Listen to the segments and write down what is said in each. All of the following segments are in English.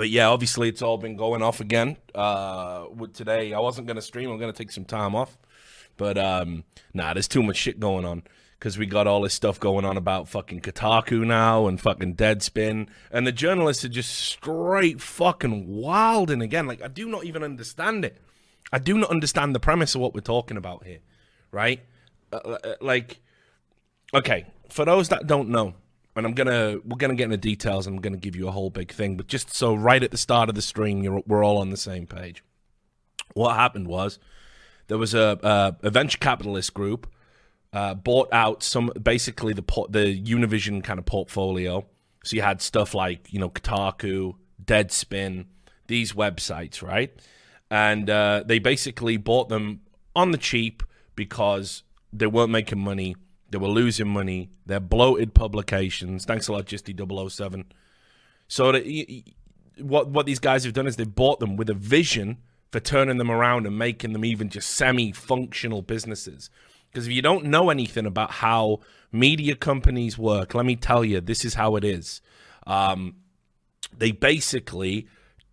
but yeah, obviously it's all been going off again. Uh, with today, I wasn't gonna stream. I'm gonna take some time off. But um, nah, there's too much shit going on because we got all this stuff going on about fucking Kotaku now and fucking Deadspin, and the journalists are just straight fucking wild. And again, like I do not even understand it. I do not understand the premise of what we're talking about here, right? Uh, uh, like, okay, for those that don't know, and I'm gonna we're gonna get into details. I'm gonna give you a whole big thing, but just so right at the start of the stream, we're all on the same page. What happened was there was a, a, a venture capitalist group uh, bought out some basically the the Univision kind of portfolio. So you had stuff like you know Kotaku, Deadspin, these websites, right? And uh, they basically bought them on the cheap because they weren't making money they were losing money. They're bloated publications. Thanks a lot, Justy 007. So that, what what these guys have done is they've bought them with a vision for turning them around and making them even just semi-functional businesses. Because if you don't know anything about how media companies work, let me tell you, this is how it is. Um, they basically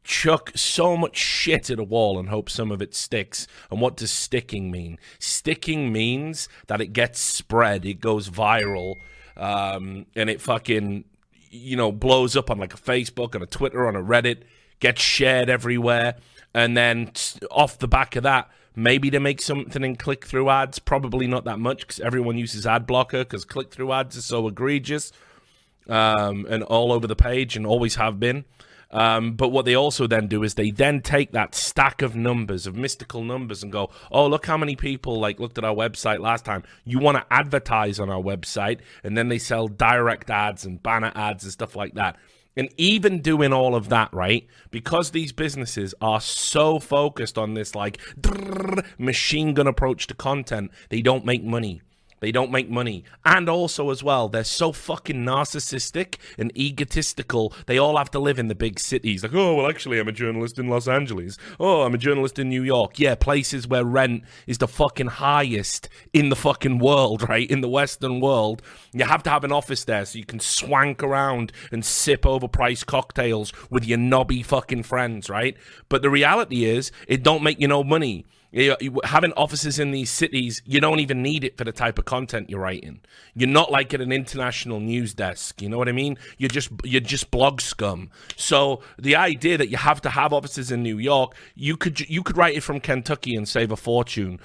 chuck so much shit at a wall and hope some of it sticks. And what does sticking mean? Sticking means that it gets spread, it goes viral, um, and it fucking, you know, blows up on like a Facebook, on a Twitter, on a Reddit, gets shared everywhere. And then off the back of that, maybe to make something in click through ads. Probably not that much because everyone uses ad blocker because click through ads are so egregious um, and all over the page and always have been. Um, but what they also then do is they then take that stack of numbers, of mystical numbers, and go, oh, look how many people like looked at our website last time. You want to advertise on our website, and then they sell direct ads and banner ads and stuff like that. And even doing all of that, right? Because these businesses are so focused on this like machine gun approach to content, they don't make money. They don't make money. And also, as well, they're so fucking narcissistic and egotistical. They all have to live in the big cities. Like, oh, well, actually, I'm a journalist in Los Angeles. Oh, I'm a journalist in New York. Yeah, places where rent is the fucking highest in the fucking world, right? In the Western world. You have to have an office there so you can swank around and sip overpriced cocktails with your knobby fucking friends, right? But the reality is, it don't make you no money having offices in these cities, you don't even need it for the type of content you're writing. You're not like at an international news desk. You know what I mean? You're just you're just blog scum. So the idea that you have to have offices in New York, you could you could write it from Kentucky and save a fortune.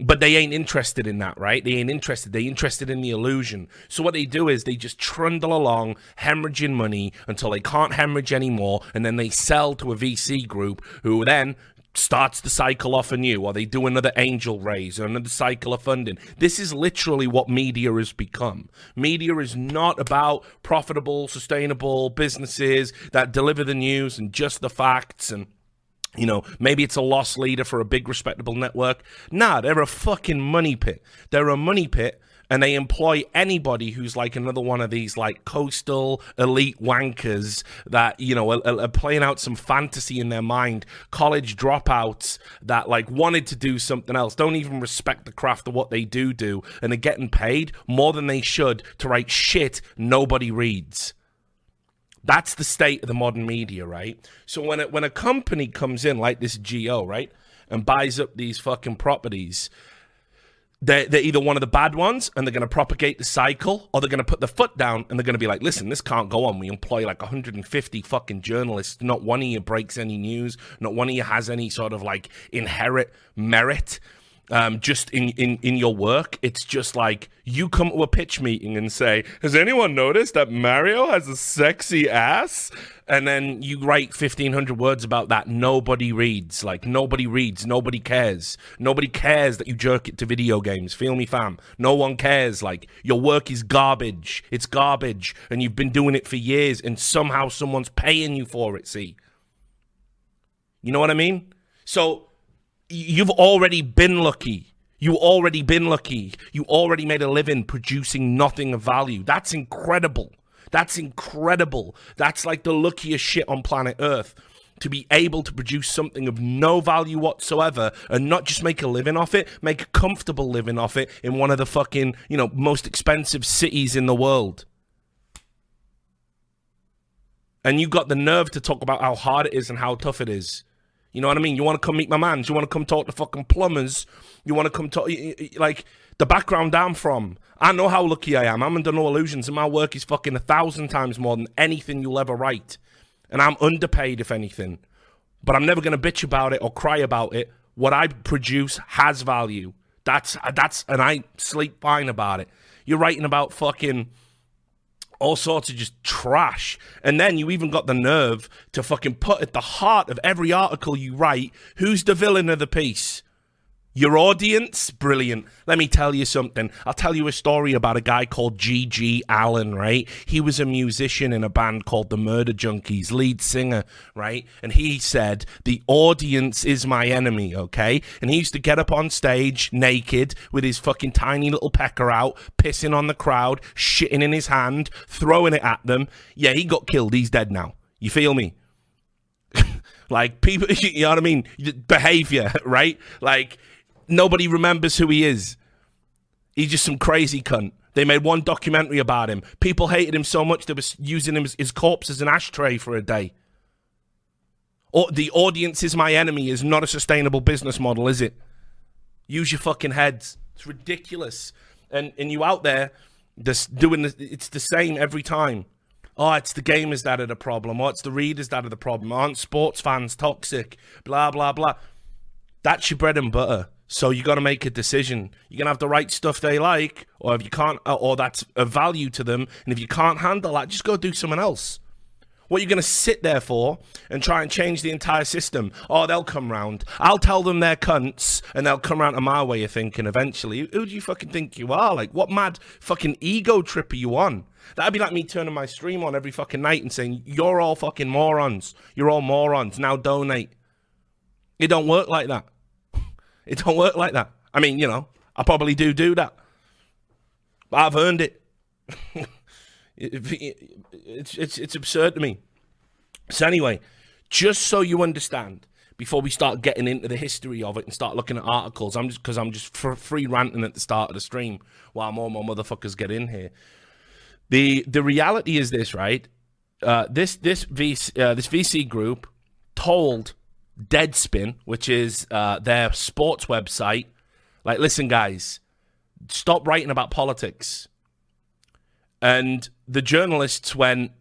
But they ain't interested in that, right? They ain't interested. They interested in the illusion. So what they do is they just trundle along, hemorrhaging money until they can't hemorrhage anymore, and then they sell to a VC group who then starts the cycle off anew, or they do another angel raise or another cycle of funding. This is literally what media has become. Media is not about profitable, sustainable businesses that deliver the news and just the facts and you know, maybe it's a loss leader for a big respectable network. Nah, they're a fucking money pit. They're a money pit and they employ anybody who's like another one of these like coastal elite wankers that you know are, are, playing out some fantasy in their mind college dropouts that like wanted to do something else don't even respect the craft of what they do do and are getting paid more than they should to write shit nobody reads that's the state of the modern media, right? So when it, when a company comes in like this G/O, right, and buys up these fucking properties, they're, they're either one of the bad ones and they're going to propagate the cycle or they're going to put the foot down and they're going to be like, listen, this can't go on. We employ like 150 fucking journalists. Not one of you breaks any news. Not one of you has any sort of like inherent merit um, just in, in, in your work. It's just like you come to a pitch meeting and say, Has anyone noticed that Mario has a sexy ass? And then you write 1,500 words about that. Nobody reads. Like, nobody reads. Nobody cares. Nobody cares that you jerk it to video games. Feel me, fam? No one cares. Like, your work is garbage. It's garbage. And you've been doing it for years, and somehow someone's paying you for it, see? You know what I mean? So you've already been lucky. You already been lucky. You already made a living producing nothing of value. That's incredible. That's incredible. That's like the luckiest shit on planet Earth to be able to produce something of no value whatsoever and not just make a living off it, make a comfortable living off it in one of the fucking, you know, most expensive cities in the world. and you got the nerve to talk about how hard it is and how tough it is. You know what I mean? You want to come meet my man? You want to come talk to fucking plumbers? You want to come talk like the background I'm from? I know how lucky I am. I'm under no illusions, and my work is fucking a thousand times more than anything you'll ever write. And I'm underpaid, if anything. But I'm never going to bitch about it or cry about it. What I produce has value. That's that's, and I sleep fine about it. You're writing about fucking all sorts of just trash. And then you even got the nerve to fucking put at the heart of every article you write who's the villain of the piece? Your audience, brilliant. Let me tell you something. I'll tell you a story about a guy called G.G. Allin, right? He was a musician in a band called the Murder Junkies, lead singer, right? And he said, The audience is my enemy, okay? And he used to get up on stage naked with his fucking tiny little pecker out, pissing on the crowd, shitting in his hand, throwing it at them. Yeah, he got killed. He's dead now. You feel me? like, people, you know what I mean? Behavior, right? Like, nobody remembers who he is. He's just some crazy cunt. They made one documentary about him. People hated him so much they were using him as, his corpse as an ashtray for a day. Or, the audience is my enemy is not a sustainable business model, is it? Use your fucking heads. It's ridiculous. And and you out there just doing the, it's the same every time. Oh, it's the gamers that are the problem. Oh, it's the readers that are the problem. Aren't sports fans toxic? Blah blah blah. That's your bread and butter. So you got to make a decision. You're gonna have the right stuff they like, or if you can't, uh, or that's a value to them, and if you can't handle that, just go do something else. What you're gonna sit there for and try and change the entire system? Oh, they'll come round. I'll tell them they're cunts, and they'll come round to my way of thinking eventually. Who do you fucking think you are? Like, what mad fucking ego trip are you on? That'd be like me turning my stream on every fucking night and saying, "You're all fucking morons. You're all morons. Now donate." It don't work like that. It don't work like that. I mean, you know, I probably do do that. But I've earned it. it's, it's, it's absurd to me. So, anyway, just so you understand, before we start getting into the history of it and start looking at articles, I'm just because I'm just free ranting at the start of the stream while more and more motherfuckers get in here. The the reality is this, right? Uh, this this VC, uh, this VC group told Deadspin, which is uh, their sports website, like, listen, guys, stop writing about politics. And the journalists went,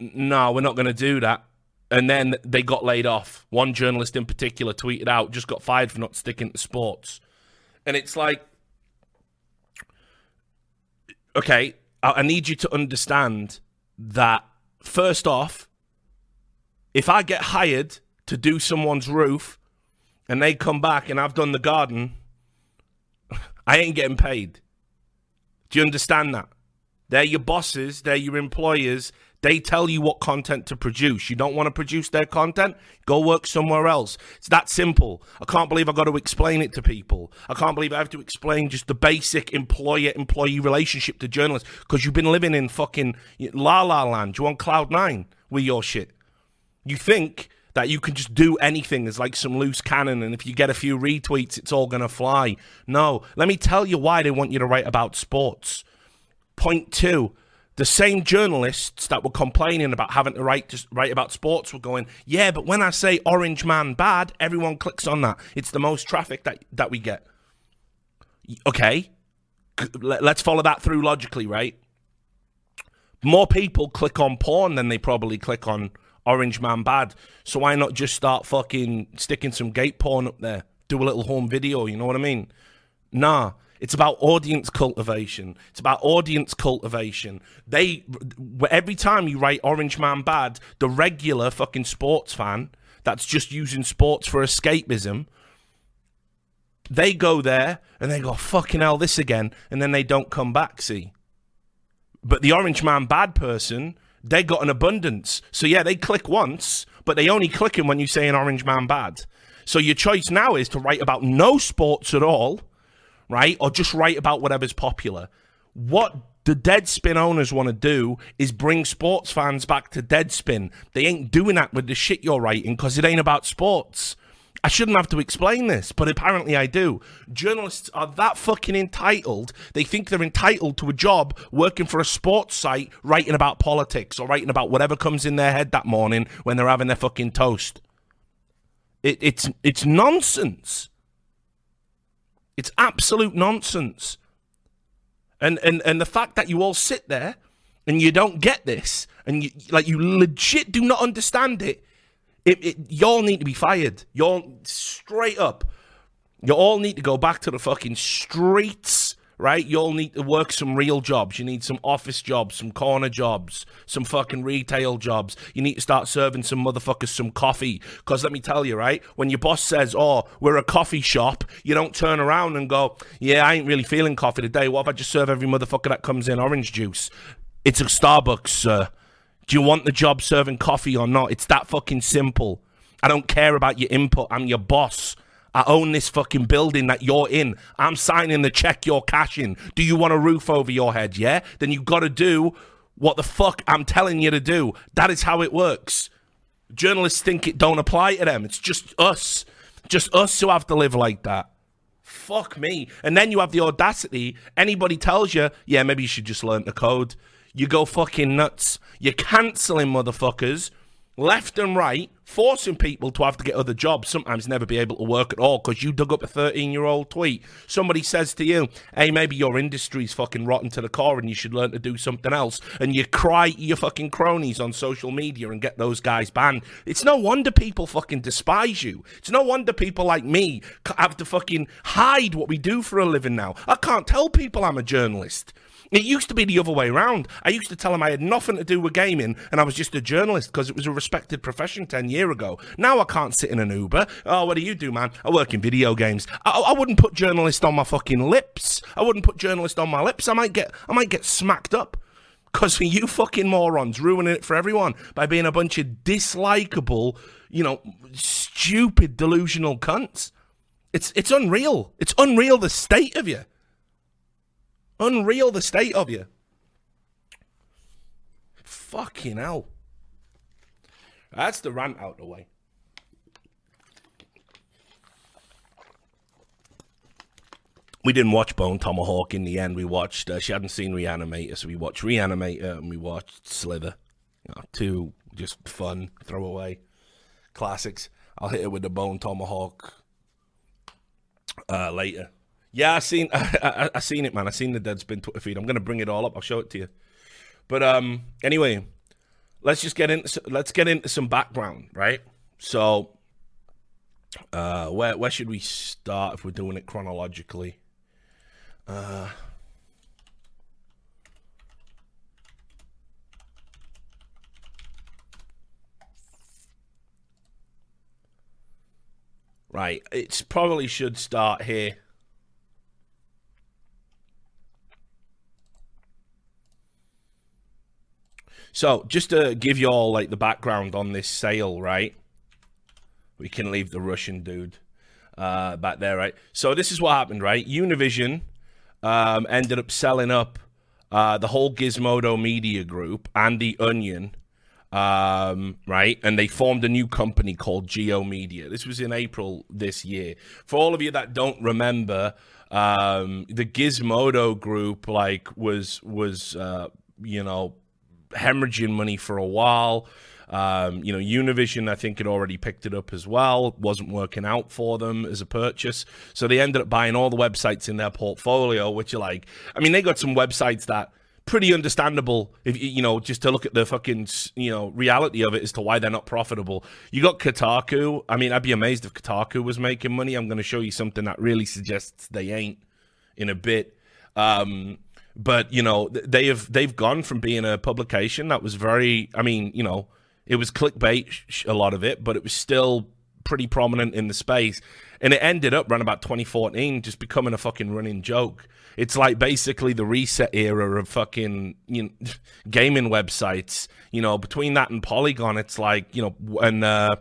no, we're not going to do that. And then they got laid off. One journalist in particular tweeted out, just got fired for not sticking to sports. And it's like, okay, I need you to understand that first off, if I get hired to do someone's roof and they come back and I've done the garden, I ain't getting paid. Do you understand that? They're your bosses, they're your employers. They tell you what content to produce. You don't want to produce their content? Go work somewhere else. It's that simple. I can't believe I've got to explain it to people. I can't believe I have to explain just the basic employer employee relationship to journalists because you've been living in fucking la la land. You on cloud nine with your shit. You think that you can just do anything as like some loose cannon and if you get a few retweets it's all going to fly. No, let me tell you why they want you to write about sports. Point 2, the same journalists that were complaining about having to write to write about sports were going, "Yeah, but when I say orange man bad, everyone clicks on that. It's the most traffic that that we get." Okay. Let's follow that through logically, right? More people click on porn than they probably click on Orange Man bad. So why not just start fucking sticking some gate porn up there? Do a little home video, you know what I mean? Nah. It's about audience cultivation. It's about audience cultivation. They every time you write Orange Man bad, the regular fucking sports fan that's just using sports for escapism, they go there and they go fucking hell this again, and then they don't come back. See, but the Orange Man bad person they got an abundance. So yeah, they click once, but they only click in when you say an orange man bad. So your choice now is to write about no sports at all, right? Or just write about whatever's popular. What the Deadspin owners want to do is bring sports fans back to Deadspin. They ain't doing that with the shit you're writing because it ain't about sports. I shouldn't have to explain this, but apparently I do. Journalists are that fucking entitled. They think they're entitled to a job working for a sports site, writing about politics or writing about whatever comes in their head that morning when they're having their fucking toast. It, it's it's nonsense. It's absolute nonsense. And and and the fact that you all sit there and you don't get this and you like you legit do not understand it it, it, y'all need to be fired. Y'all straight up. You all need to go back to the fucking streets, right? You all need to work some real jobs. You need some office jobs, some corner jobs, some fucking retail jobs. You need to start serving some motherfuckers some coffee. Because let me tell you, right? When your boss says, oh, we're a coffee shop, you don't turn around and go, yeah, I ain't really feeling coffee today. What if I just serve every motherfucker that comes in orange juice? It's a Starbucks, sir. Do you want the job serving coffee or not? It's that fucking simple. I don't care about your input. I'm your boss. I own this fucking building that you're in. I'm signing the check you're cashing. Do you want a roof over your head? Yeah? Then you got to do what the fuck I'm telling you to do. That is how it works. Journalists think it don't apply to them. It's just us. Just us who have to live like that. Fuck me. And then you have the audacity. Anybody tells you, yeah, maybe you should just learn the code you go fucking nuts. You're cancelling motherfuckers left and right, forcing people to have to get other jobs, sometimes never be able to work at all because you dug up a 13 year old tweet. Somebody says to you, hey, maybe your industry's fucking rotten to the core and you should learn to do something else. And you cry your fucking cronies on social media and get those guys banned. It's no wonder people fucking despise you. It's no wonder people like me have to fucking hide what we do for a living now. I can't tell people I'm a journalist. It used to be the other way around. I used to tell them I had nothing to do with gaming and I was just a journalist because it was a respected profession 10 year ago. Now I can't sit in an Uber. Oh, what do you do, man? I work in video games. I, I wouldn't put journalist on my fucking lips. I wouldn't put journalist on my lips. I might get, I might get smacked up. Because you fucking morons ruining it for everyone by being a bunch of dislikable, you know, stupid, delusional cunts. It's it's unreal. It's unreal the state of you. Unreal the state of you. Fucking hell. That's the rant out the way. We didn't watch Bone Tomahawk in the end. We watched, uh, she hadn't seen Reanimator, so we watched Reanimator and we watched Slither. You know, two just fun, throwaway classics. I'll hit it with the Bone Tomahawk uh, later. Yeah, I seen I, I, I, seen it, man. I seen the Deadspin Twitter feed. I'm gonna bring it all up. I'll show it to you. But um, anyway, let's just get into let's get into some background, right? So, uh, where where should we start if we're doing it chronologically? Uh. Right, it's probably should start here. So just to give you all like the background on this sale, right? We can leave the Russian dude uh, back there, right? So this is what happened, right? Univision um, ended up selling up uh, the whole Gizmodo Media Group and the Onion, um, right? And they formed a new company called G/O Media. This was in April this year. For all of you that don't remember, um, the Gizmodo Group like was was uh, you know hemorrhaging money for a while. Um, you know, Univision, I think, had already picked it up as well. It wasn't working out for them as a purchase. So they ended up buying all the websites in their portfolio, which are like, I mean, they got some websites that pretty understandable if you know just to look at the fucking you know reality of it as to why they're not profitable you got kotaku i mean i'd be amazed if kotaku was making money i'm going to show you something that really suggests they ain't in a bit um but you know they have they've gone from being a publication that was very i mean you know it was clickbait a lot of it but it was still pretty prominent in the space. And it ended up around about 2014 just becoming a fucking running joke. It's like basically the ResetEra of fucking you know, gaming websites. You know between that and polygon it's like you know and uh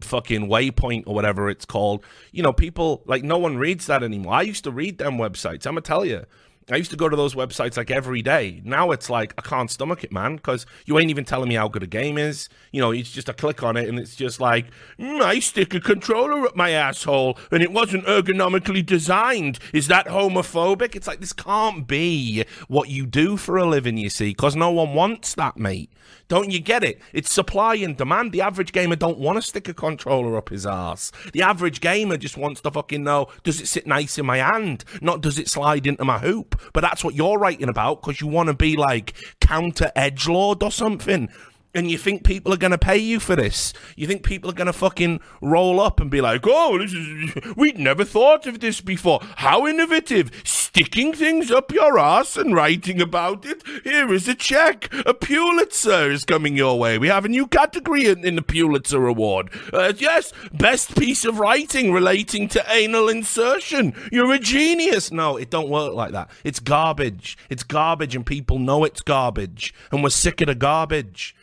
fucking waypoint or whatever it's called. You know people like no one reads that anymore. I used to read them websites i'm gonna tell you I used to go to those websites like every day. Now it's like I can't stomach it, man, because you ain't even telling me how good a game is. You know, it's just a click on it and it's just like mm, I stick a controller up my asshole and it wasn't ergonomically designed. Is that homophobic? It's like this can't be what you do for a living, you see, because no one wants that, mate. Don't you get it? It's supply and demand. The average gamer don't want to stick a controller up his ass. The average gamer just wants to fucking know, does it sit nice in my hand? Not does it slide into my hoop? But that's what you're writing about because you want to be like counter edge lord or something and you think people are going to pay you for this? You think people are going to fucking roll up and be like, "Oh, this is we'd never thought of this before. How innovative! Sticking things up your ass and writing about it. Here is a check. A Pulitzer is coming your way. We have a new category in, in the Pulitzer Award. Uh, yes, best piece of writing relating to anal insertion. You're a genius." No, it don't work like that. It's garbage. It's garbage, and people know it's garbage, and we're sick of the garbage.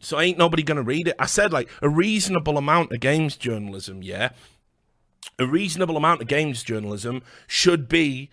So ain't nobody to read it. I said like a reasonable amount of games journalism, yeah. A reasonable amount of games journalism should be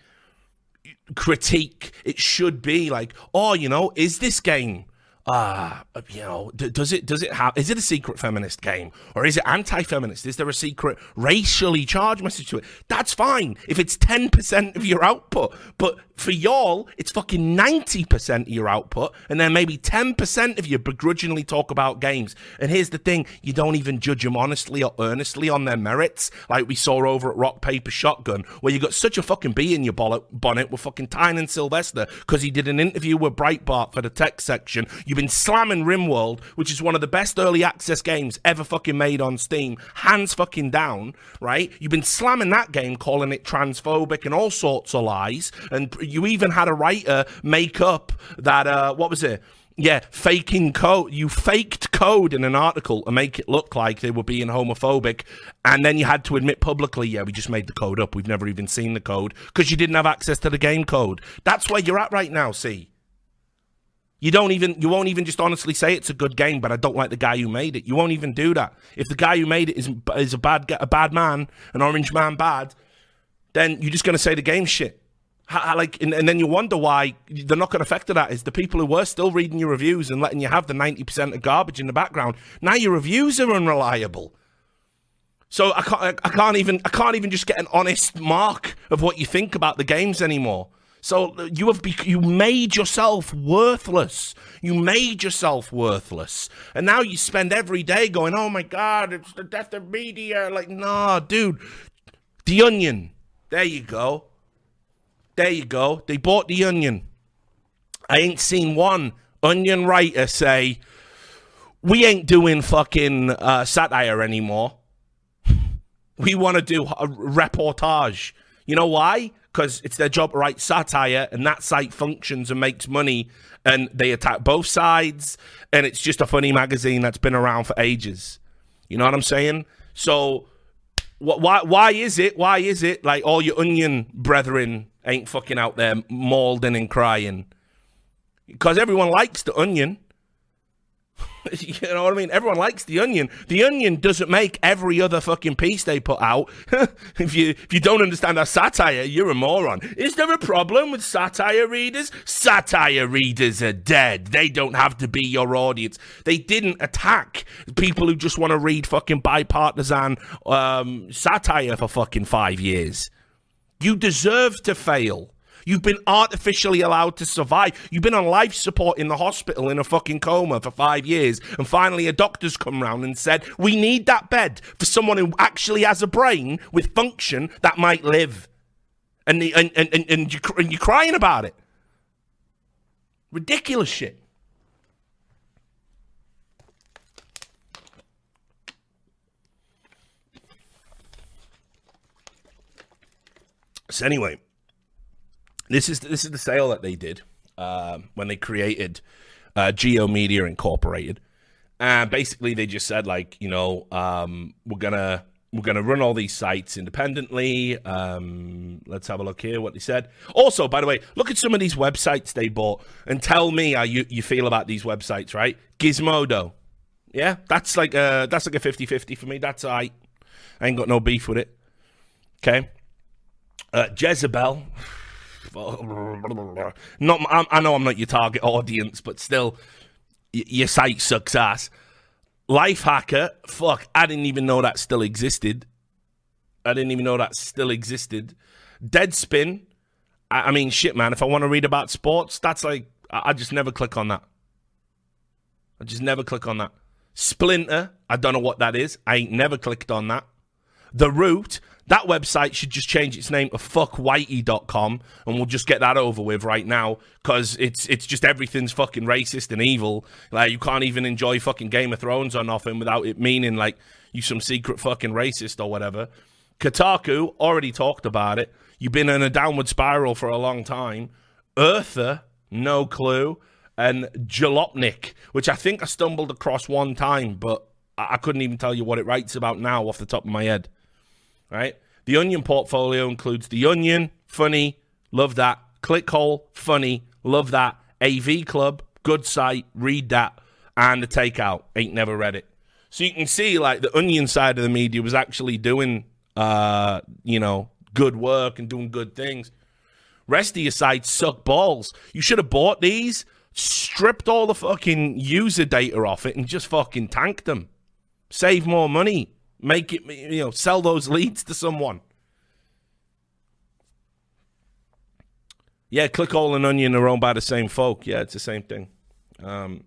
critique. It should be like, oh, you know, is this game ah, uh, you know, does it does it have is it a secret feminist game or is it anti-feminist? Is there a secret racially charged message to it? That's fine if it's ten percent of your output, but for y'all, it's fucking ninety percent of your output, and then maybe ten percent of you begrudgingly talk about games. And here's the thing: you don't even judge them honestly or earnestly on their merits, like we saw over at Rock Paper Shotgun, where you got such a fucking bee in your bonnet with fucking Tynan Sylvester because he did an interview with Breitbart for the tech section. You've been slamming RimWorld, which is one of the best early access games ever fucking made on Steam, hands fucking down, right? You've been slamming that game, calling it transphobic and all sorts of lies. And you even had a writer make up that, uh, what was it? Yeah, faking code. You faked code in an article to make it look like they were being homophobic. And then you had to admit publicly, yeah, we just made the code up. We've never even seen the code because you didn't have access to the game code. That's where you're at right now, see? You don't even you won't even just honestly say it's a good game, but I don't like the guy who made it. You won't even do that. If the guy who made it is is a bad a bad man, an orange man bad, then you're just going to say the game shit. How, like, and, and, then you wonder why the knock-on effect of that is the people who were still reading your reviews and letting you have the ninety percent of garbage in the background. Now your reviews are unreliable. So I can't I can't even I can't even just get an honest mark of what you think about the games anymore. So you have you made yourself worthless. You made yourself worthless, and now you spend every day going, "Oh my God, it's the death of media." Like, nah, dude. The Onion. There you go. There you go. They bought the Onion. I ain't seen one Onion writer say, "We ain't doing fucking uh, satire anymore. we want to do a reportage." You know why? because it's their job to write satire, and that site functions and makes money, and they attack both sides, and it's just a funny magazine that's been around for ages. You know what I'm saying? So, wh- why why is it? Why is it like all your onion brethren ain't fucking out there mauling and crying? Because everyone likes the onion. you know what I mean? Everyone likes the Onion. The Onion doesn't make every other fucking piece they put out. if you if you don't understand our satire, you're a moron. Is there a problem with satire readers? Satire readers are dead. They don't have to be your audience. They didn't attack people who just want to read fucking bipartisan um, satire for fucking five years. You deserve to fail. You've been artificially allowed to survive. You've been on life support in the hospital in a fucking coma for five years. And finally, a doctor's come round and said, We need that bed for someone who actually has a brain with function that might live. And, the, and, and, and, and, you, and you're crying about it. Ridiculous shit. So, anyway. This is this is the sale that they did uh, when they created uh, G/O Media Incorporated. And basically, they just said like, you know, um, we're gonna we're gonna run all these sites independently. Um, let's have a look here. What they said. Also, by the way, look at some of these websites they bought and tell me how you, you feel about these websites. Right, Gizmodo. Yeah, that's like a that's like a 50-50 for me. That's I. I ain't got no beef with it. Okay. Uh, Jezebel not. I'm, I know I'm not your target audience, but still, y- your site sucks ass. Lifehacker, fuck, I didn't even know that still existed. I didn't even know that still existed. Deadspin, I, I mean, shit, man. If I want to read about sports, that's like I, I just never click on that. I just never click on that. Splinter, I don't know what that is. I ain't never clicked on that. The Root, that website should just change its name to fuckwhitey.com and we'll just get that over with right now because it's it's just everything's fucking racist and evil. Like you can't even enjoy fucking Game of Thrones or nothing without it meaning like you some secret fucking racist or whatever. Kotaku already talked about it. You've been in a downward spiral for a long time. Earther, no clue. And Jalopnik, which I think I stumbled across one time, but I couldn't even tell you what it writes about now off the top of my head right? The Onion portfolio includes The Onion, funny, love that. Clickhole, funny, love that. AV Club, good site, read that. And The Takeout, ain't never read it. So you can see, like, the Onion side of the media was actually doing, uh, you know, good work and doing good things. Rest of your sites suck balls. You should have bought these, stripped all the fucking user data off it, and just fucking tanked them. Save more money. Make it, you know, sell those leads to someone. Yeah, Clickhole and Onion are owned by the same folk. Yeah, it's the same thing. Um,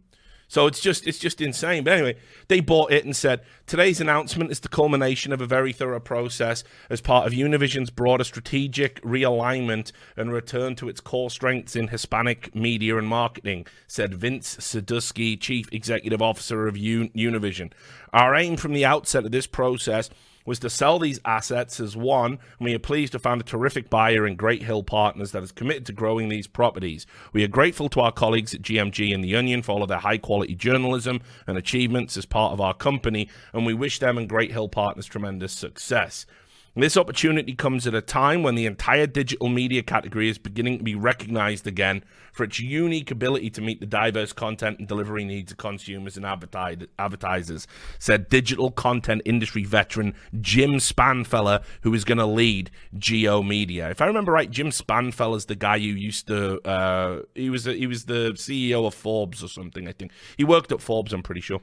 so it's just it's just insane. But anyway, they bought it and said today's announcement is the culmination of a very thorough process as part of Univision's broader strategic realignment and return to its core strengths in Hispanic media and marketing, said Vince Sadusky, Chief Executive Officer of Univision. Our aim from the outset of this process was to sell these assets as one, and we are pleased to find a terrific buyer in Great Hill Partners that is committed to growing these properties. We are grateful to our colleagues at GMG and The Onion for all of their high quality journalism and achievements as part of our company, and we wish them and Great Hill Partners tremendous success. This opportunity comes at a time when the entire digital media category is beginning to be recognized again for its unique ability to meet the diverse content and delivery needs of consumers and advertisers, said digital content industry veteran Jim Spanfeller, who is going to lead G/O Media. If I remember right, Jim Spanfeller is the guy who used to, uh, he, was he was the CEO of Forbes or something, I think. He worked at Forbes, I'm pretty sure.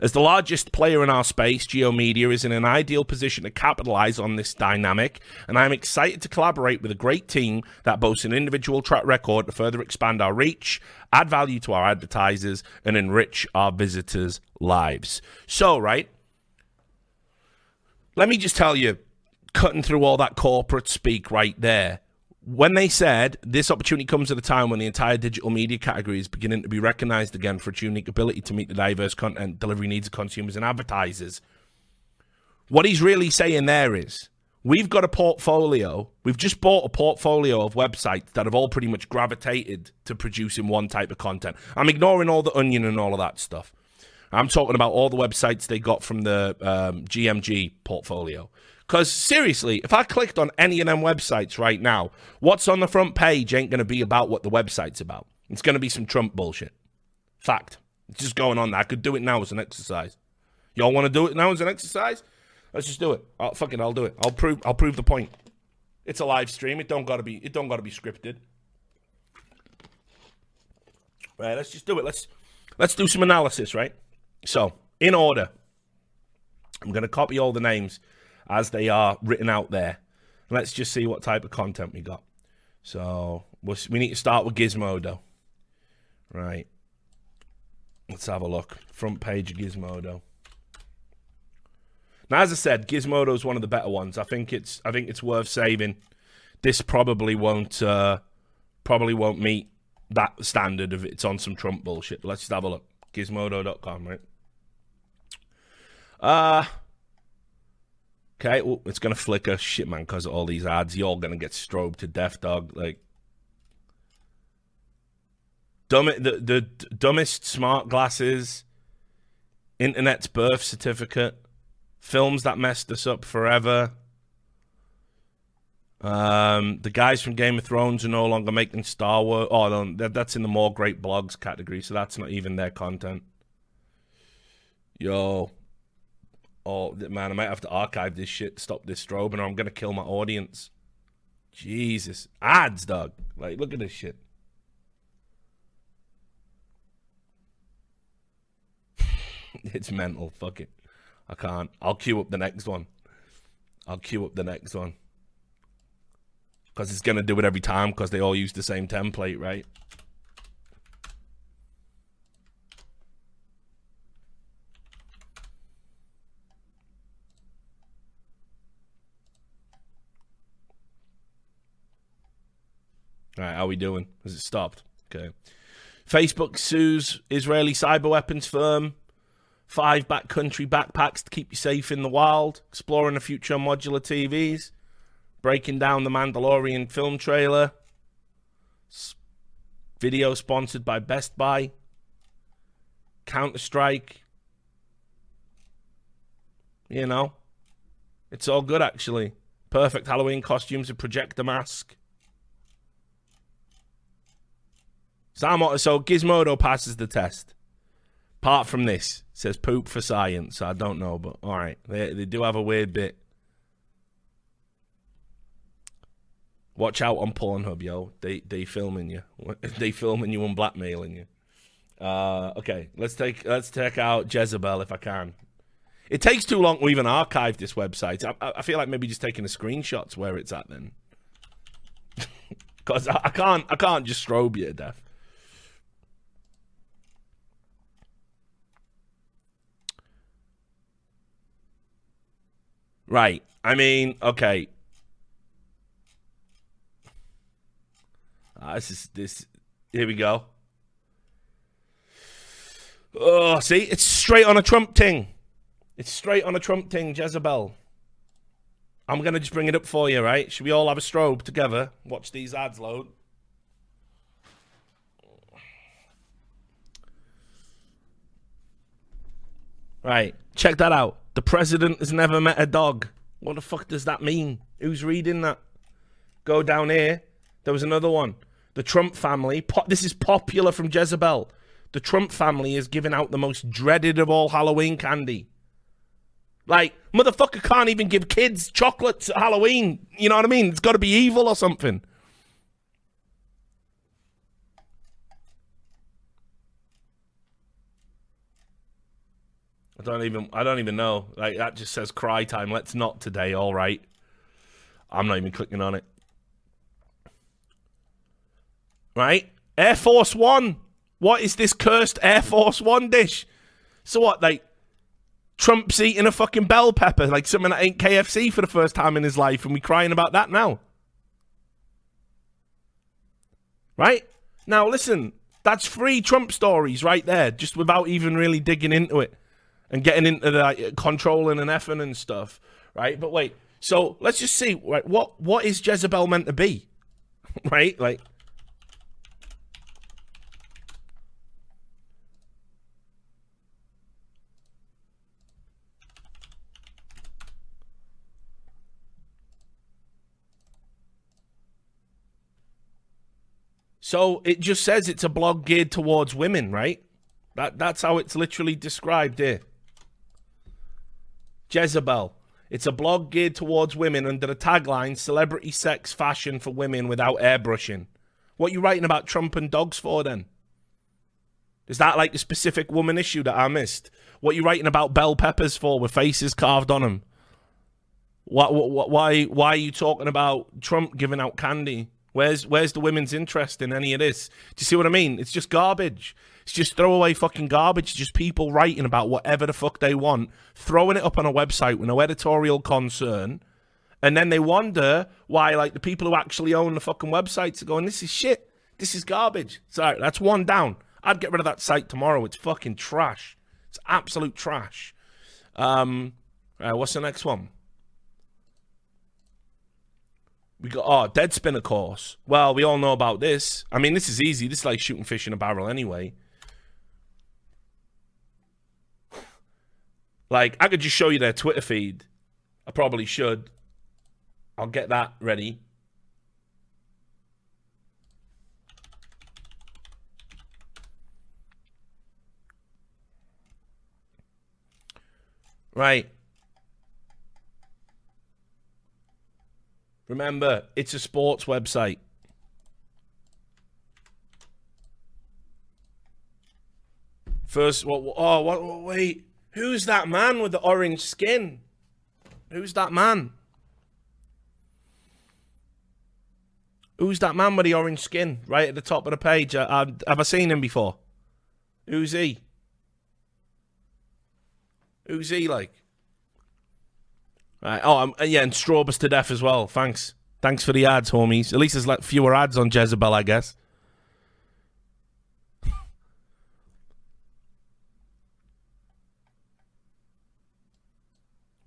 As the largest player in our space, G/O Media is in an ideal position to capitalize on this dynamic, and I'm excited to collaborate with a great team that boasts an individual track record to further expand our reach, add value to our advertisers, and enrich our visitors' lives. So, right, let me just tell you, cutting through all that corporate speak right there, when they said this opportunity comes at a time when the entire digital media category is beginning to be recognized again for its unique ability to meet the diverse content delivery needs of consumers and advertisers, what he's really saying there is we've got a portfolio, we've just bought a portfolio of websites that have all pretty much gravitated to producing one type of content. I'm ignoring all the onion and all of that stuff. I'm talking about all the websites they got from the um, GMG portfolio. Because seriously, if I clicked on any of them websites right now, what's on the front page ain't going to be about what the website's about. It's going to be some Trump bullshit. Fact. It's just going on. I could do it now as an exercise. Y'all want to do it now as an exercise? Let's just do it. I'll, fuck it, I'll do it. I'll prove. I'll prove the point. It's a live stream. It don't gotta be. It don't gotta be scripted. Right. Let's just do it. Let's let's do some analysis. Right. So in order, I'm gonna copy all the names as they are written out there. Let's just see what type of content we got. So we need to start with Gizmodo. Right. Let's have a look. Front page of Gizmodo. Now, as I said, Gizmodo is one of the better ones. I think it's I think it's worth saving. This probably won't uh, probably won't meet that standard of it's on some Trump bullshit. But let's just have a look. Gizmodo.com, right? Uh Okay, well, it's gonna flicker. Shit, man, because of all these ads, you're gonna get strobed to death, dog. Like, dumb, the the dumbest smart glasses, internet's birth certificate, films that messed us up forever. Um, the guys from Game of Thrones are no longer making Star Wars. Oh, no, that's in the more great blogs category, so that's not even their content. Yo, oh man, I might have to archive this shit, stop this strobe, and I'm gonna kill my audience. Jesus. Ads, dog. Like, look at this shit. it's mental. Fuck it. I can't. I'll queue up the next one. I'll queue up the next one. Because it's going to do it every time because they all use the same template, right? How we doing? Has it stopped? Okay. Facebook sues Israeli cyber weapons firm. Five backcountry backpacks to keep you safe in the wild. Exploring the future modular TVs. Breaking down the Mandalorian film trailer. Video sponsored by Best Buy. Counter Strike. You know, it's all good actually. Perfect Halloween costumes, a projector mask. So, so Gizmodo passes the test. Apart from this, says poop for science. I don't know, but all right, they they do have a weird bit. Watch out on Pornhub, yo. They they filming you. They filming you and blackmailing you. Uh, okay, let's take let's take out Jezebel if I can. It takes too long to even archive this website. I, I feel like maybe just taking a screenshot's where it's at then, because I, I can't I can't just strobe you to death. Right. I mean, okay. Uh, this is this. Here we go. Oh, see, it's straight on a Trump ting. It's straight on a Trump ting, Jezebel. I'm gonna just bring it up for you, right? Should we all have a strobe together? Watch these ads load. Right, check that out. The president has never met a dog. What the fuck does that mean? Who's reading that? Go down here. There was another one. The Trump family. Po- this is popular from Jezebel. The Trump family is giving out the most dreaded of all Halloween candy. Like, motherfucker can't even give kids chocolates at Halloween. You know what I mean? It's got to be evil or something. I don't even I don't even know. Like that just says cry time. Let's not today, all right. I'm not even clicking on it. Right? Air Force One. What is this cursed Air Force One dish? So what, like Trump's eating a fucking bell pepper, like something that ain't KFC for the first time in his life, and we crying about that now. Right? Now listen, that's three Trump stories right there, just without even really digging into it and getting into like, controlling and effing and stuff, right? But wait, so let's just see, right? What what is Jezebel meant to be, right? Like, so it just says it's a blog geared towards women, right? That that's how it's literally described here. Jezebel. It's a blog geared towards women under the tagline Celebrity Sex Fashion for Women Without Airbrushing. What are you writing about Trump and dogs for then? Is that like the specific woman issue that I missed? What are you writing about bell peppers for with faces carved on them? What, what, why, why are you talking about Trump giving out candy? Where's, where's the women's interest in any of this? Do you see what I mean? It's just garbage. It's just throwaway fucking garbage. Just people writing about whatever the fuck they want, throwing it up on a website with no editorial concern, and then they wonder why, like, the people who actually own the fucking websites are going, "This is shit. This is garbage." Sorry, that's one down. I'd get rid of that site tomorrow. It's fucking trash. It's absolute trash. Um, right, what's the next one? We got oh Deadspin, of course. Well, we all know about this. I mean, this is easy. This is like shooting fish in a barrel anyway. Like, I could just show you their Twitter feed. I probably should. I'll get that ready. Right. Remember, it's a sports website. First, what? Oh, what? Wait, who's that man with the orange skin? Who's that man? Who's that man with the orange skin right at the top of the page? Uh, uh, have I seen him before? Who's he? Who's he like? Right. Oh, um, yeah, and Strawbus to death as well. Thanks. Thanks for the ads, homies. At least there's like fewer ads on Jezebel, I guess.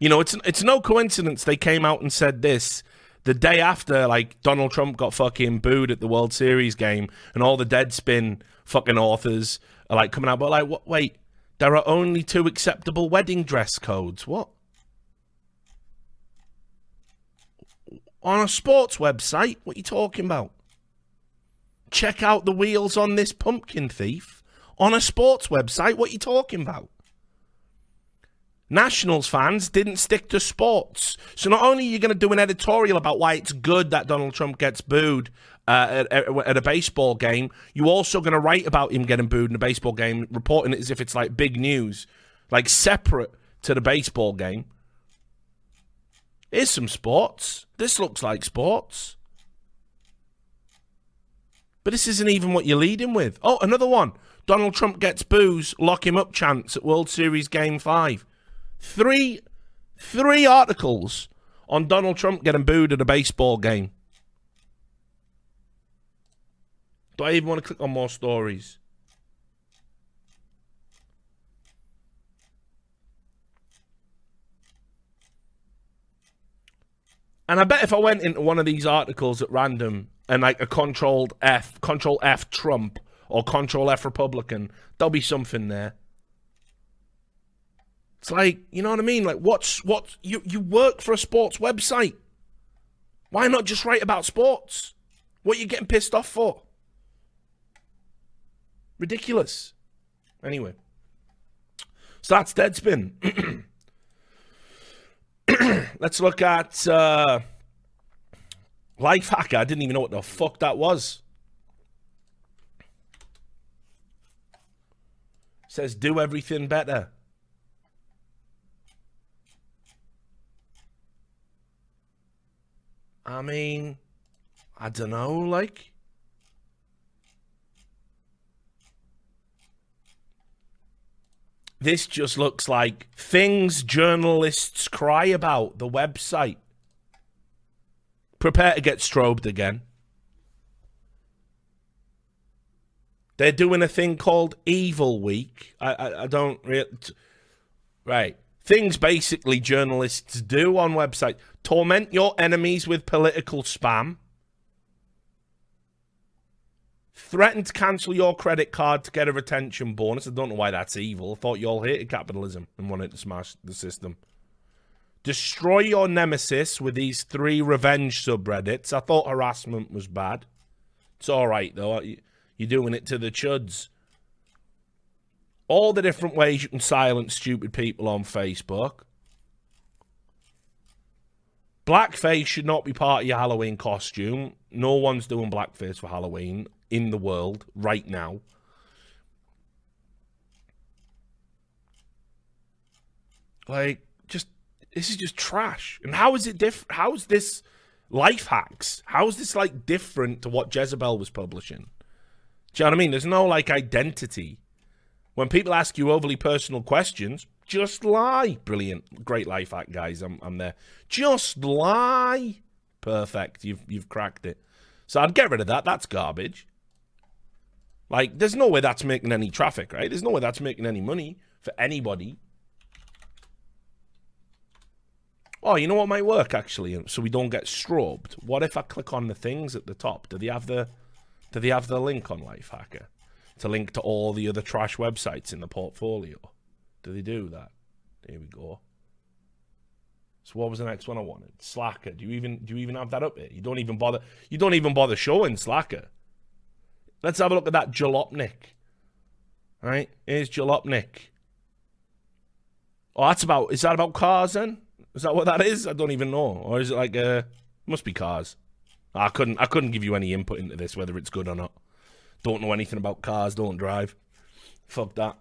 You know, it's it's no coincidence they came out and said this the day after, like Donald Trump got fucking booed at the World Series game, and all the Deadspin fucking authors are like coming out, but like, what? Wait, there are only two acceptable wedding dress codes. What? on a sports website. What are you talking about? Check out the wheels on this pumpkin thief on a sports website. What are you talking about? Nationals fans didn't stick to sports. So not only are you going to do an editorial about why it's good that Donald Trump gets booed uh, at, at, a baseball game, you're also going to write about him getting booed in a baseball game, reporting it as if it's like big news, like separate to the baseball game. Here's some sports. This looks like sports. But this isn't even what you're leading with. Oh, another one. Donald Trump gets booze, lock him up chance at World Series Game 5. Three, three articles on Donald Trump getting booed at a baseball game. Do I even want to click on more stories? And I bet if I went into one of these articles at random and like a controlled F, control F Trump or control F Republican, there'll be something there. It's like, you know what I mean? Like what's what you you work for a sports website. Why not just write about sports? What are you getting pissed off for? Ridiculous. Anyway. So that's Deadspin. Let's look at uh, Lifehacker. I didn't even know what the fuck that was. Says do everything better. I mean, I don't know, like. This just looks like things journalists cry about, the website. Prepare to get strobed again. They're doing a thing called Evil Week. I, I, I don't really. Right. Things basically journalists do on websites torment your enemies with political spam threaten to cancel your credit card to get a retention bonus. I don't know why that's evil. I thought you all hated capitalism and wanted to smash the system. Destroy your nemesis with these three revenge subreddits. I thought harassment was bad. It's all right, though. You're doing it to the chuds. All the different ways you can silence stupid people on Facebook. Blackface should not be part of your Halloween costume. No one's doing blackface for Halloween in the world right now. Like, just this is just trash. And how is it different? How is this life hacks? How is this like different to what Jezebel was publishing? Do you know what I mean? There's no like identity. When people ask you overly personal questions, just lie. Brilliant, great life hack, guys. I'm I'm there. Just lie. Perfect. You've you've cracked it. So I'd get rid of that. That's garbage. Like, there's no way that's making any traffic, right? There's no way that's making any money for anybody. Oh, you know what might work actually, uh, so we don't get strobed. What if I click on the things at the top? Do they have the do they have the link on Lifehacker to link to all the other trash websites in the portfolio? Do they do that? Here we go. So what was the next one I wanted? Slacker. Do you even do you even have that up here? You don't even bother. You don't even bother showing Slacker. Let's have a look at that Jalopnik. All right, here's Jalopnik. Oh, that's about. Is that about cars then? Is that what that is? I don't even know. Or is it like a? Must be cars. I couldn't. I couldn't give you any input into this, whether it's good or not. Don't know anything about cars. Don't drive. Fuck that.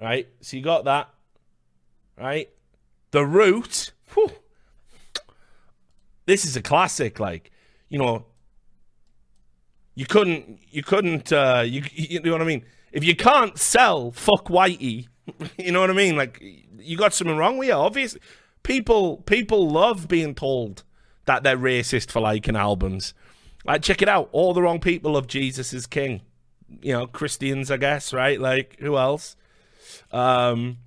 Right. So you got that. Right. The Root. Whew, this is a classic. Like, you know, you couldn't. You couldn't. Uh, you. You know what I mean? If you can't sell, fuck Whitey. you know what I mean? Like, you got something wrong with you. Obviously, people people love being told that they're racist for liking albums. Like, check it out. All the wrong people love Jesus is King. You know, Christians, I guess, right? Like, who else? Um,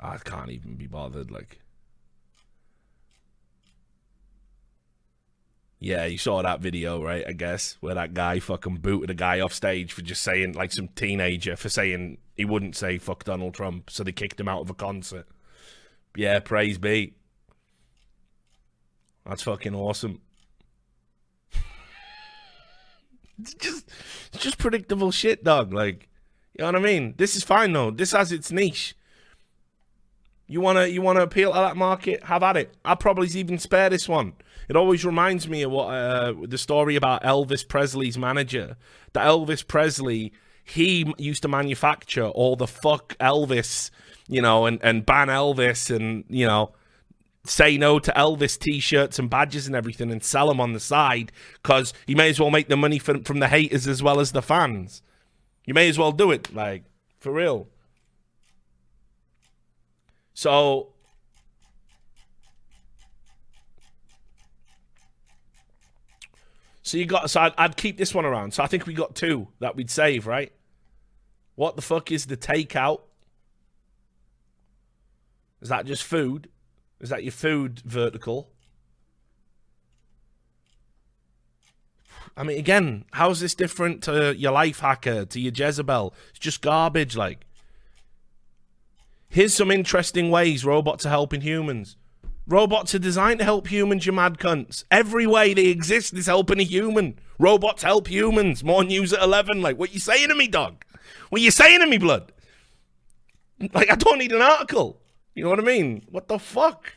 I can't even be bothered. Like, Yeah, you saw that video, right? I guess where that guy fucking booted a guy off stage for just saying, like, some teenager for saying he wouldn't say fuck Donald Trump, so they kicked him out of a concert. Yeah, praise be. That's fucking awesome. it's just, it's just predictable shit, dog. Like, you know what I mean? This is fine though. This has its niche. You wanna, you wanna appeal to that market? Have at it. I'll probably even spare this one. It always reminds me of what uh, the story about Elvis Presley's manager. That Elvis Presley, he used to manufacture all the fuck Elvis, you know, and, and ban Elvis and, you know, say no to Elvis t-shirts and badges and everything and sell them on the side because you may as well make the money from, from the haters as well as the fans. You may as well do it, like, for real. So So you got so I'd, I'd, keep this one around. So I think we got two that we'd save, right? What the fuck is the takeout? Is that just food? Is that your food vertical? I mean, again, how's this different to your Lifehacker, to your Jezebel? It's just garbage, like. Here's some interesting ways robots are helping humans. Robots are designed to help humans, you mad cunts. Every way they exist is helping a human. Robots help humans. More news at 11. Like, what you saying to me, dog? What you saying to me, blood? Like, I don't need an article. You know what I mean? What the fuck?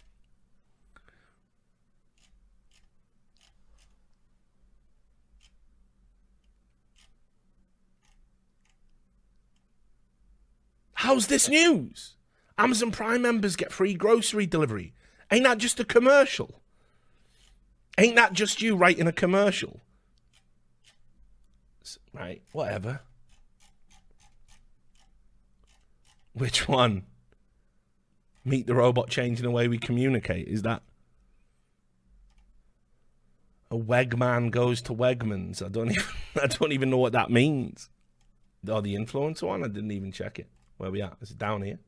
How's this news? Amazon Prime members get free grocery delivery. Ain't that just a commercial? Ain't that just you writing a commercial? Right, whatever. Which one? Meet the robot changing the way we communicate. Is that a Wegman goes to Wegmans? I don't even I don't even know what that means. Oh, the influencer one? I didn't even check it. Where we at? Is it down here?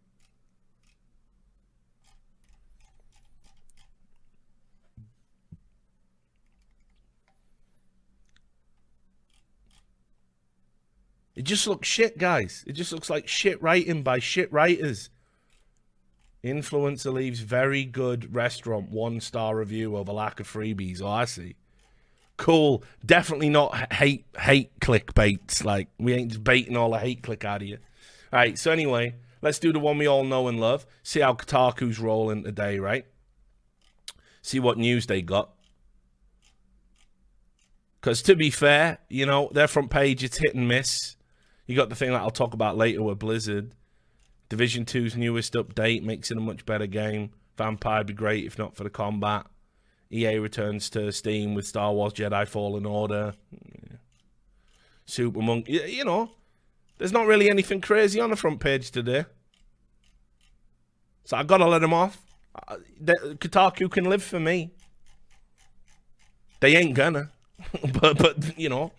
It just looks shit, guys. It just looks like shit writing by shit writers. Influencer leaves very good restaurant one star review over lack of freebies. Oh, I see. Cool. Definitely not hate hate clickbaits. Like we ain't just baiting all the hate click out of you. All right. So anyway, let's do the one we all know and love. See how Kotaku's rolling today, right? See what news they got. Because to be fair, you know their front page it's hit and miss. You got the thing that I'll talk about later with Blizzard. Division 2's newest update makes it a much better game. Vampyr would be great if not for the combat. EA returns to Steam with Star Wars Jedi Fallen Order. Super Monk. You know, there's not really anything crazy on the front page today. So I gotta let them off. Uh, Kotaku can live for me. They ain't gonna. but, but, you know,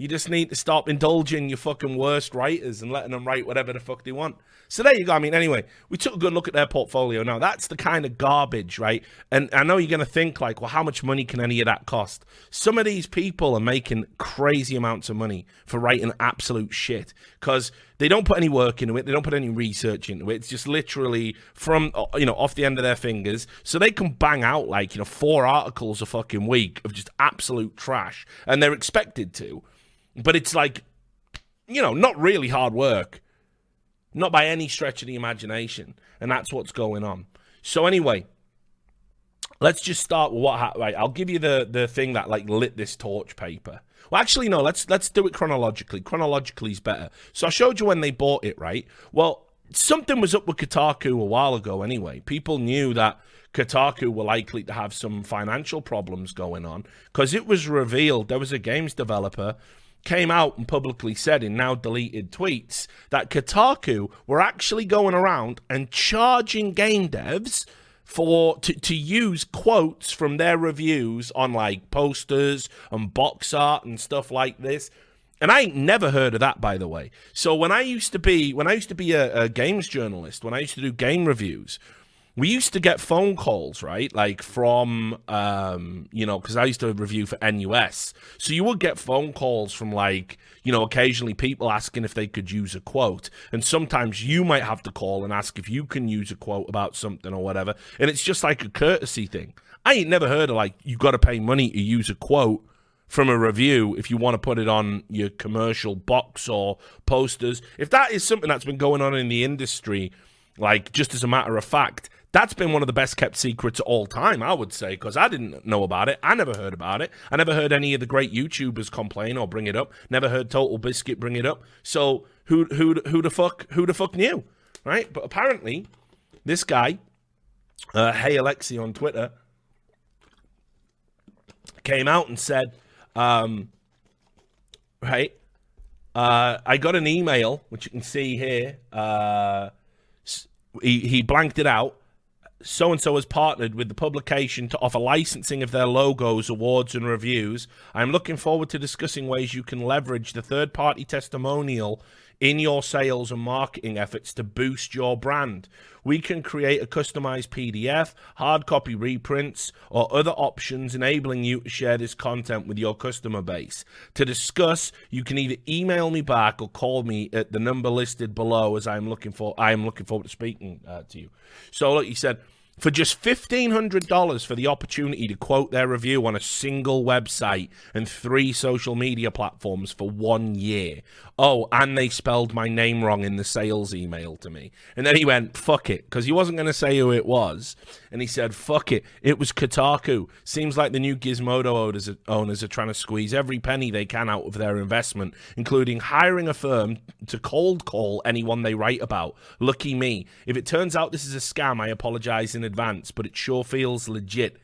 you just need to stop indulging your fucking worst writers and letting them write whatever the fuck they want. So there you go. I mean, anyway, we took a good look at their portfolio. Now, that's the kind of garbage, right? And I know you're going to think, like, well, how much money can any of that cost? Some of these people are making crazy amounts of money for writing absolute shit because they don't put any work into it. They don't put any research into it. It's just literally from, uh, you know, off the end of their fingers. So they can bang out, like, you know, four articles a fucking week of just absolute trash. And they're expected to but it's like you know, not really hard work. Not by any stretch of the imagination. And that's what's going on. So anyway, let's just start with what. Right, I'll give you the the thing that like lit this torch paper. Well, actually, no. Let's let's do it chronologically. Chronologically is better. So I showed you when they bought it, right? Well, something was up with Kotaku a while ago. Anyway, people knew that Kotaku were likely to have some financial problems going on because it was revealed there was a games developer came out and publicly said in now deleted tweets that Kotaku were actually going around and charging game devs for to, to use quotes from their reviews on like posters and box art and stuff like this. And I ain't never heard of that, by the way. So when I used to be when I used to be a, a games journalist, when I used to do game reviews, we used to get phone calls, right? Like from, um, you know, because I used to review for NUS. So you would get phone calls from, like, you know, occasionally people asking if they could use a quote. And sometimes you might have to call and ask if you can use a quote about something or whatever. And it's just like a courtesy thing. I ain't never heard of, like, you got to pay money to use a quote from a review if you want to put it on your commercial box or posters. If that is something that's been going on in the industry, like just as a matter of fact, that's been one of the best kept secrets of all time, I would say, because I didn't know about it. I never heard about it. I never heard any of the great YouTubers complain or bring it up. Never heard TotalBiscuit bring it up. So who who who the fuck who the fuck knew, right? But apparently, this guy, uh, Hey Alexi on Twitter, came out and said, um, right, uh, I got an email which you can see here. Uh, he he blanked it out so and so has partnered with the publication to offer licensing of their logos, awards, and reviews. I'm looking forward to discussing ways you can leverage the third party testimonial in your sales and marketing efforts to boost your brand. We can create a customized PDF, hard copy reprints, or other options enabling you to share this content with your customer base. To discuss, you can either email me back or call me at the number listed below as I'm looking for I am looking forward to speaking uh, to you. So look, he said for just $1,500 for the opportunity to quote their review on a single website and three social media platforms for one year. Oh, and they spelled my name wrong in the sales email to me. And then he went, fuck it, because he wasn't going to say who it was. And he said, fuck it, it was Kotaku. Seems like the new Gizmodo owners are, owners are trying to squeeze every penny they can out of their investment, including hiring a firm to cold call anyone they write about. Lucky me. If it turns out this is a scam, I apologize in advance, but it sure feels legit.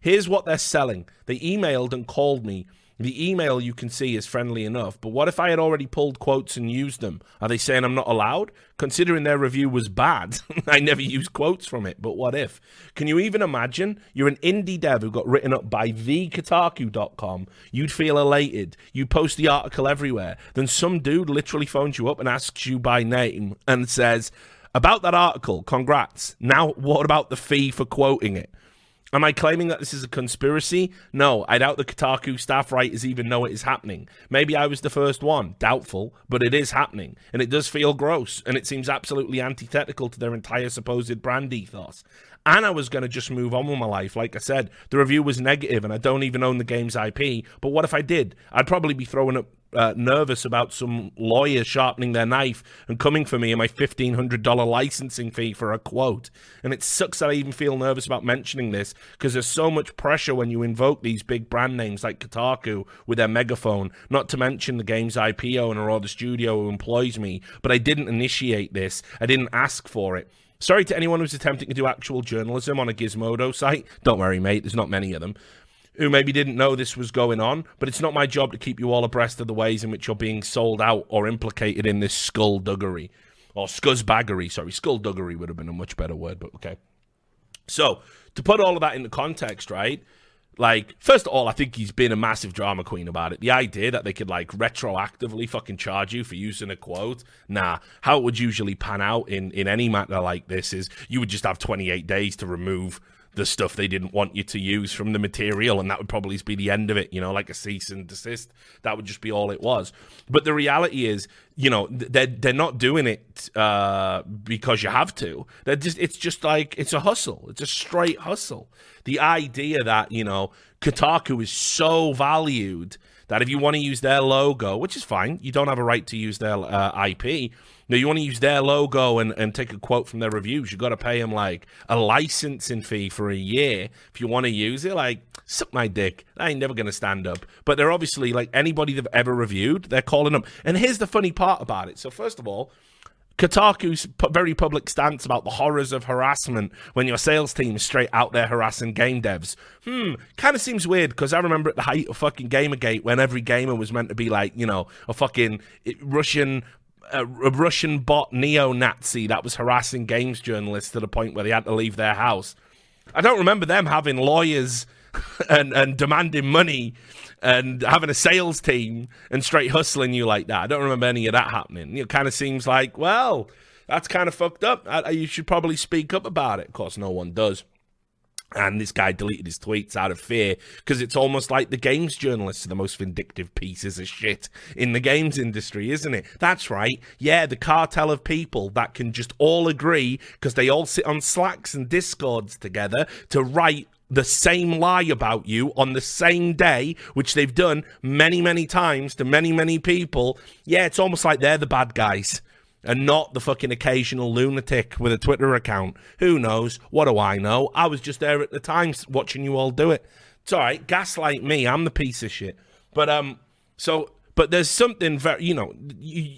Here's what they're selling. They emailed and called me. The email you can see is friendly enough, but what if I had already pulled quotes and used them? Are they saying I'm not allowed? Considering their review was bad, I never used quotes from it, but what if? Can you even imagine? You're an indie dev who got written up by thekotaku.com. You'd feel elated. You post the article everywhere. Then some dude literally phones you up and asks you by name and says, about that article, congrats. Now, what about the fee for quoting it? Am I claiming that this is a conspiracy? No, I doubt the Kotaku staff writers even know it is happening. Maybe I was the first one. Doubtful, but it is happening. And it does feel gross, and it seems absolutely antithetical to their entire supposed brand ethos. And I was going to just move on with my life. Like I said, the review was negative, and I don't even own the game's IP. But what if I did? I'd probably be throwing up uh, nervous about some lawyer sharpening their knife and coming for me and my $1,500 licensing fee for a quote. And it sucks that I even feel nervous about mentioning this because there's so much pressure when you invoke these big brand names like Kotaku with their megaphone, not to mention the game's IP owner or the studio who employs me. But I didn't initiate this, I didn't ask for it. Sorry to anyone who's attempting to do actual journalism on a Gizmodo site. Don't worry, mate, there's not many of them who maybe didn't know this was going on, but it's not my job to keep you all abreast of the ways in which you're being sold out or implicated in this skullduggery. Or scuzzbaggery, sorry. Skullduggery would have been a much better word, but okay. So, to put all of that into context, right? Like, first of all, I think he's been a massive drama queen about it. The idea that they could, like, retroactively fucking charge you for using a quote, nah. How it would usually pan out in, in any matter like this is you would just have 28 days to remove the stuff they didn't want you to use from the material, and that would probably be the end of it, you know, like a cease and desist. That would just be all it was. But the reality is, you know, they're they're not doing it uh, because you have to. They're just it's just like it's a hustle. It's a straight hustle. The idea that you know Kotaku is so valued that if you want to use their logo, which is fine, you don't have a right to use their uh, IP. No, you want to use their logo and, and take a quote from their reviews. You've got to pay them like a licensing fee for a year if you want to use it. Like, suck my dick. I ain't never going to stand up. But they're obviously like anybody they've ever reviewed, they're calling them. And here's the funny part about it. So, first of all, Kotaku's very public stance about the horrors of harassment when your sales team is straight out there harassing game devs. Hmm, kind of seems weird because I remember at the height of fucking Gamergate when every gamer was meant to be like, you know, a fucking Russian a, Russian bot neo-Nazi that was harassing games journalists to the point where they had to leave their house. I don't remember them having lawyers and, and demanding money and having a sales team and straight hustling you like that. I don't remember any of that happening. It kind of seems like, well, that's kind of fucked up. I, you should probably speak up about it. Of course, no one does. And this guy deleted his tweets out of fear because it's almost like the games journalists are the most vindictive pieces of shit in the games industry, isn't it? That's right. Yeah, the cartel of people that can just all agree because they all sit on Slacks and Discords together to write the same lie about you on the same day, which they've done many, many times to many, many people. Yeah, it's almost like they're the bad guys and not the fucking occasional lunatic with a Twitter account. Who knows? What do I know? I was just there at the time watching you all do it. It's all right. Gaslight me. I'm the piece of shit. But um, so but there's something very, you know,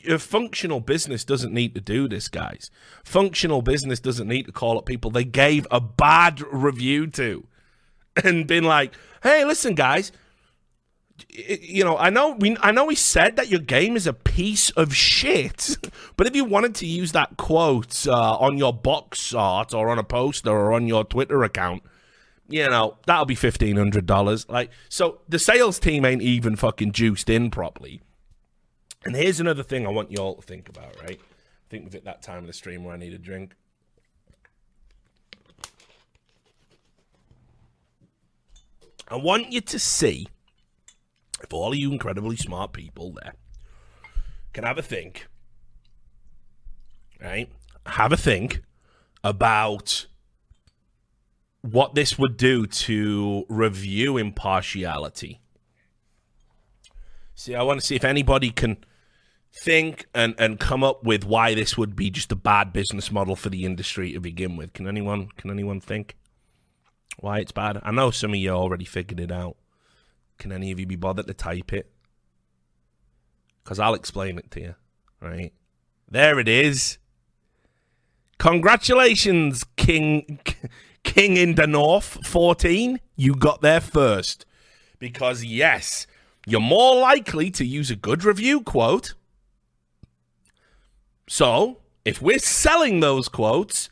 a functional business doesn't need to do this, guys. Functional business doesn't need to call up people they gave a bad review to, and been like, "Hey, listen, guys, you know, I know we I know he said that your game is a piece of shit, but if you wanted to use that quote uh, on your box art or on a poster or on your Twitter account, you know, that'll be fifteen hundred dollars. Like, so the sales team ain't even fucking juiced in properly. And here's another thing I want you all to think about, right? I think we've hit that time of the stream where I need a drink. I want you to see if all of you incredibly smart people there can have a think, right? Have a think about what this would do to review impartiality. See, I want to see if anybody can think and, and come up with why this would be just a bad business model for the industry to begin with. Can anyone can anyone think why it's bad? I know some of you already figured it out. Can any of you be bothered to type it? Because I'll explain it to you, right? There it is. Congratulations, King King in the North 14. You got there first. Because, yes, you're more likely to use a good review quote. So, if we're selling those quotes,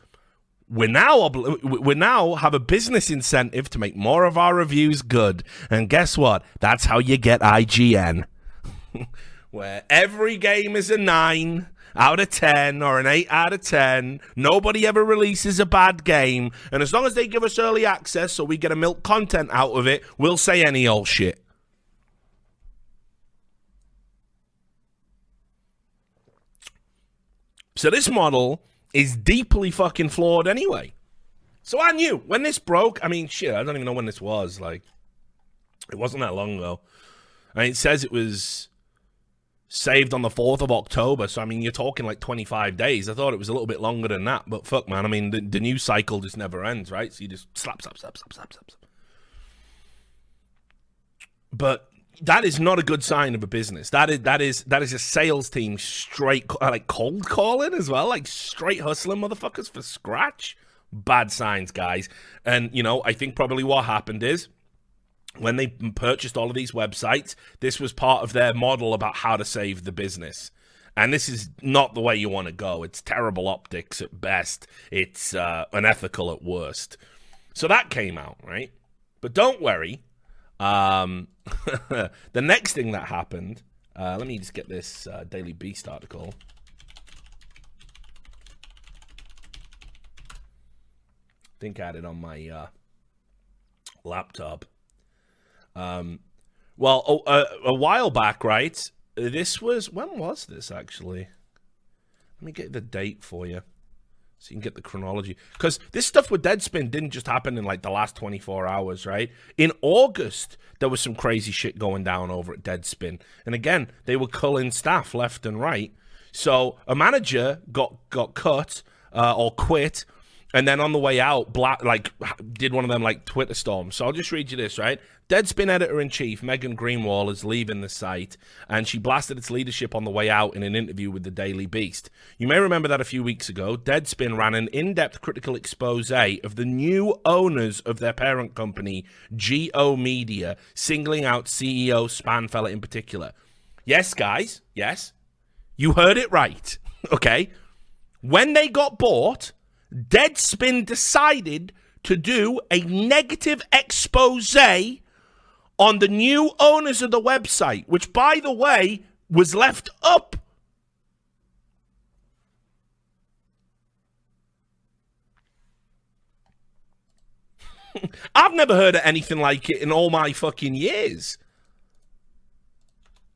we now we now have a business incentive to make more of our reviews good. And guess what? That's how you get IGN. Where every game is a 9 out of 10 or an 8 out of 10. Nobody ever releases a bad game. And as long as they give us early access so we get a milk content out of it, we'll say any old shit. So this model is deeply fucking flawed anyway. So I knew when this broke. I mean, shit, I don't even know when this was. Like, it wasn't that long ago. Mean, it says it was saved on the 4th of October. So, I mean, you're talking like 25 days. I thought it was a little bit longer than that. But fuck, man. I mean, the, the news cycle just never ends, right? So you just slap, slap, slap, slap, slap, slap. But that is not a good sign of a business. That is that is that is a sales team straight like cold calling as well, like straight hustling motherfuckers for scratch. Bad signs, guys. And you know, I think probably what happened is when they purchased all of these websites, this was part of their model about how to save the business. And this is not the way you want to go. It's terrible optics at best. It's uh, unethical at worst. So that came out, right? But don't worry, um, the next thing that happened, uh, let me just get this uh, Daily Beast article. I think I had it on my uh, laptop. Um, well, oh, uh, a while back, right? This was when was this actually? Let me get the date for you. So you can get the chronology. Because this stuff with Deadspin didn't just happen in like the last 24 hours, right? In August, there was some crazy shit going down over at Deadspin. And again, they were culling staff left and right. So a manager got got cut uh, or quit and then on the way out, black like did one of them like Twitter storms. So I'll just read you this, right? Deadspin editor in chief Megan Greenwell is leaving the site, and she blasted its leadership on the way out in an interview with the Daily Beast. You may remember that a few weeks ago, Deadspin ran an in-depth critical expose of the new owners of their parent company, G/O Media, singling out CEO Spanfeller in particular. Yes, guys, yes, you heard it right. Okay, when they got bought Deadspin decided to do a negative expose on the new owners of the website, which, by the way, was left up. I've never heard of anything like it in all my fucking years.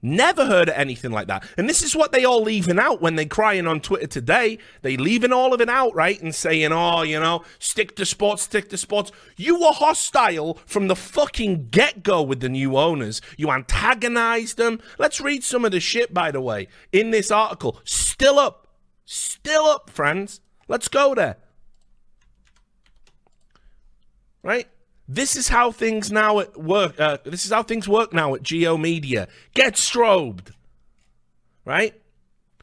Never heard of anything like that. And this is what they all leaving out when they crying on Twitter today. They leaving all of it out, right? And saying, oh, you know, stick to sports, stick to sports. You were hostile from the fucking get go with the new owners. You antagonized them. Let's read some of the shit, by the way, in this article. Still up. Still up, friends. Let's go there. Right? This is how things now at work. Uh, this is how things work now at G/O Media. Get strobed, right?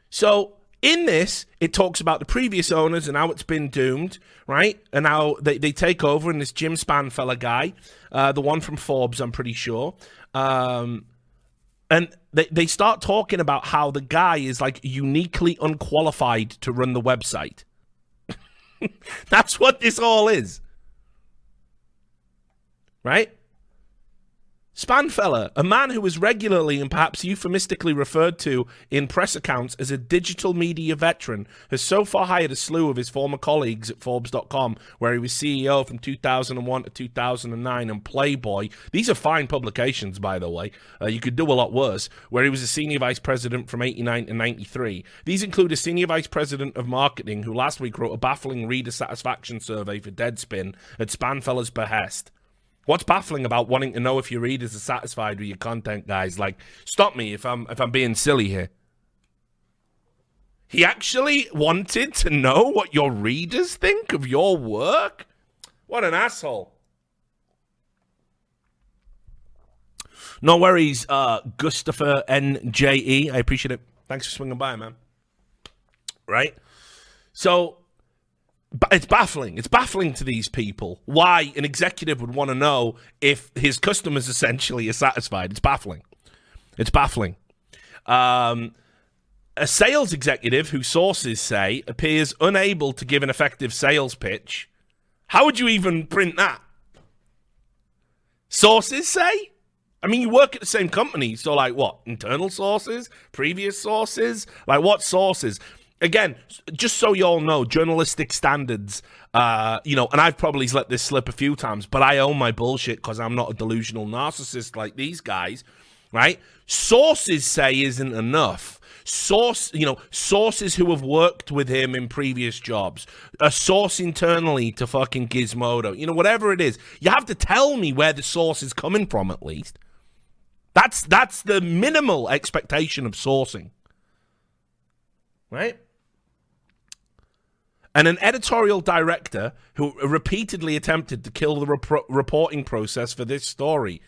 So in this, it talks about the previous owners and how it's been doomed, right? And how they, they take over. And this Jim Spanfeller guy, uh, the one from Forbes, I'm pretty sure. Um, and they, they start talking about how the guy is like uniquely unqualified to run the website. That's what this all is right? Spanfeller, a man who is regularly and perhaps euphemistically referred to in press accounts as a digital media veteran, has so far hired a slew of his former colleagues at Forbes.com, where he was CEO from 2001 to 2009, and Playboy. These are fine publications, by the way. Uh, you could do a lot worse, where he was a senior vice president from 89 to 93. These include a senior vice president of marketing who last week wrote a baffling reader satisfaction survey for Deadspin at Spanfeller's behest. What's baffling about wanting to know if your readers are satisfied with your content, guys? Like, stop me if I'm if I'm being silly here. He actually wanted to know what your readers think of your work? What an asshole. No worries, uh, Gustafer NJE. I appreciate it. Thanks for swinging by, man. Right? So it's baffling. It's baffling to these people why an executive would want to know if his customers essentially are satisfied. It's baffling. It's baffling. Um, a sales executive who sources say appears unable to give an effective sales pitch. How would you even print that? Sources say? I mean, you work at the same company, so like what? Internal sources? Previous sources? Like what sources? Again, just so you all know, journalistic standards, uh, you know, and I've probably let this slip a few times, but I own my bullshit because I'm not a delusional narcissist like these guys, right? Sources say isn't enough. Source, you know, sources who have worked with him in previous jobs, a source internally to fucking Gizmodo, you know, whatever it is, you have to tell me where the source is coming from at least. That's that's the minimal expectation of sourcing, right? And an editorial director who repeatedly attempted to kill the rep- reporting process for this story.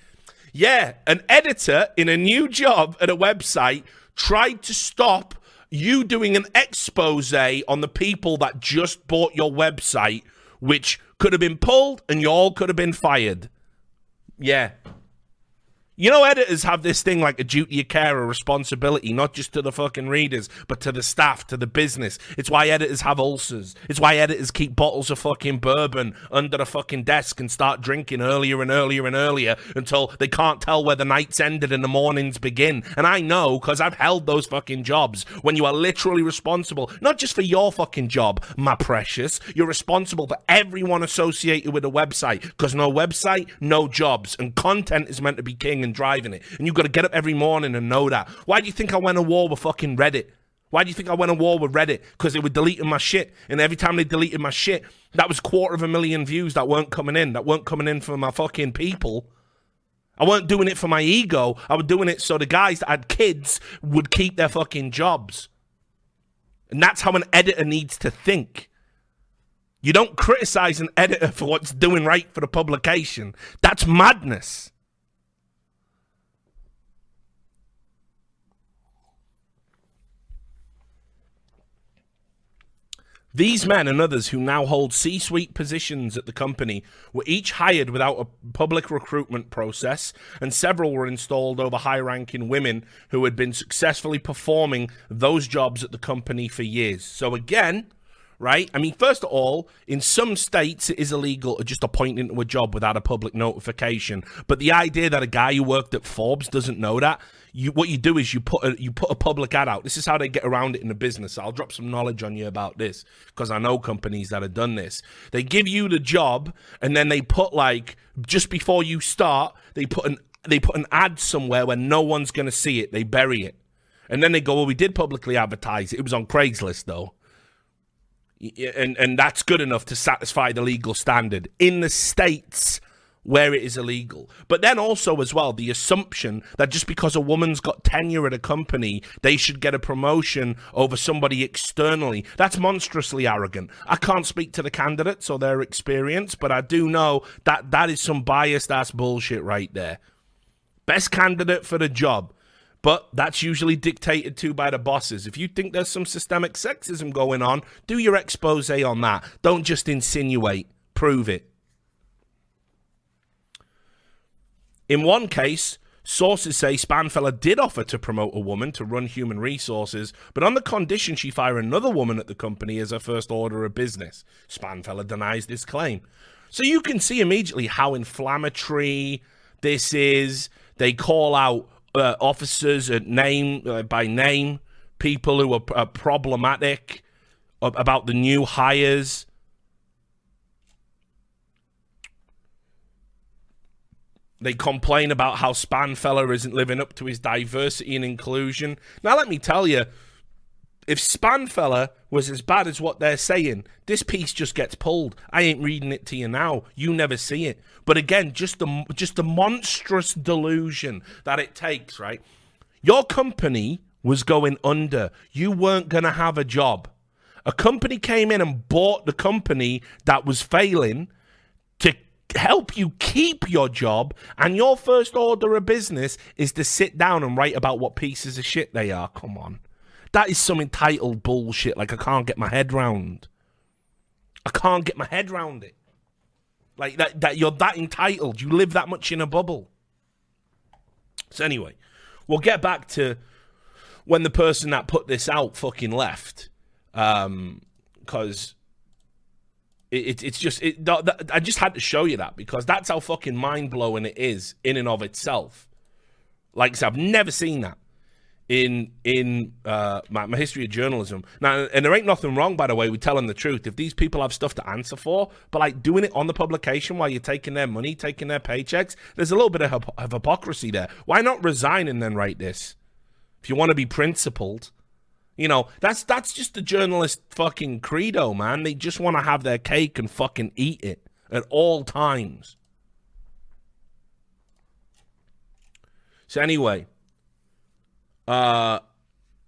Yeah, an editor in a new job at a website tried to stop you doing an expose on the people that just bought your website, which could have been pulled and you all could have been fired. Yeah, you know, editors have this thing like a duty of care, a responsibility, not just to the fucking readers, but to the staff, to the business. It's why editors have ulcers. It's why editors keep bottles of fucking bourbon under the fucking desk and start drinking earlier and earlier and earlier until they can't tell where the nights ended and the mornings begin. And I know because I've held those fucking jobs when you are literally responsible, not just for your fucking job, my precious, you're responsible for everyone associated with a website because no website, no jobs. And content is meant to be king and driving it. And you've got to get up every morning and know that. Why do you think I went to war with fucking Reddit? Why do you think I went to war with Reddit? Because they were deleting my shit. And every time they deleted my shit, that was quarter of a million views that weren't coming in, that weren't coming in for my fucking people. I weren't doing it for my ego. I was doing it so the guys that had kids would keep their fucking jobs. And that's how an editor needs to think. You don't criticize an editor for what's doing right for the publication. That's madness. These men and others who now hold C suite positions at the company were each hired without a public recruitment process, and several were installed over high ranking women who had been successfully performing those jobs at the company for years. So, again, right? I mean, first of all, in some states it is illegal to just appoint into a job without a public notification. But the idea that a guy who worked at Forbes doesn't know that, you what you do is you put a, you put a public ad out. This is how they get around it in the business. I'll drop some knowledge on you about this because I know companies that have done this. They give you the job and then they put like just before you start, they put an they put an ad somewhere where no one's going to see it. They bury it. And then they go, "Well, we did publicly advertise it. It was on Craigslist though." And and that's good enough to satisfy the legal standard in the states where it is illegal. But then also as well the assumption that just because a woman's got tenure at a company, they should get a promotion over somebody externally. That's monstrously arrogant. I can't speak to the candidates or their experience, but I do know that that is some biased ass bullshit right there. Best candidate for the job but that's usually dictated to by the bosses. If you think there's some systemic sexism going on, do your expose on that. Don't just insinuate, prove it. In one case, sources say Spanfeller did offer to promote a woman to run human resources, but on the condition she fire another woman at the company as her first order of business. Spanfeller denies this claim. So you can see immediately how inflammatory this is. They call out uh, officers at name uh, by name, people who are, are problematic about the new hires. They complain about how Spanfeller isn't living up to his diversity and inclusion. Now, let me tell you, if Spanfeller was as bad as what they're saying, this piece just gets pulled. I ain't reading it to you now. You never see it. But again, just the just the monstrous delusion that it takes, right? Your company was going under. You weren't going to have a job. A company came in and bought the company that was failing to help you keep your job, and your first order of business is to sit down and write about what pieces of shit they are. Come on. That is some entitled bullshit. Like I can't get my head round. I can't get my head round it. Like that, that you're that entitled. You live that much in a bubble. So anyway, we'll get back to when the person that put this out fucking left. Um, because it, it, it's just it, I just had to show you that because that's how fucking mind blowing it is in and of itself. Like said, I've never seen that in in uh, my, my, history of journalism. Now, and there ain't nothing wrong, by the way, with telling the truth. If these people have stuff to answer for, but like doing it on the publication while you're taking their money, taking their paychecks, there's a little bit of, of hypocrisy there. Why not resign and then write this? If you want to be principled, you know that's that's just the journalist fucking credo, man. They just want to have their cake and fucking eat it at all times. So anyway, uh,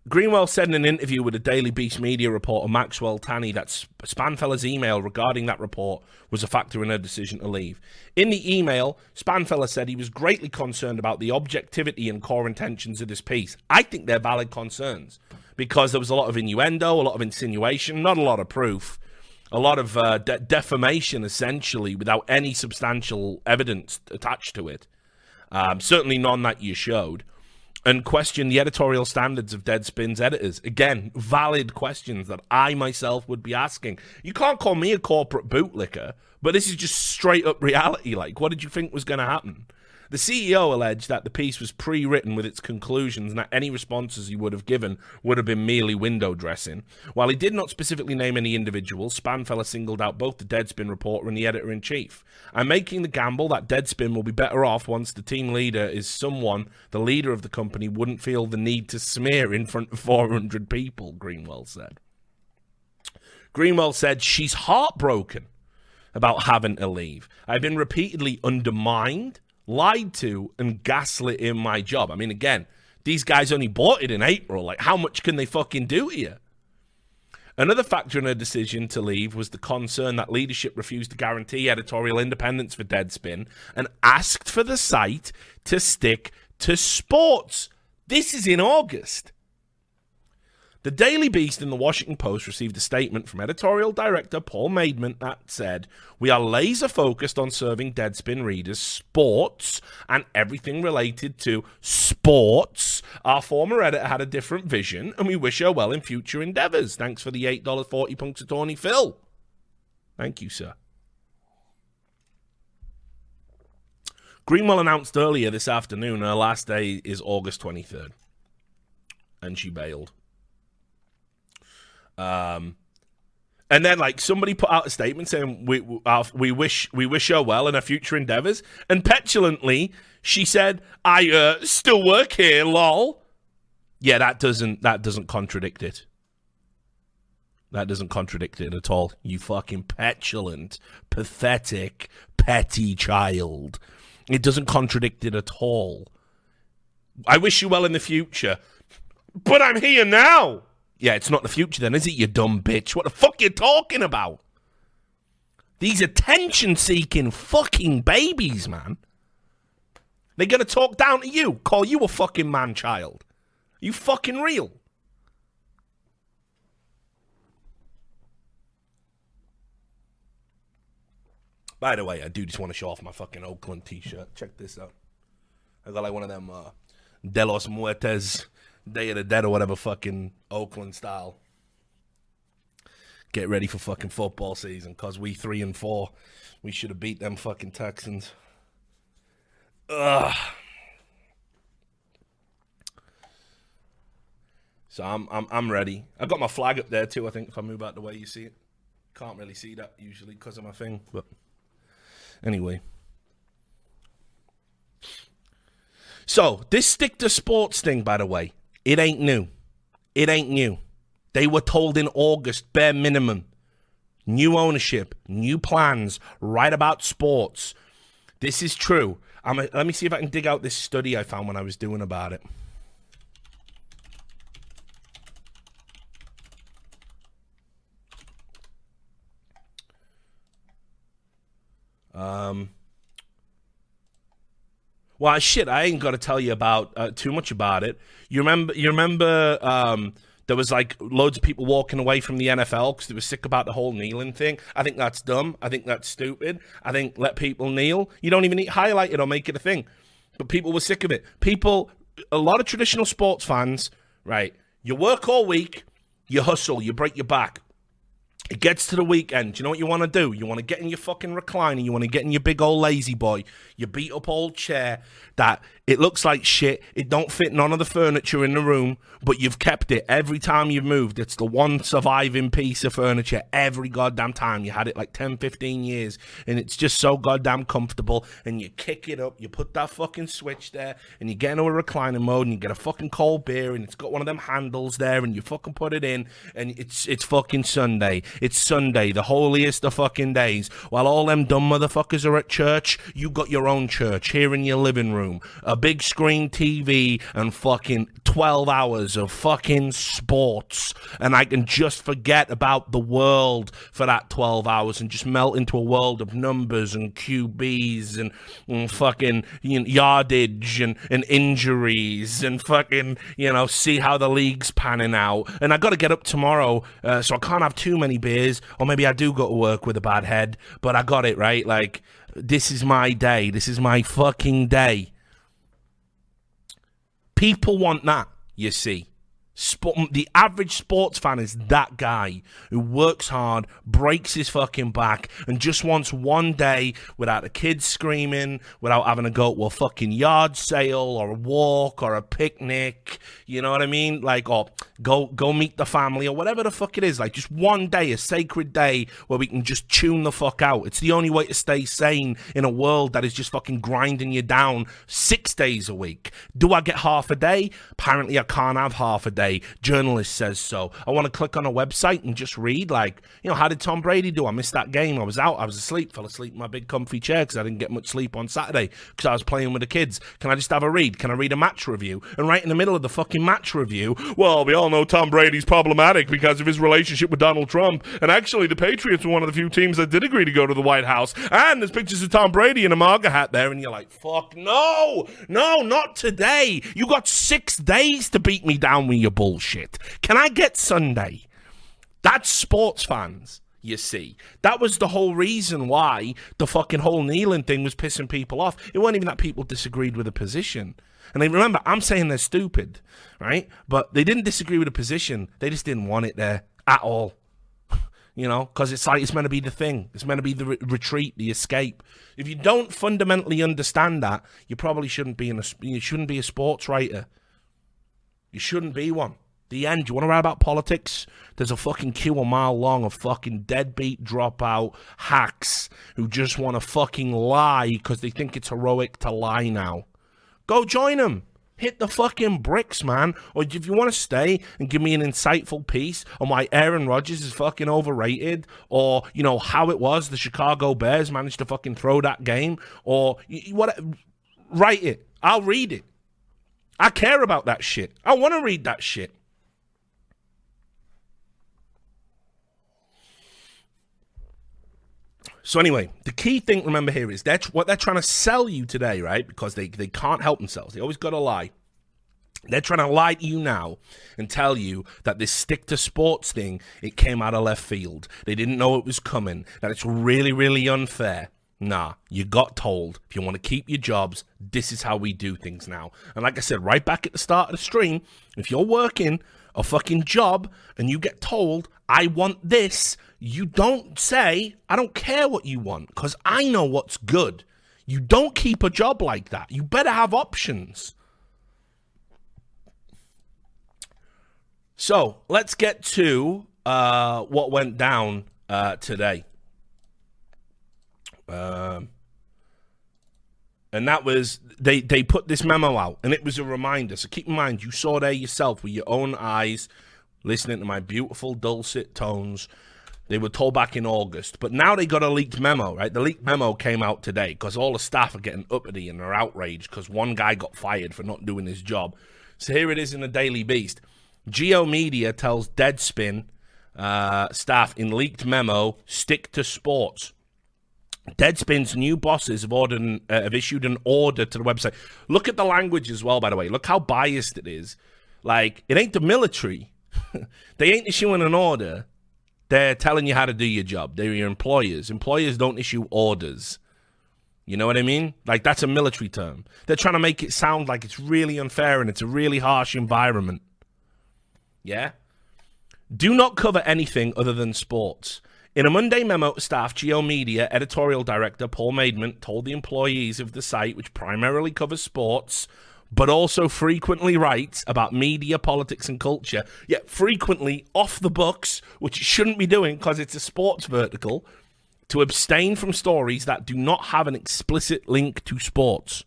Greenwell said in an interview with a Daily Beast media reporter, Maxwell Tani, that Spanfeller's email regarding that report was a factor in her decision to leave. In the email, Spanfeller said he was greatly concerned about the objectivity and core intentions of this piece. I think they're valid concerns because there was a lot of innuendo, a lot of insinuation, not a lot of proof, a lot of uh, de- defamation, essentially, without any substantial evidence attached to it. Um, certainly none that you showed and question the editorial standards of Deadspin's editors. Again, valid questions that I myself would be asking. You can't call me a corporate bootlicker, but this is just straight up reality. Like, what did you think was going to happen? The CEO alleged that the piece was pre written with its conclusions and that any responses he would have given would have been merely window dressing. While he did not specifically name any individuals, Spanfeller singled out both the Deadspin reporter and the editor in chief. I'm making the gamble that Deadspin will be better off once the team leader is someone the leader of the company wouldn't feel the need to smear in front of 400 people, Greenwell said. Greenwell said she's heartbroken about having to leave. I've been repeatedly undermined lied to and gaslit in my job. I mean, again, these guys only bought it in April. Like, how much can they fucking do you? Another factor in her decision to leave was the concern that leadership refused to guarantee editorial independence for Deadspin and asked for the site to stick to sports. This is in August. The Daily Beast and the Washington Post received a statement from editorial director Paul Maidment that said, We are laser focused on serving Deadspin readers sports and everything related to sports. Our former editor had a different vision, and we wish her well in future endeavors. Thanks for the $8.40 Punxsutawney Phil. Thank you, sir. Greenwell announced earlier this afternoon her last day is August 23rd, and she bailed. Um, and then like somebody put out a statement saying we we, wish we wish her well in her future endeavors, and petulantly she said, "I uh, still work here, lol." Yeah, that doesn't that doesn't contradict it. That doesn't contradict it at all. You fucking petulant, pathetic, petty child. It doesn't contradict it at all. I wish you well in the future, but I'm here now. Yeah, it's not the future then, is it, you dumb bitch? What the fuck you talking about? These attention seeking fucking babies, man. They're gonna talk down to you, call you a fucking man child. You fucking real? By the way, I do just want to show off my fucking Oakland t-shirt. Check this out. I got like one of them uh, De Los Muertes Day of the Dead or whatever fucking Oakland style. Get ready for fucking football season because we three and four. We should have beat them fucking Texans. Ugh. So I'm I'm I'm ready. I've got my flag up there too. I think if I move out the way you see it, can't really see that usually because of my thing. But anyway. So this stick to sports thing, by the way, it ain't new. It ain't new. They were told in August, bare minimum. New ownership, new plans, right about sports. This is true. I'm a, let me see if I can dig out this study I found when I was doing about it. Um, well, shit, I ain't got to tell you about uh, too much about it. You remember? You remember? Um, there was like loads of people walking away from the NFL because they were sick about the whole kneeling thing. I think that's dumb. I think that's stupid. I think let people kneel. You don't even need highlight it or make it a thing. But people were sick of it. People, a lot of traditional sports fans, right? You work all week, you hustle, you break your back. It gets to the weekend. Do you know what you want to do? You want to get in your fucking recliner. You want to get in your big old lazy boy, your beat up old chair that it looks like shit. It don't fit none of the furniture in the room, but you've kept it every time you've moved. It's the one surviving piece of furniture every goddamn time. You had it like 10, 15 years, and it's just so goddamn comfortable. And you kick it up, you put that fucking switch there, and you get into a recliner mode, and you get a fucking cold beer, and it's got one of them handles there, and you fucking put it in, and it's it's fucking Sunday it's Sunday, the holiest of fucking days. While all them dumb motherfuckers are at church, you got your own church here in your living room. A big screen TV and fucking 12 hours of fucking sports. And I can just forget about the world for that 12 hours and just melt into a world of numbers and QBs and, and fucking you know, yardage and, and injuries and fucking, you know, see how the league's panning out. And I got to get up tomorrow, uh, so I can't have too many beers, or maybe I do go to work with a bad head, but I got it right. Like, this is my day. This is my fucking day. People want that, you see. Sport, the average sports fan is that guy who works hard, breaks his fucking back, and just wants one day without the kids screaming, without having to go to a fucking yard sale or a walk or a picnic. You know what I mean? Like, or go go meet the family or whatever the fuck it is. Like, just one day, a sacred day where we can just tune the fuck out. It's the only way to stay sane in a world that is just fucking grinding you down six days a week. Do I get half a day? Apparently, I can't have half a day Journalist says so. I want to click on a website and just read, like, you know, how did Tom Brady do? I missed that game. I was out. I was asleep. Fell asleep in my big comfy chair because I didn't get much sleep on Saturday because I was playing with the kids. Can I just have a read? Can I read a match review? And right in the middle of the fucking match review, well, we all know Tom Brady's problematic because of his relationship with Donald Trump. And actually, the Patriots were one of the few teams that did agree to go to the White House. And there's pictures of Tom Brady in a MAGA hat there. And you're like, fuck, no, no, not today. You got six days to beat me down with your bullshit. Can I get Sunday? That's sports fans, you see. That was the whole reason why the fucking whole kneeling thing was pissing people off. It wasn't even that people disagreed with the position. And they remember, I'm saying they're stupid, right? But they didn't disagree with the position. They just didn't want it there at all. You know, because it's like it's meant to be the thing. It's meant to be the re- retreat, the escape. If you don't fundamentally understand that, you probably shouldn't be in a you shouldn't be a sports writer. You shouldn't be one. The end. You want to write about politics? There's a fucking queue a mile long of fucking deadbeat dropout hacks who just want to fucking lie because they think it's heroic to lie now. Go join them. Hit the fucking bricks, man. Or if you want to stay and give me an insightful piece on why Aaron Rodgers is fucking overrated, or you know how it was the Chicago Bears managed to fucking throw that game, or what? Write it. I'll read it. I care about that shit. I want to read that shit. So anyway, the key thing remember here is that what they're trying to sell you today, right? Because they, they can't help themselves. They always got to lie. They're trying to lie to you now and tell you that this stick to sports thing, it came out of left field. They didn't know it was coming, that it's really, really unfair. Nah, you got told if you want to keep your jobs, this is how we do things now. And like I said right back at the start of the stream, if you're working a fucking job and you get told, I want this, you don't say, I don't care what you want because I know what's good. You don't keep a job like that. You better have options. So let's get to uh, what went down uh, today. Um, and that was they they put this memo out, and it was a reminder. So keep in mind, you saw there yourself with your own eyes, listening to my beautiful dulcet tones. They were told back in August, but now they got a leaked memo, right? The leaked memo came out today because all the staff are getting uppity and they're outraged because one guy got fired for not doing his job. So here it is in the Daily Beast. G/O Media tells Deadspin uh, staff in leaked memo stick to sports. Deadspin's new bosses have ordered uh, have issued an order to the website. Look at the language as well, by the way. Look how biased it is. Like it ain't the military. they ain't issuing an order. They're telling you how to do your job. They're your employers. Employers don't issue orders. You know what I mean? Like that's a military term. They're trying to make it sound like it's really unfair and it's a really harsh environment. Yeah? Do not cover anything other than sports. In a Monday memo to staff, G/O Media editorial director Paul Maidment told the employees of the site, which primarily covers sports, but also frequently writes about media, politics, and culture, yet frequently off the books, which it shouldn't be doing because it's a sports vertical, to abstain from stories that do not have an explicit link to sports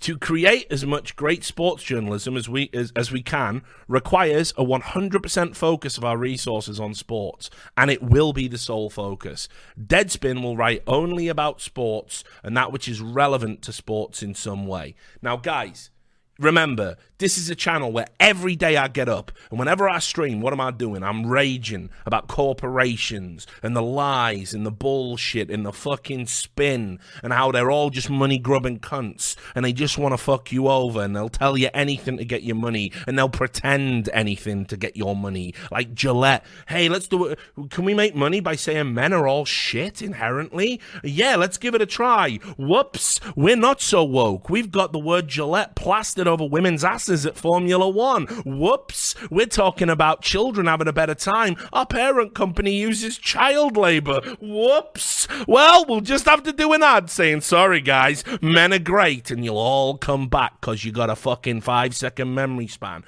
to create as much great sports journalism as we as, as we can requires a 100% focus of our resources on sports and it will be the sole focus. Deadspin will write only about sports and that which is relevant to sports in some way. Now guys remember, this is a channel where every day I get up and whenever I stream, what am I doing? I'm raging about corporations and the lies and the bullshit and the fucking spin and how they're all just money grubbing cunts and they just want to fuck you over and they'll tell you anything to get your money and they'll pretend anything to get your money. Like Gillette, hey, let's do it. Can we make money by saying men are all shit inherently? Yeah, let's give it a try. Whoops, we're not so woke. We've got the word Gillette plastered over women's asses at Formula One. Whoops. We're talking about children having a better time. Our parent company uses child labor. Whoops. Well, we'll just have to do an ad saying, sorry, guys, men are great, and you'll all come back because you got a fucking five second memory span.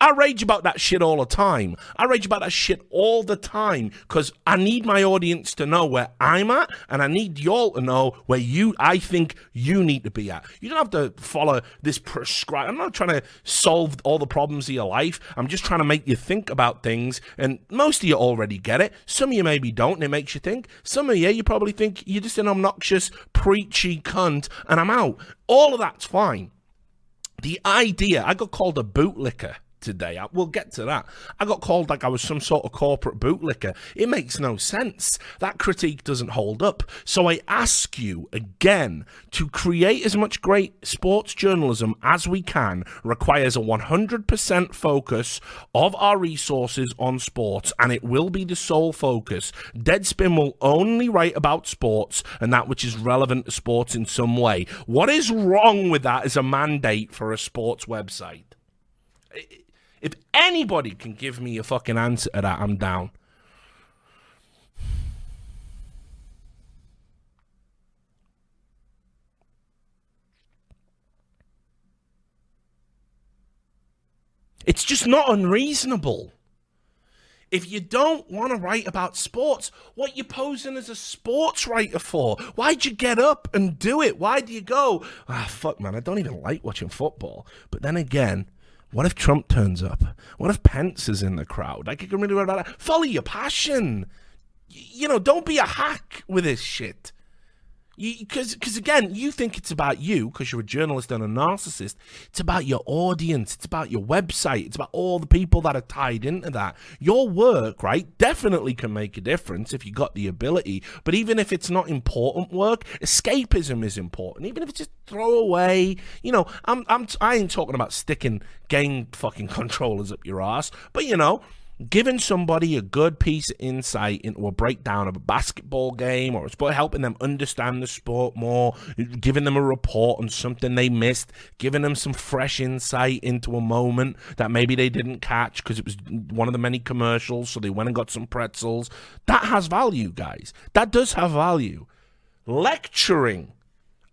I rage about that shit all the time. I rage about that shit all the time because I need my audience to know where I'm at, and I need y'all to know where you, I think you need to be at. You don't have to follow this prescribed. I'm not trying to solve all the problems of your life. I'm just trying to make you think about things, and most of you already get it. Some of you maybe don't, and it makes you think. Some of you, you probably think you're just an obnoxious, preachy cunt, and I'm out. All of that's fine. The idea, I got called a bootlicker today. I, we'll get to that. I got called like I was some sort of corporate bootlicker. It makes no sense. That critique doesn't hold up. So I ask you again to create as much great sports journalism as we can requires a 100% focus of our resources on sports, and it will be the sole focus. Deadspin will only write about sports and that which is relevant to sports in some way. What is wrong with that as a mandate for a sports website? If anybody can give me a fucking answer to that, I'm down. It's just not unreasonable. If you don't want to write about sports, what you posing as a sports writer for? Why'd you get up and do it? Why do you go, ah, fuck, man, I don't even like watching football. But then again, what if Trump turns up? What if Pence is in the crowd? Like, you can really about that. Follow your passion. you know, don't be a hack with this shit. Because, because again, you think it's about you because you're a journalist and a narcissist. It's about your audience. It's about your website. It's about all the people that are tied into that. Your work, right, definitely can make a difference if you got the ability. But even if it's not important work, escapism is important. Even if it's just throw away, you know, I'm, I'm, I ain't talking about sticking game fucking controllers up your ass, but you know giving somebody a good piece of insight into a breakdown of a basketball game or a sport, helping them understand the sport more, giving them a report on something they missed, giving them some fresh insight into a moment that maybe they didn't catch because it was one of the many commercials, so they went and got some pretzels. That has value, guys. That does have value. Lecturing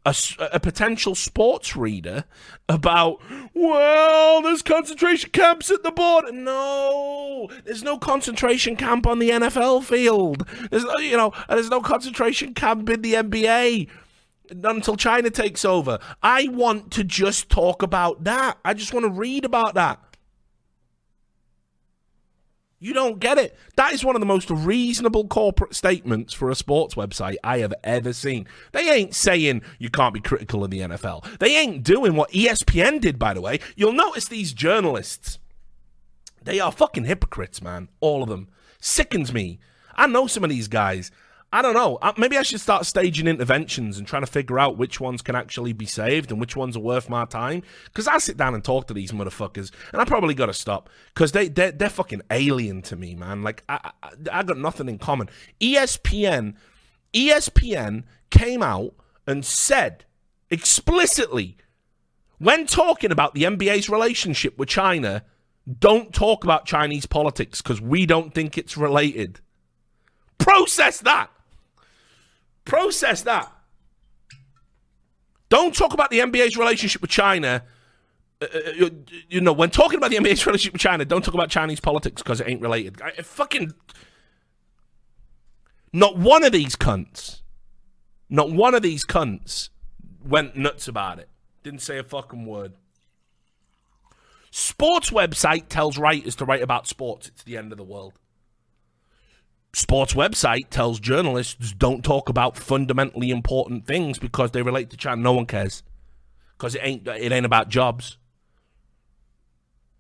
a, a, potential sports reader about, well, there's concentration camps at the border. No, there's no concentration camp on the NFL field. There's no, you know, there's no concentration camp in the NBA until China takes over. I want to just talk about that. I just want to read about that. You don't get it. That is one of the most reasonable corporate statements for a sports website I have ever seen. They ain't saying you can't be critical of the NFL. They ain't doing what ESPN did, by the way. You'll notice these journalists, they are fucking hypocrites, man. All of them. Sickens me. I know some of these guys. I don't know. Maybe I should start staging interventions and trying to figure out which ones can actually be saved and which ones are worth my time. Because I sit down and talk to these motherfuckers, and I probably got to stop because they they're, they're fucking alien to me, man. Like I, I I got nothing in common. ESPN, ESPN came out and said explicitly when talking about the NBA's relationship with China, don't talk about Chinese politics because we don't think it's related. Process that. Process that. Don't talk about the NBA's relationship with China. Uh, uh you, know, when talking about the NBA's relationship with China, don't talk about Chinese politics because it ain't related. I, fucking. Not one of these cunts, not one of these cunts went nuts about it. Didn't say a fucking word. Sports website tells writers to write about sports. It's the end of the world sports website tells journalists don't talk about fundamentally important things because they relate to China. No one cares because it ain't it ain't about jobs.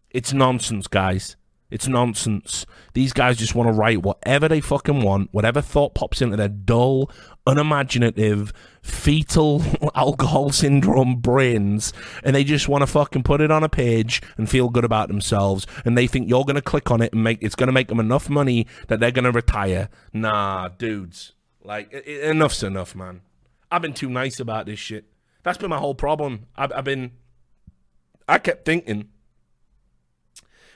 It's nonsense, guys. It's nonsense. These guys just want to write whatever they fucking want, whatever thought pops into their dull, unimaginative, fetal alcohol syndrome brains, and they just want to fucking put it on a page and feel good about themselves. And they think you're going to click on it and make it's going to make them enough money that they're going to retire. Nah, dudes. Like, it, enough's enough, man. I've been too nice about this shit. That's been my whole problem. I've, I've been I kept thinking,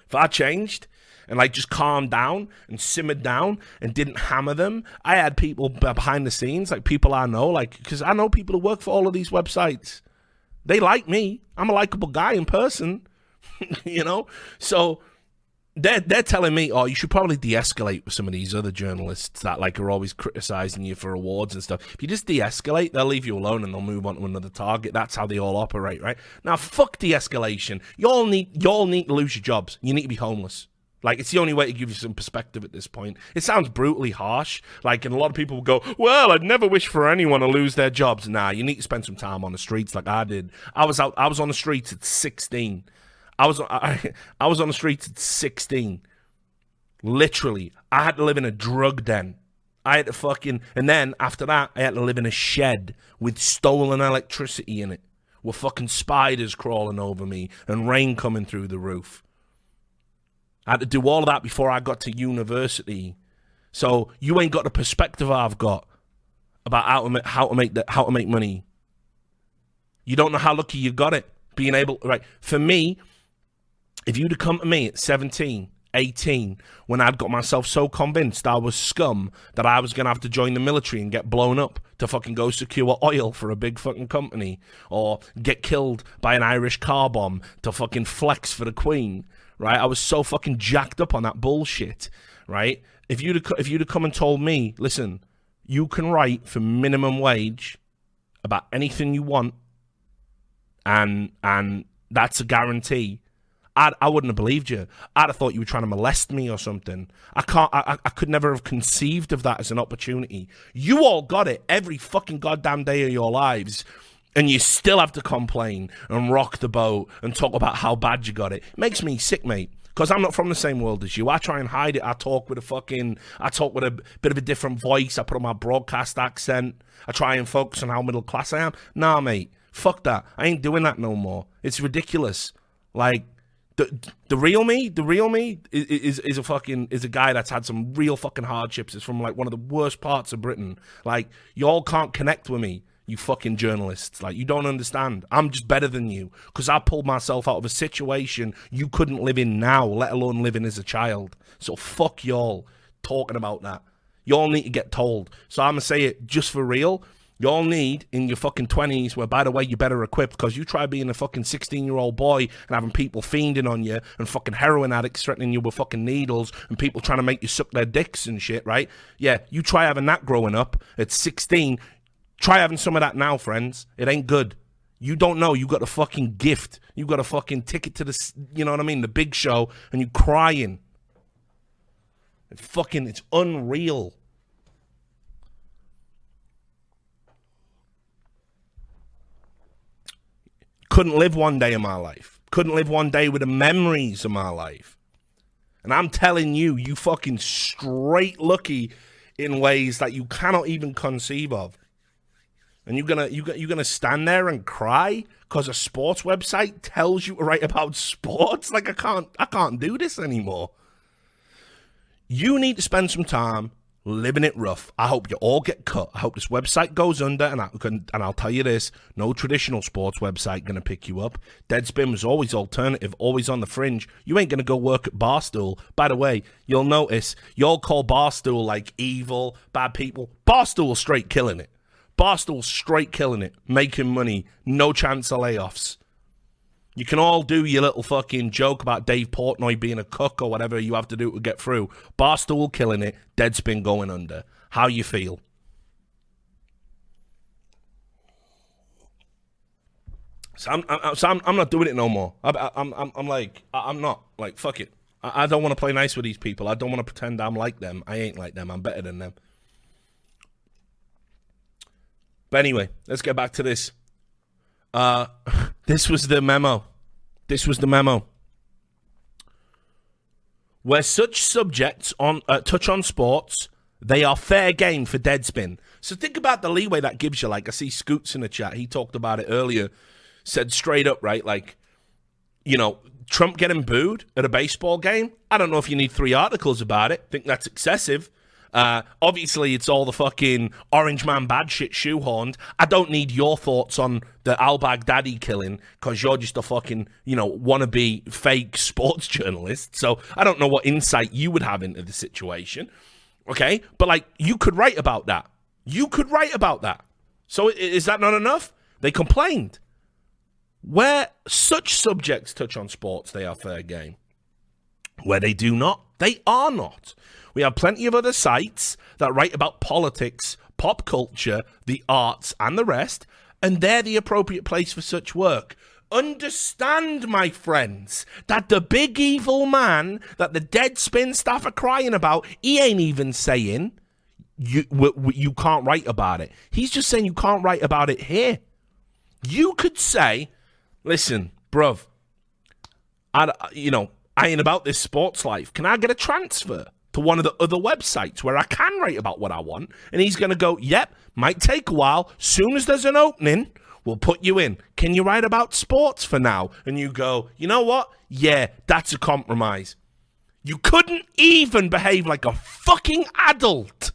if I changed and like just calmed down and simmered down and didn't hammer them, I had people behind the scenes, like people I know, like because I know people who work for all of these websites. They like me. I'm a likable guy in person, you know. So they're they're telling me, oh, you should probably de-escalate with some of these other journalists that like are always criticizing you for awards and stuff. If you just de-escalate, they'll leave you alone and they'll move on to another target. That's how they all operate, right? Now, fuck de-escalation. You all need you all need to lose your jobs. You need to be homeless. Like it's the only way to give you some perspective at this point. It sounds brutally harsh. Like, and a lot of people will go, "Well, I'd never wish for anyone to lose their jobs." Nah, you need to spend some time on the streets, like I did. I was out. I was on the streets at sixteen. I was I, I was on the streets at 16. Literally, I had to live in a drug den. I had to fucking and then after that, I had to live in a shed with stolen electricity in it, with fucking spiders crawling over me and rain coming through the roof. I had to do all of that before I got to university. So you ain't got the perspective I've got about how to make, how to make the, how to make money. You don't know how lucky you got it being able right for me if you'd have come to me at 17, 18, when I'd got myself so convinced I was scum that I was going to have to join the military and get blown up to fucking go secure oil for a big fucking company or get killed by an Irish car bomb to fucking flex for the Queen, right? I was so fucking jacked up on that bullshit, right? If you'd have, if you'd have come and told me, listen, you can write for minimum wage about anything you want, and and that's a guarantee I'd, I wouldn't have believed you. I'd have thought you were trying to molest me or something. I can't. I, I could never have conceived of that as an opportunity. You all got it every fucking goddamn day of your lives, and you still have to complain and rock the boat and talk about how bad you got it. it makes me sick, mate. Because I'm not from the same world as you. I try and hide it. I talk with a fucking. I talk with a bit of a different voice. I put on my broadcast accent. I try and focus on how middle class I am. Nah, mate. Fuck that. I ain't doing that no more. It's ridiculous. Like the the real me, the real me is, is is a fucking is a guy that's had some real fucking hardships. It's from like one of the worst parts of Britain. Like y'all can't connect with me, you fucking journalists. Like you don't understand. I'm just better than you because I pulled myself out of a situation you couldn't live in now, let alone living as a child. So fuck y'all talking about that. Y'all need to get told. So I'm gonna say it just for real. Y'all need in your fucking 20s, where by the way, you're better equipped because you try being a fucking 16 year old boy and having people fiending on you and fucking heroin addicts threatening you with fucking needles and people trying to make you suck their dicks and shit, right? Yeah, you try having that growing up at 16. Try having some of that now, friends. It ain't good. You don't know. You got a fucking gift. You got a fucking ticket to the, you know what I mean, the big show, and you crying. It's fucking, it's unreal. couldn't live one day of my life. Couldn't live one day with the memories of my life. And I'm telling you, you fucking straight lucky in ways that you cannot even conceive of. And you're gonna you you're gonna stand there and cry because a sports website tells you to write about sports. Like I can't I can't do this anymore. You need to spend some time living it rough. I hope you all get cut. I hope this website goes under, and I can, and I'll tell you this: no traditional sports website gonna pick you up. Deadspin was always alternative, always on the fringe. You ain't gonna go work at Barstool. By the way, you'll notice y'all call Barstool like evil, bad people. Barstool straight killing it. Barstool straight killing it, making money, no chance of layoffs. You can all do your little fucking joke about Dave Portnoy being a cook or whatever you have to do to get through. Barstool killing it, Deadspin going under. How you feel? So I'm, I'm, so I'm, I'm not doing it no more. I, am I'm, I'm like, I'm not like fuck it. I, I don't want to play nice with these people. I don't want to pretend I'm like them. I ain't like them. I'm better than them. But anyway, let's get back to this. Uh, this was the memo. This was the memo. Where such subjects on uh, touch on sports, they are fair game for Deadspin. So think about the leeway that gives you. Like I see Scoots in the chat. He talked about it earlier. Said straight up, right? Like, you know, Trump getting booed at a baseball game. I don't know if you need three articles about it. Think that's excessive. Uh, obviously, it's all the fucking Orange Man bad shit shoehorned. I don't need your thoughts on the Al Baghdadi killing because you're just a fucking, you know, wannabe fake sports journalist. So I don't know what insight you would have into the situation. Okay. But like, you could write about that. You could write about that. So is that not enough? They complained. Where such subjects touch on sports, they are fair game. Where they do not, they are not. We have plenty of other sites that write about politics, pop culture, the arts, and the rest, and they're the appropriate place for such work. Understand, my friends, that the big evil man that the Deadspin staff are crying about, he ain't even saying you you can't write about it. He's just saying you can't write about it here. You could say, "Listen, bruv, I you know I ain't about this sports life. Can I get a transfer?" To one of the other websites where I can write about what I want. And he's going to go, yep, might take a while. Soon as there's an opening, we'll put you in. Can you write about sports for now? And you go, you know what? Yeah, that's a compromise. You couldn't even behave like a fucking adult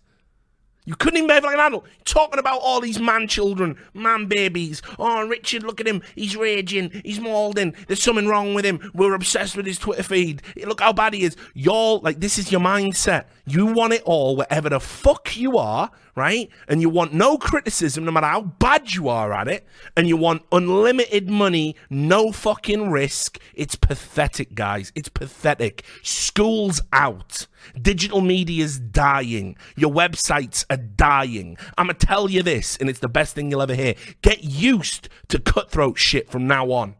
you couldn't even behave like an adult. Talking about all these man children, man babies. Oh, Richard, look at him. He's raging. He's mauling. There's something wrong with him. We're obsessed with his Twitter feed. Look how bad he is. Y'all, like, this is your mindset. You want it all wherever the fuck you are, right? And you want no criticism no matter how bad you are at it. And you want unlimited money, no fucking risk. It's pathetic, guys. It's pathetic. School's out. Digital media's dying. Your websites are dying. I'm going to tell you this, and it's the best thing you'll ever hear. Get used to cutthroat shit from now on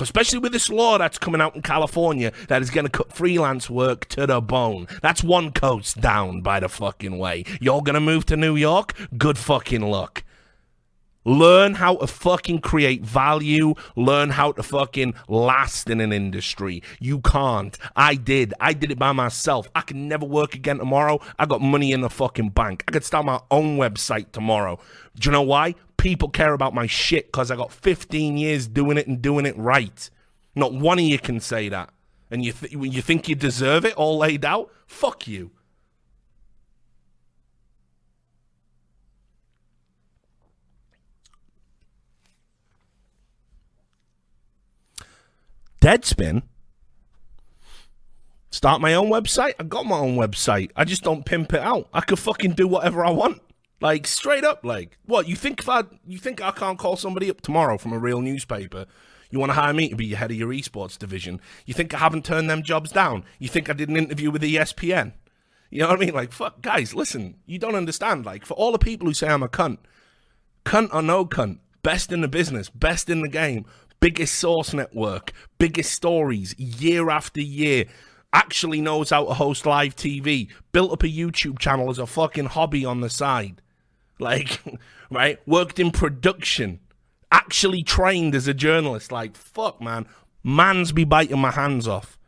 especially with this law that's coming out in California that is going to cut freelance work to the bone. That's one coast down by the fucking way. You're going to move to New York? Good fucking luck. Learn how to fucking create value. Learn how to fucking last in an industry. You can't. I did. I did it by myself. I can never work again tomorrow. I got money in the fucking bank. I could start my own website tomorrow. Do you know why? People care about my shit because I got 15 years doing it and doing it right. Not one of you can say that. And you, th- you think you deserve it all laid out? Fuck you. Deadspin. Start my own website. I got my own website. I just don't pimp it out. I could fucking do whatever I want. Like straight up, like what you think if I you think I can't call somebody up tomorrow from a real newspaper? You want to hire me to be head of your esports division? You think I haven't turned them jobs down? You think I did an interview with ESPN? You know what I mean? Like fuck, guys, listen, you don't understand. Like for all the people who say I'm a cunt, cunt or no cunt, best in the business, best in the game, biggest source network, biggest stories year after year. Actually knows how to host live TV. Built up a YouTube channel as a fucking hobby on the side. Like, right? Worked in production. Actually trained as a journalist. Like, fuck, man. Man's be biting my hands off.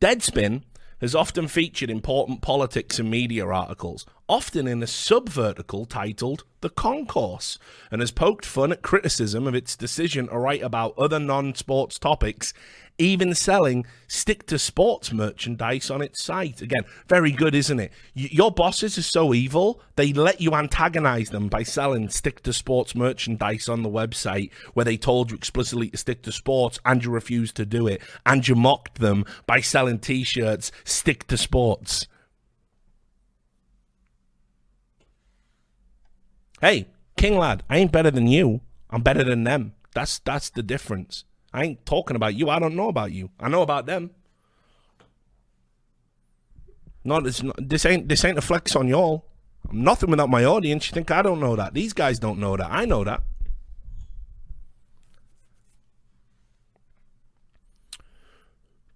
Deadspin has often featured important politics and media articles, often in a subvertical titled The Concourse, and has poked fun at criticism of its decision to write about other non sports topics even selling stick to sports merchandise on its site. Again, very good, isn't it? Y- your bosses are so evil, they let you antagonize them by selling stick to sports merchandise on the website where they told you explicitly to stick to sports and you refused to do it. And you mocked them by selling t shirts, stick to sports. Hey, King lad, I ain't better than you. I'm better than them. That's that's the difference. I ain't talking about you. I don't know about you. I know about them. No, this, this ain't this ain't a flex on y'all. I'm nothing without my audience. You think I don't know that? These guys don't know that. I know that.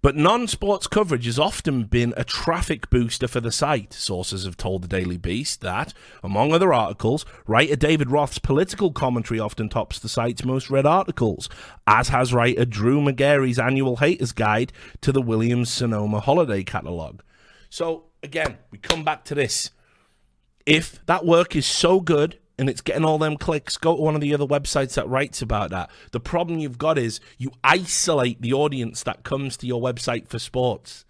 But non sports coverage has often been a traffic booster for the site. Sources have told the Daily Beast that, among other articles, writer David Roth's political commentary often tops the site's most read articles, as has writer Drew Magary's annual Haters Guide to the Williams Sonoma Holiday Catalogue. So, again, we come back to this. If that work is so good and it's getting all them clicks, go to one of the other websites that writes about that. The problem you've got is you isolate the audience that comes to your website for sports.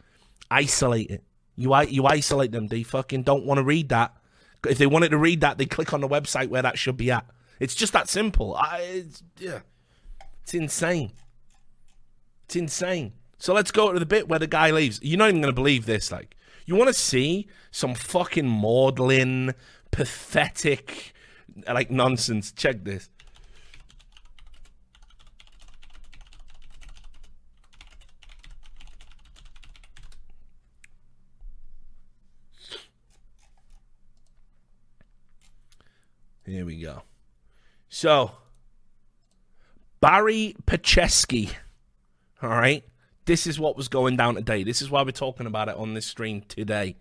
Isolate it. You you isolate them. They fucking don't want to read that. If they wanted to read that, they click on the website where that should be at. It's just that simple. I, it's, yeah, it's insane. It's insane. So let's go to the bit where the guy leaves. You're not even going to believe this. Like, you want to see some fucking maudlin, pathetic, like nonsense. Check this. Here we go. So, Barry Petchesky, all right? This is what was going down today. This is why we're talking about it on this stream today.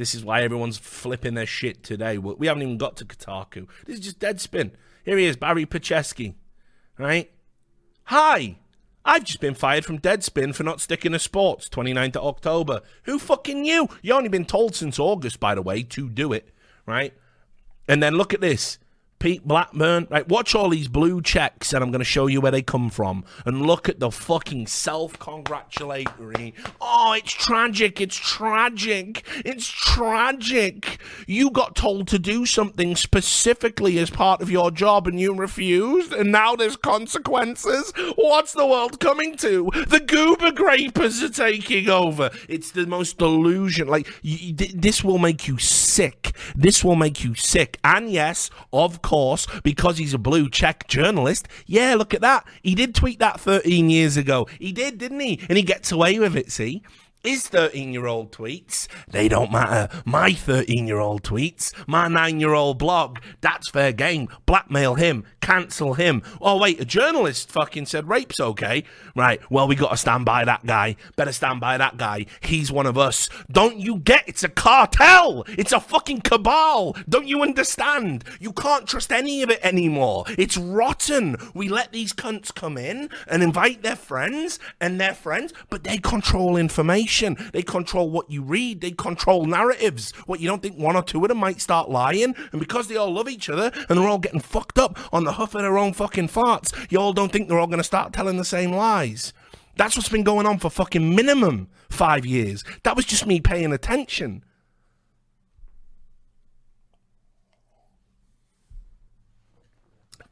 This is why everyone's flipping their shit today. We haven't even got to Kotaku. This is just Deadspin. Here he is, Barry Petchesky, right? Hi, I've just been fired from Deadspin for not sticking to sports 29th of October. Who fucking knew? You only been told since August, by the way, to do it, right? And then look at this. Pete Blackburn, right? Watch all these blue checks, and I'm going to show you where they come from. And look at the fucking self-congratulatory. Oh, it's tragic! It's tragic! It's tragic! You got told to do something specifically as part of your job, and you refused, and now there's consequences. What's the world coming to? The goober grapers are taking over. It's the most delusion. Like this will make you sick. This will make you sick. And yes, of course course, because he's a blue check journalist, yeah, look at that. He did tweet that 13 years ago. He did, didn't he? And he gets away with it, see? His 13 year old tweets, they don't matter. My 13 year old tweets, my 9 year old blog, that's fair game. Blackmail him, cancel him. Oh, wait, a journalist fucking said rape's okay. Right, well, we gotta stand by that guy. Better stand by that guy. He's one of us. Don't you get it's a cartel? It's a fucking cabal. Don't you understand? You can't trust any of it anymore. It's rotten. We let these cunts come in and invite their friends and their friends, but they control information information. They control what you read. They control narratives. What you don't think one or two of them might start lying, and because they all love each other and they're all getting fucked up on the huff of their own fucking farts, you all don't think they're all going to start telling the same lies. That's what's been going on for fucking minimum five years. That was just me paying attention.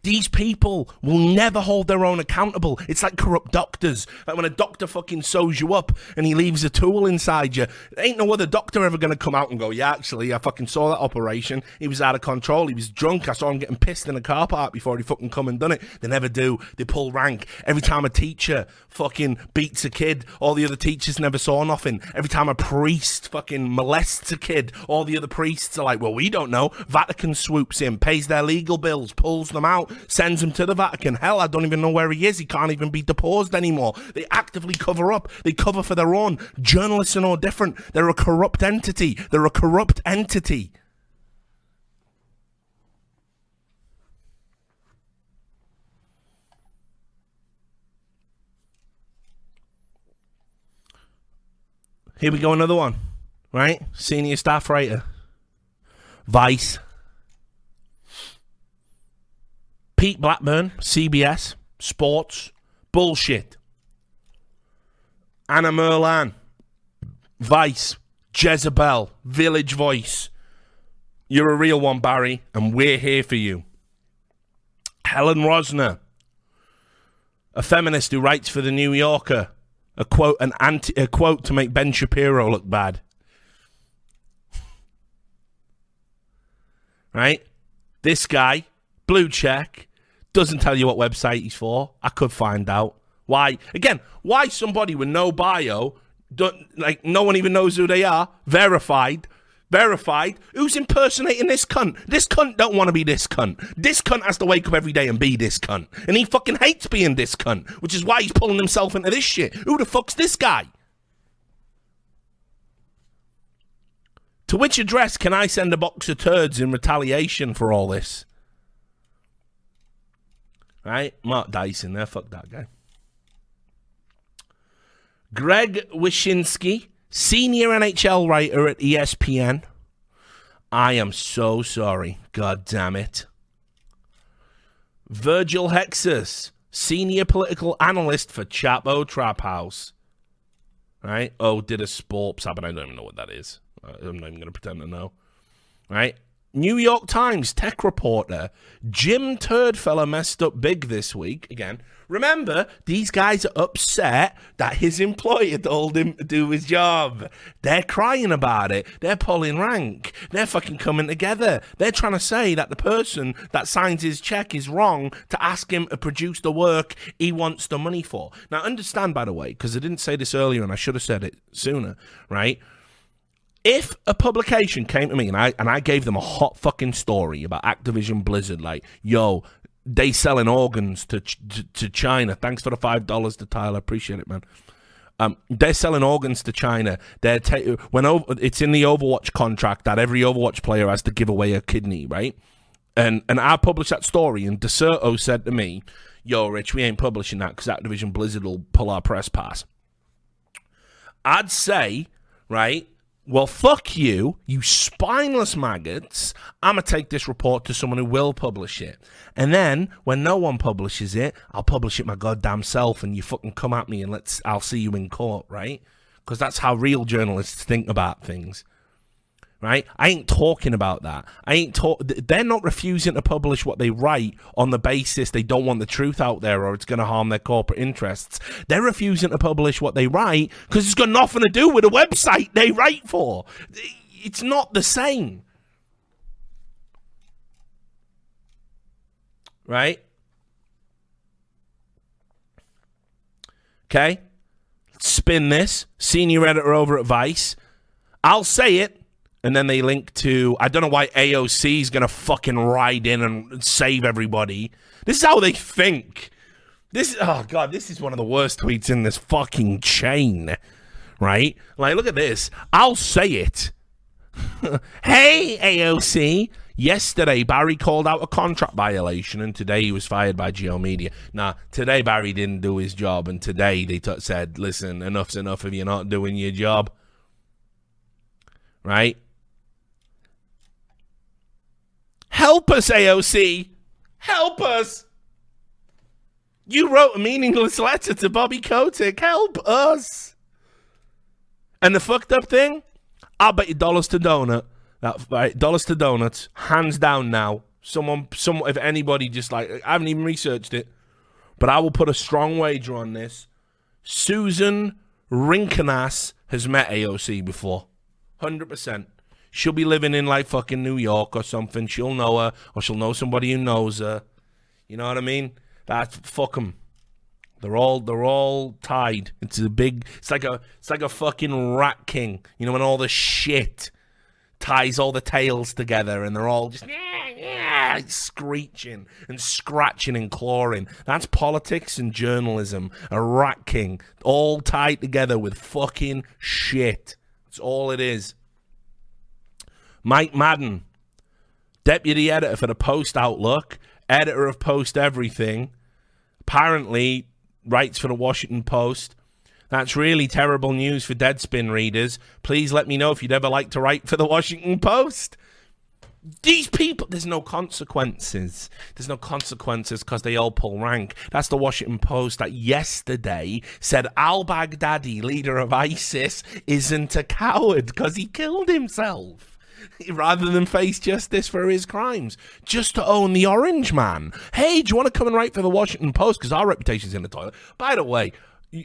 These people will never hold their own accountable. It's like corrupt doctors. Like when a doctor fucking sews you up and he leaves a tool inside you. Ain't no other doctor ever going to come out and go, yeah, actually, I fucking saw that operation. He was out of control. He was drunk. I saw him getting pissed in a car park before he fucking come and done it. They never do. They pull rank. Every time a teacher fucking beats a kid, all the other teachers never saw nothing. Every time a priest fucking molests a kid, all the other priests are like, well, we don't know. Vatican swoops in, pays their legal bills, pulls them out sends him to the Vatican. Hell, I don't even know where he is. He can't even be deposed anymore. They actively cover up. They cover for their own. Journalists are no different. They're a corrupt entity. They're a corrupt entity. Here we go, another one. Right? Senior staff writer. Vice. Pete Blackburn, CBS, Sports, bullshit. Anna Merlan, Vice, Jezebel, Village Voice. You're a real one, Barry, and we're here for you. Helen Rosner, a feminist who writes for the New Yorker, a quote, an anti, a quote to make Ben Shapiro look bad. Right? This guy, blue check, doesn't tell you what website he's for. I could find out. Why? Again, why somebody with no bio, like no one even knows who they are, verified, verified, who's impersonating this cunt? This cunt don't want to be this cunt. This cunt has to wake up every day and be this cunt. And he fucking hates being this cunt, which is why he's pulling himself into this shit. Who the fuck's this guy? To which address can I send a box of turds in retaliation for all this? Right? Mark Dyson there. Fuck that guy. Greg Wyshynski, senior NHL writer at ESPN. I am so sorry. God damn it. Virgil Texas, senior political analyst for Chapo Trap House. Right? Oh, did a sports app, and I don't even know what that is. I'm not even going to pretend to know. Right? New York Times tech reporter Jim Turdfellow messed up big this week. Again, remember, these guys are upset that his employer told him to do his job. They're crying about it. They're pulling rank. They're fucking coming together. They're trying to say that the person that signs his check is wrong to ask him to produce the work he wants the money for. Now, understand, by the way, because I didn't say this earlier and I should have said it sooner, right? If a publication came to me and I and I gave them a hot fucking story about Activision Blizzard, like, yo, they selling organs to to, to China. Thanks for the five dollars to Tyler. I appreciate it, man. Um, they're selling organs to China. They're ta- when over, it's in the Overwatch contract that every Overwatch player has to give away a kidney, right? And and I published that story, and Dexerto said to me, "Yo, Rich, we ain't publishing that because Activision Blizzard will pull our press pass." I'd say, right, well, fuck you, you spineless maggots. I'm going to take this report to someone who will publish it. And then, when no one publishes it, I'll publish it my goddamn self and you fucking come at me and let's, I'll see you in court, right? Because that's how real journalists think about things right? I ain't talking about that. I ain't talk. They're not refusing to publish what they write on the basis they don't want the truth out there or it's going to harm their corporate interests. They're refusing to publish what they write because it's got nothing to do with the website they write for. It's not the same, right? Okay. Spin this. Senior editor over at Vice. I'll say it and then they link to I don't know why AOC is gonna fucking ride in and save everybody. This is how they think. This oh god, this is one of the worst tweets in this fucking chain. Right? Like look at this. I'll say it. hey AOC. Yesterday, Barry called out a contract violation, and today he was fired by G/O Media. Now, today Barry didn't do his job, and today they t- said, "Listen, enough's enough if you're not doing your job." Right? Help us, AOC. Help us. You wrote a meaningless letter to Bobby Kotick. Help us. And the fucked up thing, I'll bet you dollars to donut. That right, dollars to donuts, hands down now. Someone, some, if anybody, just like I haven't even researched it, but I will put a strong wager on this. Susan Rinkunas has met AOC before, hundred percent. She'll be living in like fucking New York or something. She'll know her, or she'll know somebody who knows her. You know what I mean? That's fuck them. They're all they're all tied. It's a big. It's like a it's like a fucking rat king. You know when all the shit ties all the tails together and they're all just screeching and scratching and clawing. That's politics and journalism. A rat king all tied together with fucking shit. That's all it is. Mike Madden, deputy editor for the Post Outlook, editor of Post Everything, apparently writes for the Washington Post. That's really terrible news for Deadspin readers. Please let me know if you'd ever like to write for the Washington Post. These people, there's no consequences. There's no consequences because they all pull rank. That's the Washington Post that yesterday said al Baghdadi, leader of ISIS, isn't a coward because he killed himself. Rather than face justice for his crimes, just to own the Orange Man. Hey, do you want to come and write for the Washington Post? Because our reputation's in the toilet. By the way,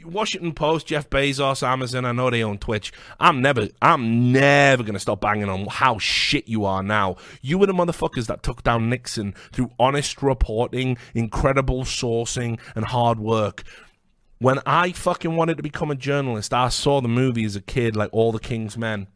Washington Post, Jeff Bezos, Amazon. I know they own Twitch. I'm never, I'm never gonna stop banging on how shit you are now. You were the motherfuckers that took down Nixon through honest reporting, incredible sourcing, and hard work. When I fucking wanted to become a journalist, I saw the movie as a kid, like All the King's Men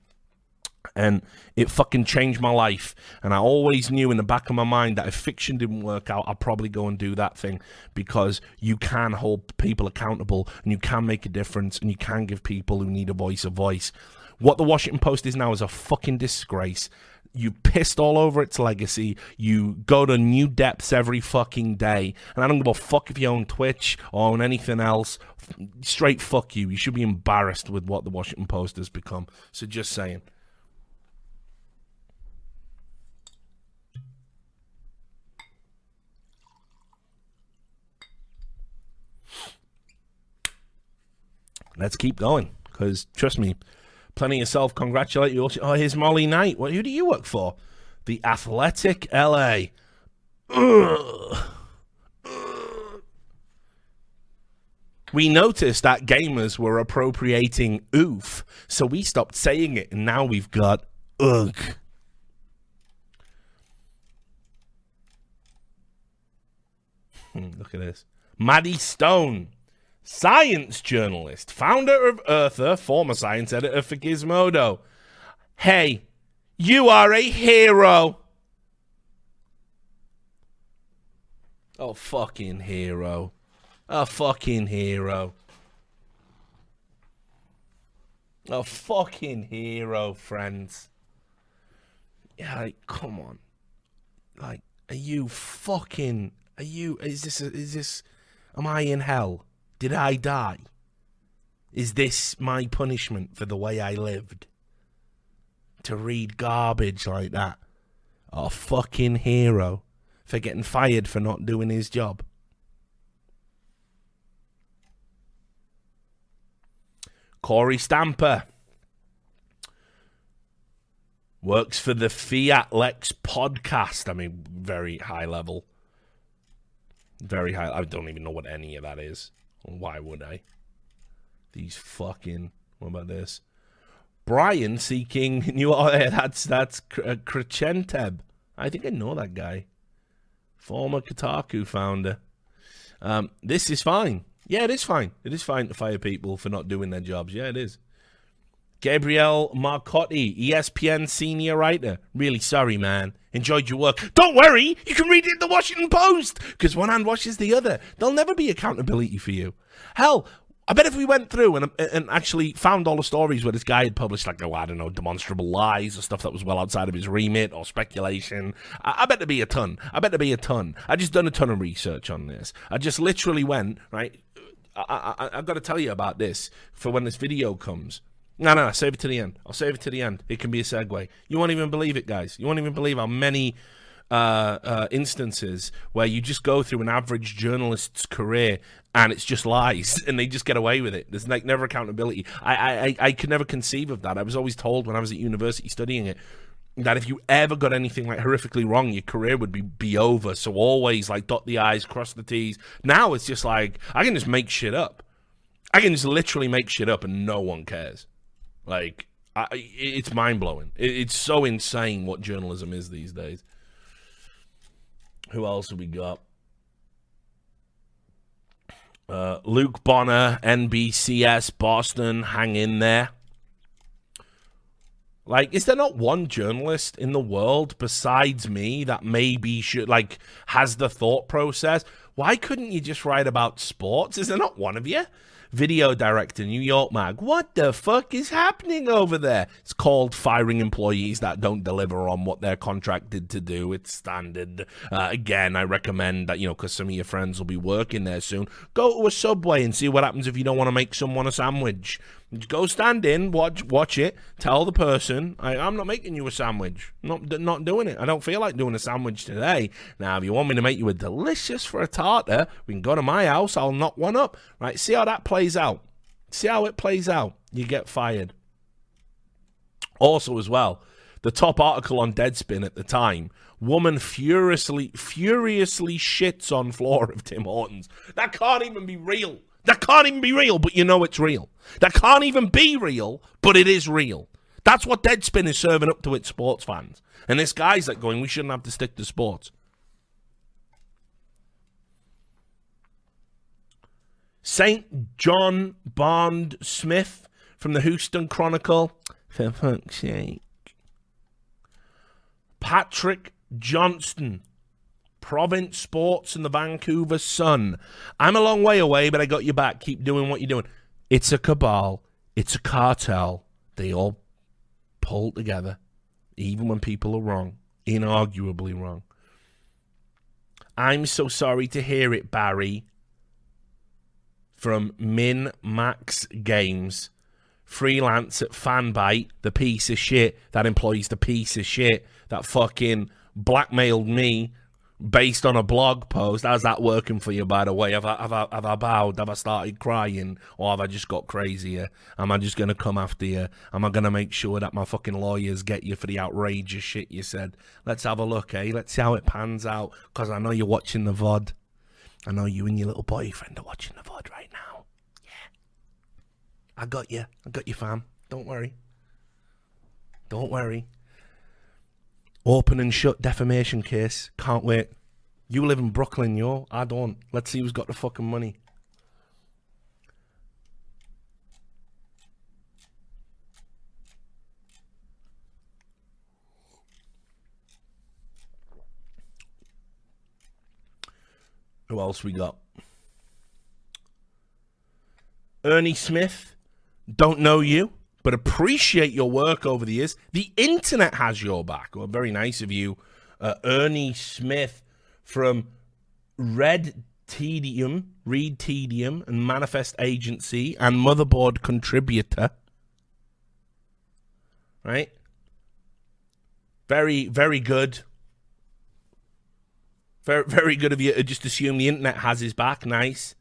and it fucking changed my life. And I always knew in the back of my mind that if fiction didn't work out, I'd probably go and do that thing because you can hold people accountable and you can make a difference and you can give people who need a voice a voice. What the Washington Post is now is a fucking disgrace. You pissed all over its legacy. You go to new depths every fucking day. And I don't give a fuck if you own Twitch or own anything else. Straight fuck you. You should be embarrassed with what the Washington Post has become. So just saying. Let's keep going. Because trust me, plenty of self congratulate you. Oh, here's Molly Knight. What, who do you work for? The Athletic LA. Ugh. We noticed that gamers were appropriating oof, so we stopped saying it, and now we've got ugh. Hmm, look at this. Maddie Stone, science journalist, founder of Earther, former science editor for Gizmodo. Hey, you are a hero. Oh, fucking hero. A fucking hero. A fucking hero, friends. Yeah, like, come on. Like, are you fucking are you? Is this? Is this? Am I in hell? Did I die? Is this my punishment for the way I lived? To read garbage like that? A fucking hero for getting fired for not doing his job. Kory Stamper works for the Fiat Lex podcast. I mean, very high level. Very high. I don't even know what any of that is. Why would I? These fucking. What about this? Brian seeking new. Oh, that's that's uh. I think I know that guy. Former Kotaku founder. Um, this is fine. Yeah, it is fine. It is fine to fire people for not doing their jobs. Yeah, it is. Gabriel Marcotti, ESPN senior writer. Really sorry, man. Enjoyed your work. Don't worry, you can read it in the Washington Post because one hand washes the other. There'll never be accountability for you. Hell, I bet if we went through and, and actually found all the stories where this guy had published, like, oh, I don't know, demonstrable lies or stuff that was well outside of his remit or speculation, I, I bet there'd be a ton. I bet there'd be a ton. I just done a ton of research on this. I just literally went, right? I, I, I've got to tell you about this for when this video comes. No, no, save it to the end. I'll save it to the end. It can be a segue. You won't even believe it, guys. You won't even believe how many uh, uh, instances where you just go through an average journalist's career and it's just lies and they just get away with it. There's like never accountability. I, I, I could never conceive of that. I was always told when I was at university studying it that if you ever got anything like horrifically wrong, your career would be, be over. So always like dot the I's, cross the T's. Now it's just like I can just make shit up. I can just literally make shit up and no one cares. Like, I, it's mind blowing. it's so insane what journalism is these days. Who else have we got? Uh, Luke Bonner, NBCS, Boston, hang in there. Like, is there not one journalist in the world besides me that maybe should, like, has the thought process? Why couldn't you just write about sports? Is there not one of you? Video director, New York Mag. What the fuck is happening over there? It's called firing employees that don't deliver on what they're contracted to do. It's standard. Uh, again, I recommend that, you know, because some of your friends will be working there soon, go to a subway and see what happens if you don't want to make someone a sandwich. Go stand in, watch watch it, tell the person, I, am not making you a sandwich. Not not doing it. I don't feel like doing a sandwich today. Now, if you want me to make you a delicious for a tartar, we can go to my house. I'll knock one up. Right? See how that plays out. See how it plays out. You get fired. Also, as well, the top article on Deadspin at the time woman furiously furiously shits on floor of Tim Hortons. That can't even be real. That can't even be real, but you know it's real. That can't even be real, but it is real. That's what Deadspin is serving up to its sports fans. And this guy's like going, we shouldn't have to stick to sports. St. John Bond Smith from the Houston Chronicle. For fuck's sake. Patrick Johnston Province Sports and the Vancouver Sun. I'm a long way away, but I got you back. Keep doing what you're doing. It's a cabal. It's a cartel. They all pull together, even when people are wrong, inarguably wrong. I'm so sorry to hear it, Barry. From Min Max Games, freelance at Fanbyte, the piece of shit that employs the piece of shit that fucking blackmailed me based on a blog post. How's that working for you, by the way? Have I, have I, have I bowed? Have I started crying? Or have I just got crazier? Am I just going to come after you? Am I going to make sure that my fucking lawyers get you for the outrageous shit you said? Let's have a look, eh? Let's see how it pans out. Because I know you're watching the VOD. I know you and your little boyfriend are watching the VOD right now. Yeah. I got you. I got you, fam. Don't worry. Don't worry. Open and shut defamation case. Can't wait. You live in Brooklyn, yo. I don't. Let's see who's got the fucking money. Who else we got? Ernie Smith. Don't know you but appreciate your work over the years. The internet has your back. Well, very nice of you, uh, Ernie Smith from Red Tedium, Reed Tedium, and Manifest Agency, and Motherboard contributor. Right? Very, very good. Very, very good of you to just assume the internet has his back. Nice.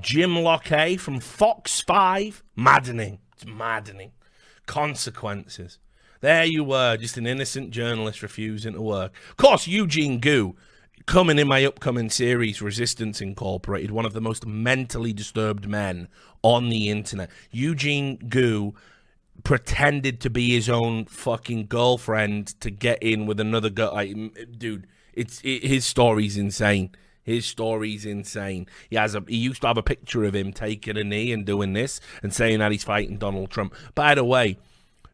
Jim Locke from Fox 5, maddening. It's maddening. Consequences. There you were, just an innocent journalist refusing to work. Of course, Eugene Gu, coming in my upcoming series, Resistance Incorporated, one of the most mentally disturbed men on the internet. Eugene Gu pretended to be his own fucking girlfriend to get in with another girl. Like, dude, it's it, his story's insane. His story's insane. He has a he used to have a picture of him taking a knee and doing this and saying that he's fighting Donald Trump. By the way,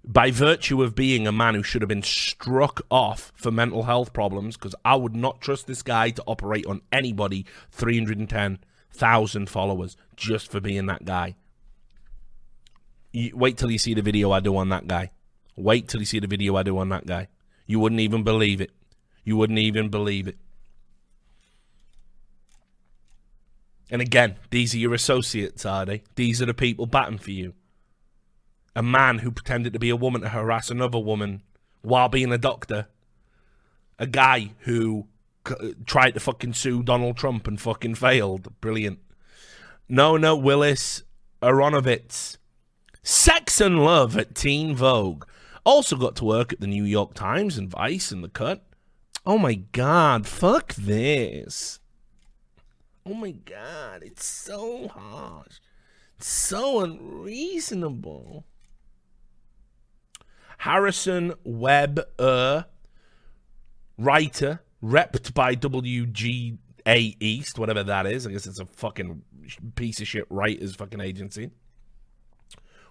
by virtue of being a man who should have been struck off for mental health problems, because I would not trust this guy to operate on anybody 310,000 followers just for being that guy. You, wait till you see the video I do on that guy. Wait till you see the video I do on that guy. You wouldn't even believe it. You wouldn't even believe it. And again, these are your associates, are they? These are the people batting for you. A man who pretended to be a woman to harass another woman while being a doctor. A guy who c- uh, tried to fucking sue Donald Trump and fucking failed. Brilliant. No, no, Willis Aronowitz. Sex and Love at Teen Vogue. Also got to work at the New York Times and Vice and The Cut. Oh my god, fuck this. Oh my god, it's so harsh. It's so unreasonable. Harrison Webb, uh, writer, repped by WGA East, whatever that is. I guess it's a fucking piece of shit writers fucking agency.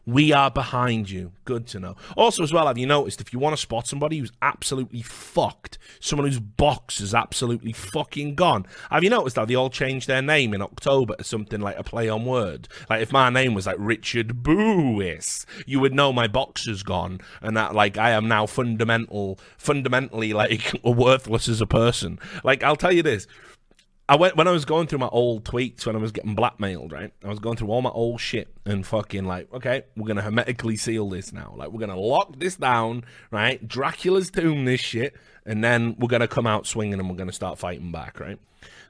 We are behind you. Good to know. Also, as well, have you noticed if you want to spot somebody who's absolutely fucked, someone whose box is absolutely fucking gone, have you noticed how they all changed their name in October to something like a play on word? Like if my name was like Richard Boois, you would know my box is gone and that like I am now fundamental, fundamentally like worthless as a person. Like I'll tell you this. I went when I was going through my old tweets when I was getting blackmailed, right? I was going through all my old shit and fucking like, okay, we're gonna hermetically seal this now. Like, we're gonna lock this down, right? Dracula's tomb this shit, and then we're gonna come out swinging and we're gonna start fighting back, right?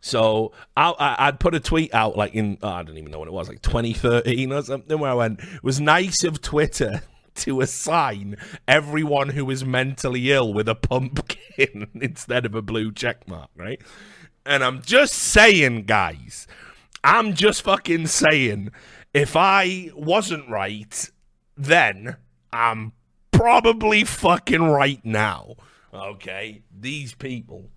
So I, would put a tweet out like in oh, I don't even know what it was, like 2013 or something, where I went, it was nice of Twitter to assign everyone who is mentally ill with a pumpkin instead of a blue check mark, right? And I'm just saying, guys, I'm just fucking saying, if I wasn't right then, I'm probably fucking right now. Okay? These people.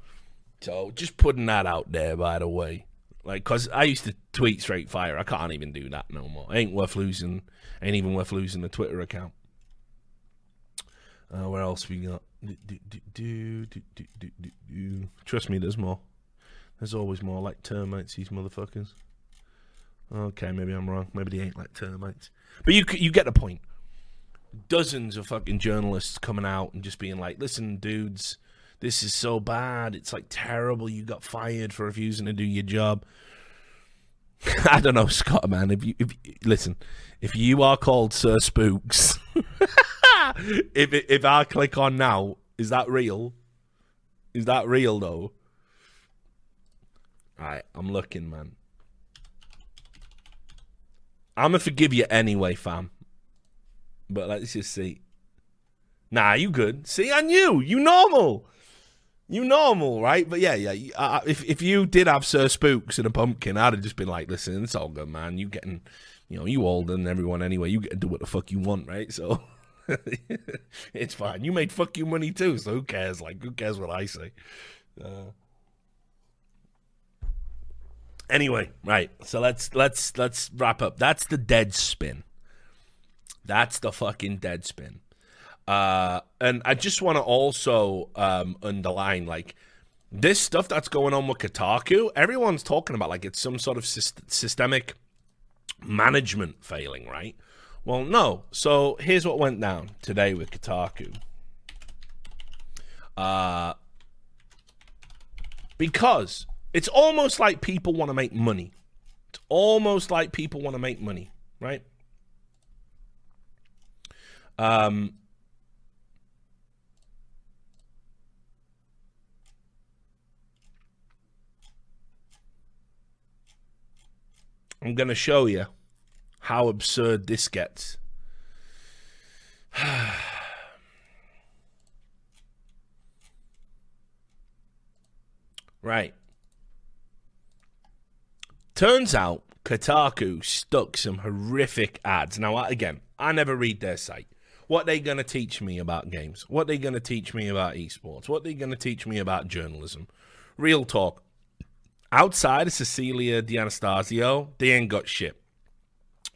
So just putting that out there, by the way. Like, because I used to tweet straight fire. I can't even do that no more. Ain't worth losing. Ain't even worth losing the Twitter account. Uh, where else we got? Do, do, do, Trust me, there's more. There's always more like termites, these motherfuckers. Okay, maybe I'm wrong. Maybe they ain't like termites. But you you get the point. Dozens of fucking journalists coming out and just being like, "Listen, dudes, this is so bad. It's like terrible. You got fired for refusing to do your job." I don't know, Scott, man. If you if listen, if you are called Sir Spooks, if if I click on now, is that real? Is that real though? Right, I'm looking, man. I'm gonna forgive you anyway, fam. But let's just see. Nah, you good. See, I knew. You normal. You normal, right? But yeah, yeah. If if you did have Sir Spooks and a pumpkin, I'd have just been like, listen, it's all good, man. You getting, you know, you older than everyone anyway. You get to do what the fuck you want, right? So it's fine. You made fuck money too, so who cares? Like, who cares what I say? Uh, anyway, right. So let's let's let's wrap up. That's the dead spin. That's the fucking dead spin. Uh, and I just want to also um, underline like this stuff that's going on with Kotaku. Everyone's talking about like it's some sort of syst- systemic management failing, right? Well, no. So here's what went down today with Kotaku. Uh, because it's almost like people want to make money. It's almost like people want to make money, right? Um, I'm going to show you how absurd this gets. right. Turns out Kotaku stuck some horrific ads. Now, again, I never read their site. What they going to teach me about games? What they going to teach me about esports? What they going to teach me about journalism? Real talk. Outside of Cecilia D'Anastasio, they ain't got shit.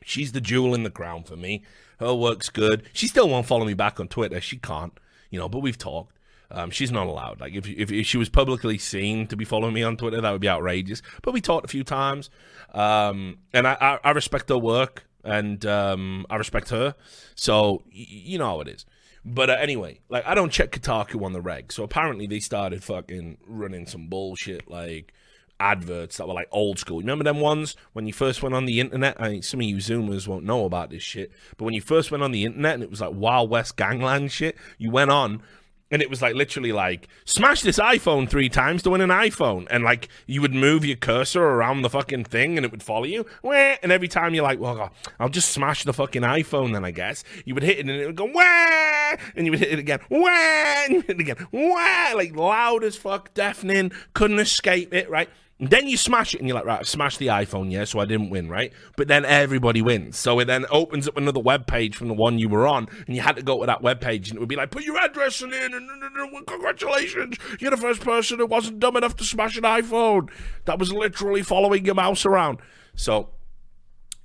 She's the jewel in the crown for me. Her work's good. She still won't follow me back on Twitter. She can't, you know, but we've talked. Um, she's not allowed. Like if, if, if she was publicly seen to be following me on Twitter, that would be outrageous. But we talked a few times, um, and I, I, I, respect her work and um, I respect her. So y- you know how it is. But uh, anyway, like I don't check Kotaku on the reg. So apparently they started fucking running some bullshit like adverts that were like old school. Remember them ones when you first went on the internet? I mean, some of you Zoomers won't know about this shit, but when you first went on the internet and it was like Wild West gangland shit, you went on and it was like literally like smash this iPhone three times to win an iPhone, and like you would move your cursor around the fucking thing, and it would follow you. And every time you're like, well, I'll just smash the fucking iPhone, then I guess. You would hit it, and it would go wah, and you would hit it again, wah, and you hit it again, wah, like loud as fuck, deafening, couldn't escape it, right? Then you smash it and you're like, right, smash the iPhone, yeah, so I didn't win, right? But then everybody wins. So it then opens up another web page from the one you were on, and you had to go to that web page, and it would be like, put your address in, and, and, and congratulations, you're the first person who wasn't dumb enough to smash an iPhone. That was literally following your mouse around. So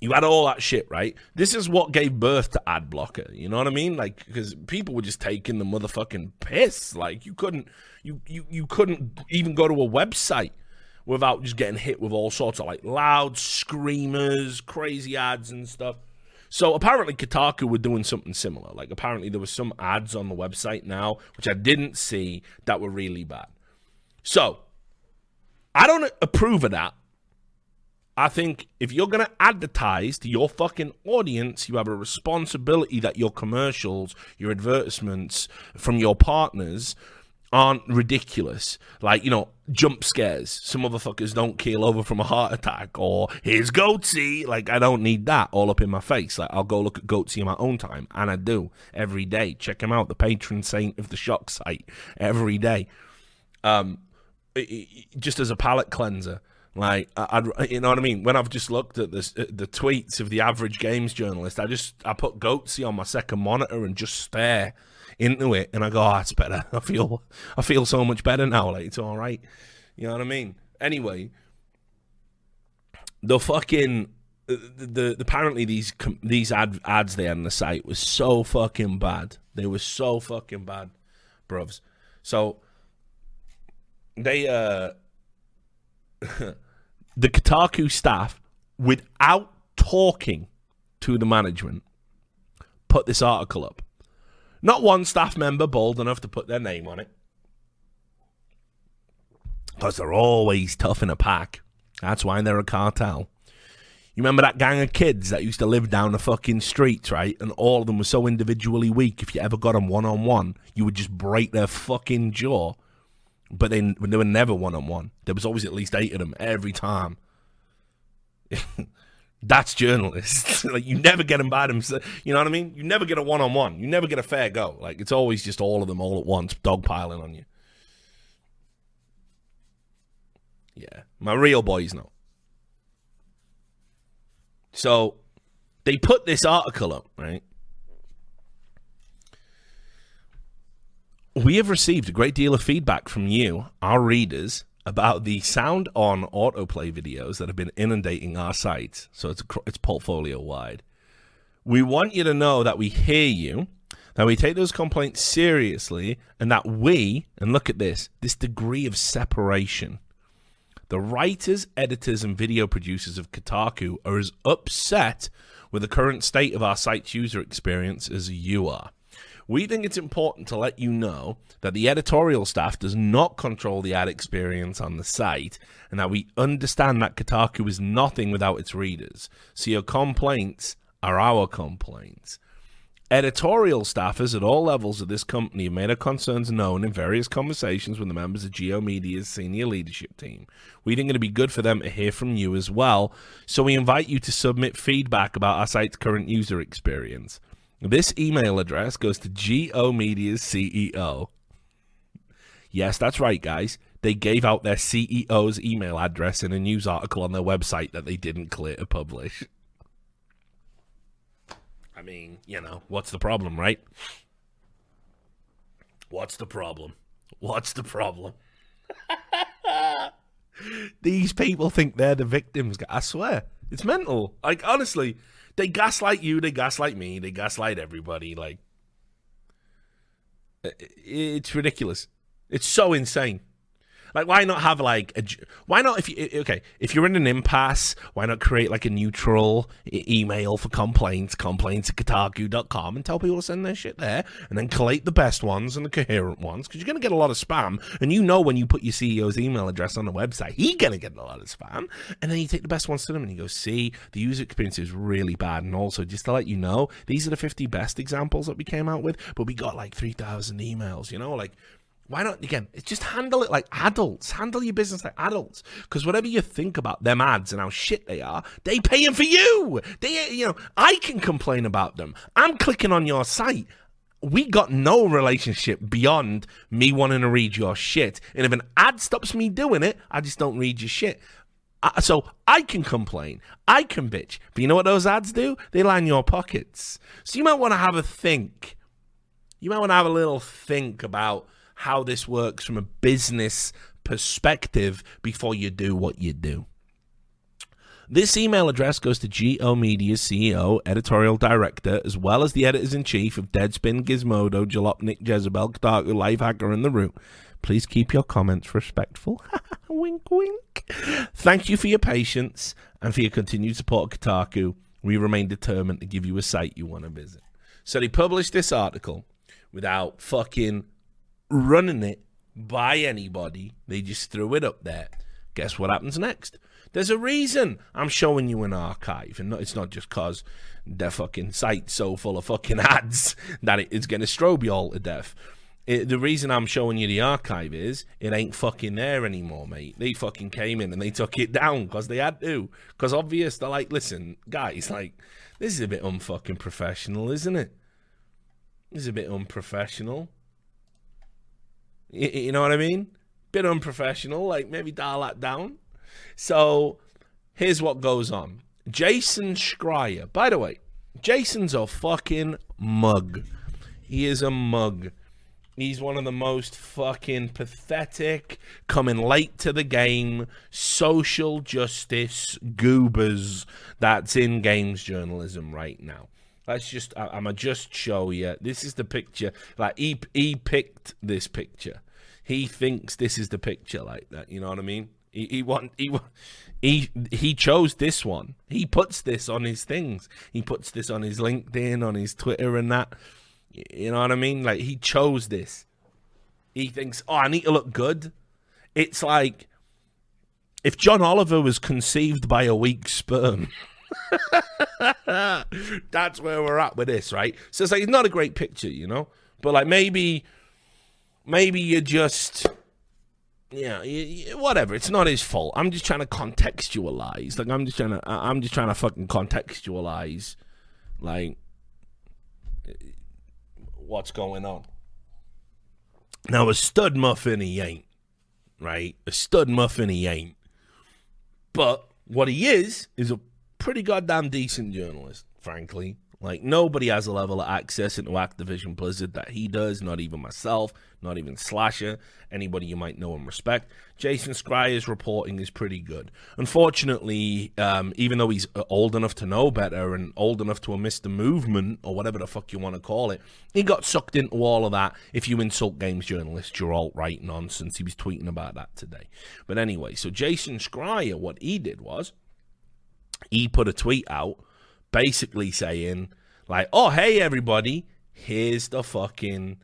you had all that shit, right? This is what gave birth to ad blocker. You know what I mean? Like, because people were just taking the motherfucking piss. Like, you couldn't, you, you, you couldn't even go to a website without just getting hit with all sorts of like loud screamers, crazy ads and stuff. So apparently Kotaku were doing something similar. Like apparently there was some ads on the website now which I didn't see that were really bad. So I don't approve of that. I think if you're going to advertise to your fucking audience, you have a responsibility that your commercials, your advertisements from your partners aren't ridiculous. Like, you know, jump scares. Some motherfuckers don't keel over from a heart attack or here's Goatse. Like, I don't need that all up in my face. Like, I'll go look at Goatse in my own time. And I do every day. Check him out, the patron saint of the shock site, every day. Um, just as a palate cleanser. Like, I, would you know what I mean? When I've just looked at this, the tweets of the average games journalist, I just I put Goatse on my second monitor and just stare into it, and I go, oh, it's better. I feel I feel so much better now. Like it's all right. You know what I mean? Anyway, the fucking the, the, apparently these these ad, ads there on the site was so fucking bad. They were so fucking bad, bruvs. So they uh the Kotaku staff without talking to the management put this article up not one staff member bold enough to put their name on it. Because they're always tough in a pack. That's why they're a cartel. You remember that gang of kids that used to live down the fucking streets, right? And all of them were so individually weak. If you ever got them one on one, you would just break their fucking jaw. but they, they were never one on one. There was always at least eight of them every time. That's journalists. like you never get them by themselves. You know what I mean? You never get a one on one. You never get a fair go. Like it's always just all of them all at once, dogpiling on you. Yeah, my real boys know. So they put this article up, right? We have received a great deal of feedback from you, our readers, about the sound on autoplay videos that have been inundating our sites. So it's it's portfolio wide. We want you to know that we hear you, that we take those complaints seriously, and that we, and look at this, this degree of separation. The writers, editors, and video producers of Kotaku are as upset with the current state of our site's user experience as you are. We think it's important to let you know that the editorial staff does not control the ad experience on the site and that we understand that Kotaku is nothing without its readers. So your complaints are our complaints. Editorial staffers at all levels of this company have made our concerns known in various conversations with the members of G/O Media's senior leadership team. We think it'd be good for them to hear from you as well, so we invite you to submit feedback about our site's current user experience. This email address goes to G/O Media's CEO. Yes, that's right, guys. They gave out their CEO's email address in a news article on their website that they didn't clear to publish. I mean, you know, what's the problem, right? What's the problem? What's the problem? These people think they're the victims. I swear. It's mental. Like, honestly, they gaslight you, they gaslight me, they gaslight everybody. Like, it's ridiculous. It's so insane. Like, why not have like a? Why not if you okay? If you're in an impasse, why not create like a neutral email for complaints, complaints at Kotaku.com, and tell people to send their shit there, and then collate the best ones and the coherent ones because you're gonna get a lot of spam, and you know when you put your CEO's email address on the website, he's gonna get a lot of spam, and then you take the best ones to them and you go, see, the user experience is really bad, and also just to let you know, these are the 50 best examples that we came out with, but we got like 3,000 emails, you know, like why not again it's just handle it like adults. Handle your business like adults. Because whatever you think about them ads and how shit they are they paying for you. They you know i can complain about them. I'm clicking on your site. We got no relationship beyond me wanting to read your shit. And if an ad stops me doing it i just don't read your shit. Uh, so I can complain, I can bitch, but you know what those ads do? They line your pockets. So you might want to have a think. You might want to have a little think about how this works from a business perspective before you do what you do. This email address goes to G/O Media CEO, editorial director, as well as the editors in chief of Deadspin, Gizmodo, Jalopnik, Jezebel, Kotaku, Lifehacker, and The Root. Please keep your comments respectful. wink, wink. Thank you for your patience and for your continued support Kotaku. We remain determined to give you a site you want to visit. So they published this article without fucking running it by anybody. They just threw it up there. Guess what happens next? There's a reason I'm showing you an archive, and it's not just cause their fucking site's so full of fucking ads that it's going to strobe you all to death. It, the reason I'm showing you the archive is it ain't fucking there anymore, mate. They fucking came in and they took it down because they had to. Because obvious, they're like, listen, guys, like, this is a bit unfucking professional, isn't it? This is a bit unprofessional. You, know what I mean? Bit unprofessional. Like maybe dial that down. So here's what goes on. Jason Schreier. By the way, Jason's a fucking mug. He is a mug. He's one of the most fucking pathetic, coming late to the game, social justice goobers that's in games journalism right now. Let's just, I, am gonna just show you. This is the picture. Like he he picked this picture. He thinks this is the picture, like that. You know what I mean? He he want he he he chose this one. He puts this on his things. He puts this on his LinkedIn, on his Twitter, and that. You know what I mean? Like he chose this. He thinks, oh, I need to look good. It's like if John Oliver was conceived by a weak sperm. That's where we're at with this, right? So it's like it's not a great picture, you know, but like maybe, maybe you're just yeah, whatever. It's not his fault. I'm just trying to contextualize. Like I'm just trying to, I'm just trying to fucking contextualize, like what's going on. Now a stud muffin he ain't, right? A stud muffin he ain't. But what he is is a pretty goddamn decent journalist, frankly. Like nobody has a level of access into Activision Blizzard that he does, not even myself, not even Slasher, anybody you might know and respect. Jason Schreier's reporting is pretty good. Unfortunately, um, even though he's uh, old enough to know better and old enough to have missed the movement or whatever the fuck you want to call it, he got sucked into all of that. If you insult games journalists, you're alt right nonsense. He was tweeting about that today. But anyway, so Jason Schreier, what he did was he put a tweet out basically saying, like, oh, hey, everybody, here's the fucking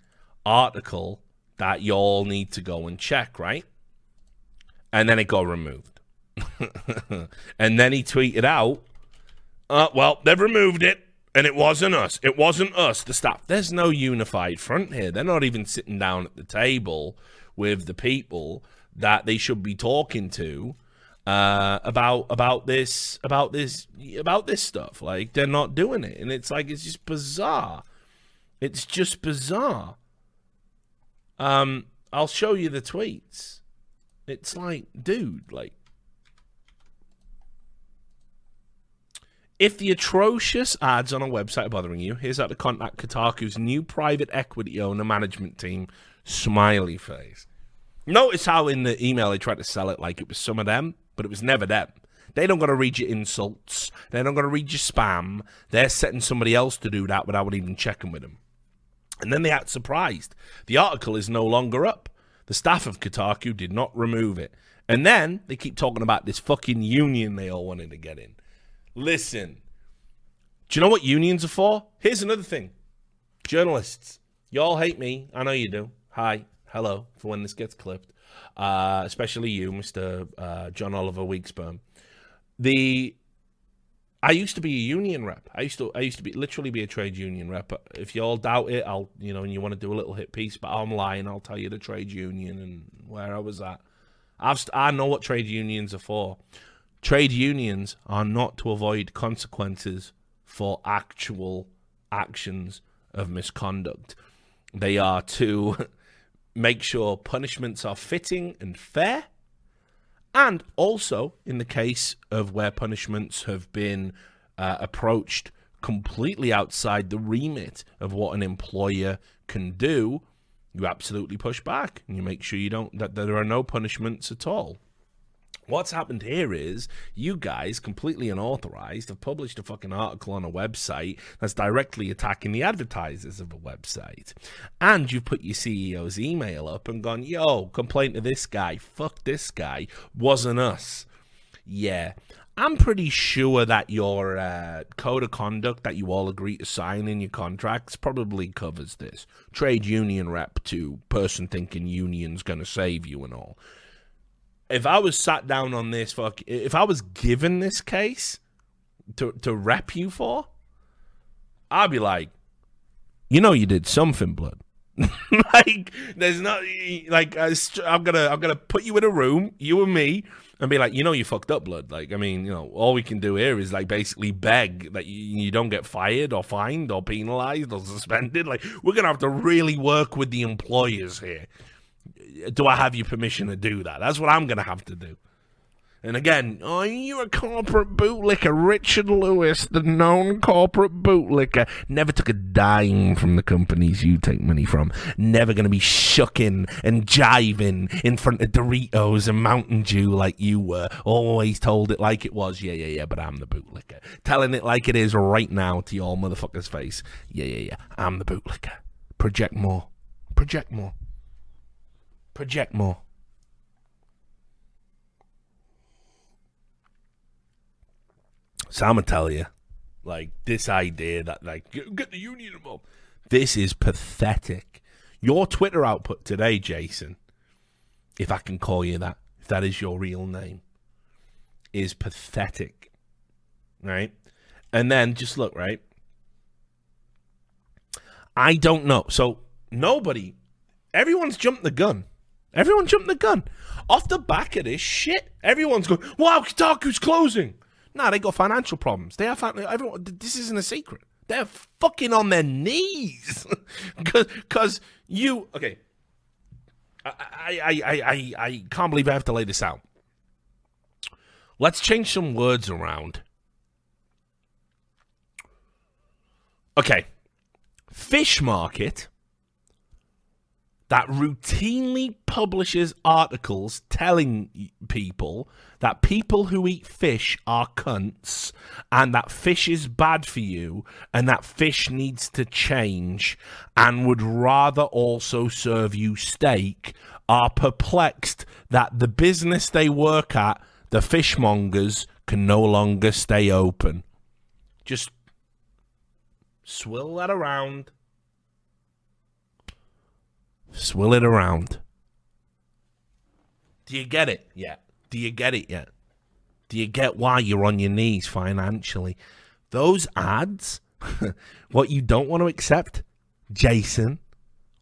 article that y'all need to go and check, right? And then it got removed. and then he tweeted out, uh, well, they've removed it, and it wasn't us. It wasn't us, the staff. There's no unified front here. They're not even sitting down at the table with the people that they should be talking to uh, about about this about this about this stuff. Like they're not doing it, and it's like it's just bizarre. It's just bizarre. Um, I'll show you the tweets. It's like, dude, like. If the atrocious ads on a website are bothering you, here's how to contact Kotaku's new private equity owner management team. Smiley face. Notice how in the email they tried to sell it like it was some of them but it was never them. They don't got to read your insults. They don't going to read your spam. They're setting somebody else to do that without even checking with them. And then they act surprised. The article is no longer up. The staff of Kotaku did not remove it. And then they keep talking about this fucking union they all wanted to get in. Listen, do you know what unions are for? Here's another thing journalists, y'all hate me. I know you do. Hi, hello, for when this gets clipped uh, especially you, Mister uh, John Oliver Weeksperm. The I used to be a union rep. I used to I used to be literally be a trade union rep. If you all doubt it, I'll you know, and you want to do a little hit piece, but I'm lying. I'll tell you the trade union and where I was at. I've I know what trade unions are for. Trade unions are not to avoid consequences for actual actions of misconduct. They are to make sure punishments are fitting and fair. And also, in the case of where punishments have been uh, approached completely outside the remit of what an employer can do, you absolutely push back and you make sure you don't that, that there are no punishments at all. What's happened here is you guys, completely unauthorized, have published a fucking article on a website that's directly attacking the advertisers of a website. And you've put your CEO's email up and gone, yo, complain to this guy, fuck this guy, wasn't us. Yeah. I'm pretty sure that your uh, code of conduct that you all agree to sign in your contracts probably covers this. Trade union rep to person thinking union's going to save you and all if I was sat down on this fuck, if I was given this case to to rep you for, I'd be like, you know, you did something, blood. like, there's not like I'm gonna I'm gonna put you in a room, you and me, and be like, you know, you fucked up, blood. Like, I mean, you know, all we can do here is like basically beg that you, you don't get fired or fined or penalized or suspended. Like, we're gonna have to really work with the employers here do I have your permission to do that? That's what I'm going to have to do. And again, are you a corporate bootlicker? Richard Lewis, the known corporate bootlicker, never took a dime from the companies you take money from. Never going to be shucking and jiving in front of Doritos and Mountain Dew like you were. Always told it like it was. Yeah, yeah, yeah, but I'm the bootlicker. Telling it like it is right now to your motherfucker's face. Yeah, yeah, yeah, I'm the bootlicker. Project more. Project more project more. So I'm gonna tell you, like this idea that like get, get the union involved. This is pathetic. Your Twitter output today, Jason, if I can call you that, if that is your real name, is pathetic. Right? And then just look, right? I don't know. So nobody, everyone's jumped the gun Everyone jumped the gun. Off the back of this shit, everyone's going, wow, Kotaku's closing. Nah, they got financial problems. They have fin- everyone. This isn't a secret. They're fucking on their knees because you. Okay, I, I I I I can't believe I have to lay this out. Let's change some words around. Okay, fish market that routinely publishes articles telling people that people who eat fish are cunts and that fish is bad for you and that fish needs to change and would rather also serve you steak are perplexed that the business they work at, the fishmongers, can no longer stay open. Just swill that around Swill it around. Do you get it yet? Do you get it yet? Do you get why you're on your knees financially? Those ads, what you don't want to accept, Jason,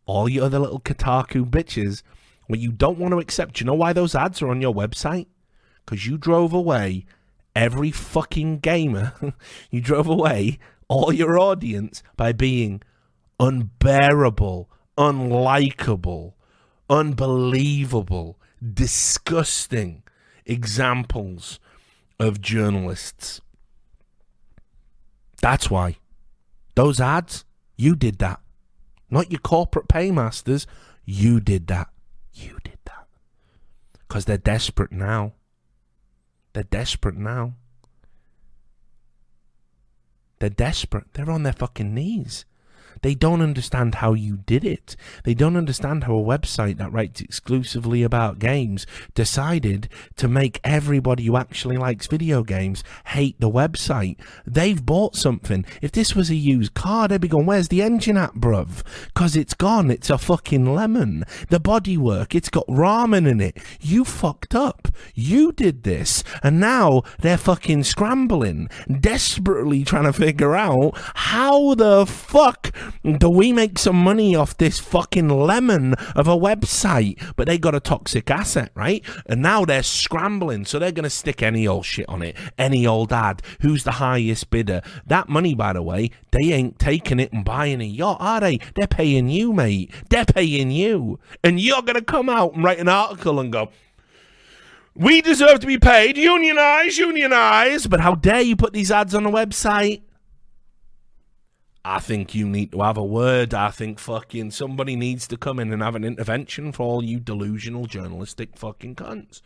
all you other little Kotaku bitches, what you don't want to accept, Do you know why those ads are on your website? Because you drove away every fucking gamer. you drove away all your audience by being unbearable unlikable, unbelievable, disgusting examples of journalists. That's why. Those ads, you did that. Not your corporate paymasters, you did that. You did that. Because they're desperate now. They're desperate now. They're desperate. They're on their fucking knees. They don't understand how you did it. They don't understand how a website that writes exclusively about games decided to make everybody who actually likes video games hate the website. They've bought something. If this was a used car, they'd be going, Where's the engine at, bruv? Because it's gone. It's a fucking lemon. The bodywork, it's got ramen in it. You fucked up. You did this. And now they're fucking scrambling, desperately trying to figure out how the fuck do we make some money off this fucking lemon of a website? But they got a toxic asset, right? And now they're scrambling, so they're going to stick any old shit on it, any old ad. Who's the highest bidder? That money, by the way, they ain't taking it and buying a yacht, are they? They're paying you, mate. They're paying you. And you're going to come out and write an article and go, we deserve to be paid. Unionize, unionize. But how dare you put these ads on the website? I think you need to have a word. I think fucking somebody needs to come in and have an intervention for all you delusional journalistic fucking cunts.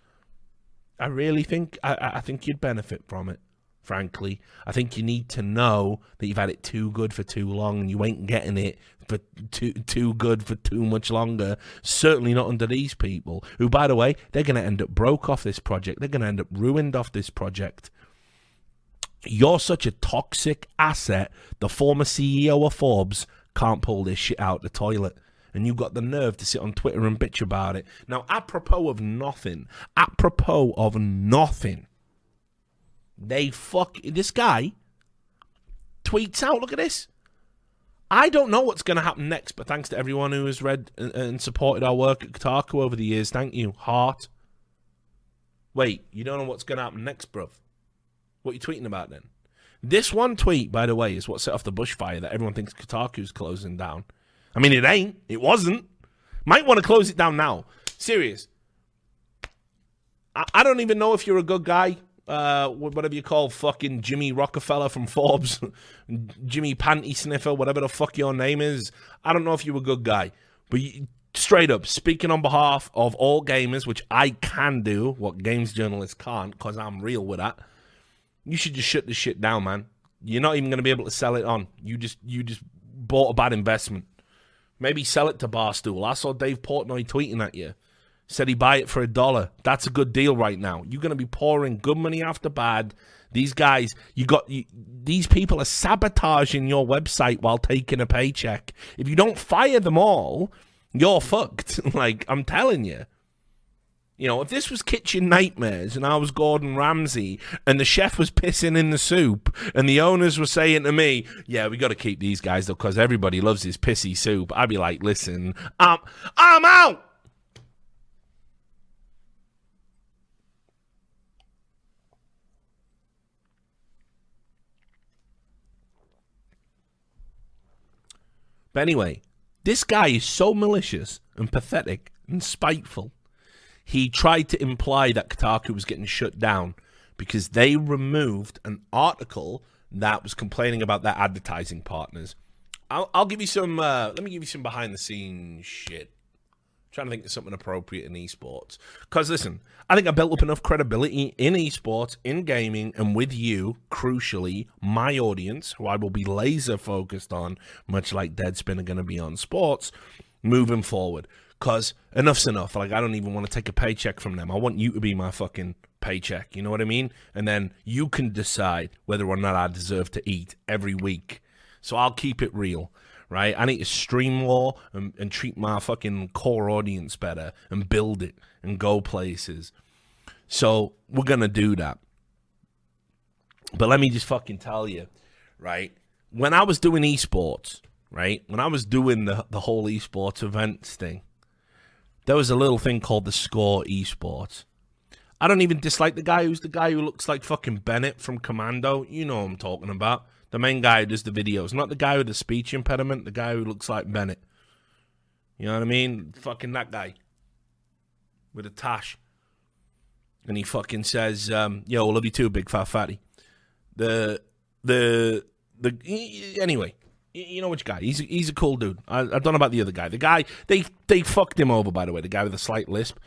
I really think I, I think you'd benefit from it. Frankly, I think you need to know that you've had it too good for too long, and you ain't getting it for too too good for too much longer. Certainly not under these people, who, by the way, they're going to end up broke off this project. They're going to end up ruined off this project you're such a toxic asset. The former CEO of Forbes can't pull this shit out the toilet. And you got the nerve to sit on Twitter and bitch about it. Now, apropos of nothing, apropos of nothing, they fuck. This guy tweets out, look at this. I don't know what's going to happen next, but thanks to everyone who has read and supported our work at Kotaku over the years. Thank you. Heart. Wait, you don't know what's going to happen next, bruv? What are you tweeting about then? This one tweet, by the way, is what set off the bushfire that everyone thinks Kotaku's closing down. I mean, it ain't. It wasn't. Might want to close it down now. Serious. I, I don't even know if you're a good guy. Uh, whatever you call fucking Jimmy Rockefeller from Forbes, Jimmy Panty Sniffer, whatever the fuck your name is. I don't know if you're a good guy, but you, straight up speaking on behalf of all gamers, which I can do, what games journalists can't, because I'm real with that you should just shut this shit down, man. You're not even going to be able to sell it on. You just you just bought a bad investment. Maybe sell it to Barstool. I saw Dave Portnoy tweeting at you. Said he buy it for a dollar. That's a good deal right now. You're going to be pouring good money after bad. These guys, you got you, these people are sabotaging your website while taking a paycheck. If you don't fire them all, you're fucked. like I'm telling you. You know, if this was Kitchen Nightmares and I was Gordon Ramsay and the chef was pissing in the soup and the owners were saying to me, yeah, we got to keep these guys though because everybody loves his pissy soup, I'd be like, listen, I'm, I'm out. But anyway, this guy is so malicious and pathetic and spiteful he tried to imply that Kotaku was getting shut down because they removed an article that was complaining about their advertising partners. I'll, I'll give you some. Uh, let me give you some behind the scenes shit. trying to think of something appropriate in esports. Because listen, I think I built up enough credibility in esports, in gaming, and with you, crucially, my audience, who I will be laser focused on, much like Deadspin are going to be on sports, moving forward. Because enough's enough. Like, I don't even want to take a paycheck from them. I want you to be my fucking paycheck. You know what I mean? And then you can decide whether or not I deserve to eat every week. So I'll keep it real, right? I need to stream more and, and treat my fucking core audience better and build it and go places. So we're going to do that. But let me just fucking tell you, right? When I was doing esports, right? When I was doing the, the whole esports events thing, there was a little thing called the Score Esports. I don't even dislike the guy who's the guy who looks like fucking Bennett from Commando. You know what I'm talking about. The main guy who does the videos. Not the guy with the speech impediment, the guy who looks like Bennett. You know what I mean? Fucking that guy. With a tash. And he fucking says, um, yo, love you too, big fat fatty. The the the anyway, you know which guy? He's he's a cool dude. I, I don't know about the other guy. The guy they they fucked him over by the way. The guy with the slight lisp.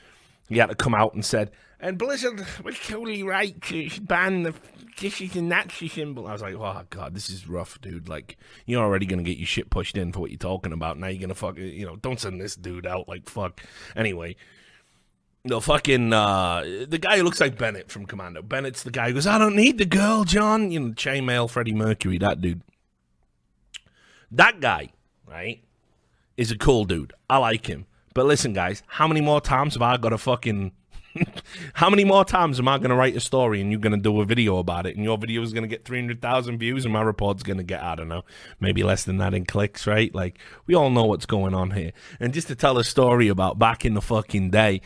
He had to come out and said, and Blizzard was totally right to ban the this is a Nazi symbol. I was like, oh god, this is rough, dude. Like you're already gonna get your shit pushed in for what you're talking about. Now you're gonna fuck, you know, don't send this dude out like fuck. Anyway, the fucking uh, the guy who looks like Bennett from Commando. Bennett's the guy who goes, I don't need the girl, John. You know, chainmail Freddie Mercury. That dude. That guy, right, is a cool dude. I like him. But listen, guys, how many more times have I got to fucking. how many more times am I going to write a story and you're going to do a video about it and your video is going to get 300,000 views and my report's going to get, I don't know, maybe less than that in clicks, right? Like, we all know what's going on here. And just to tell a story about back in the fucking day,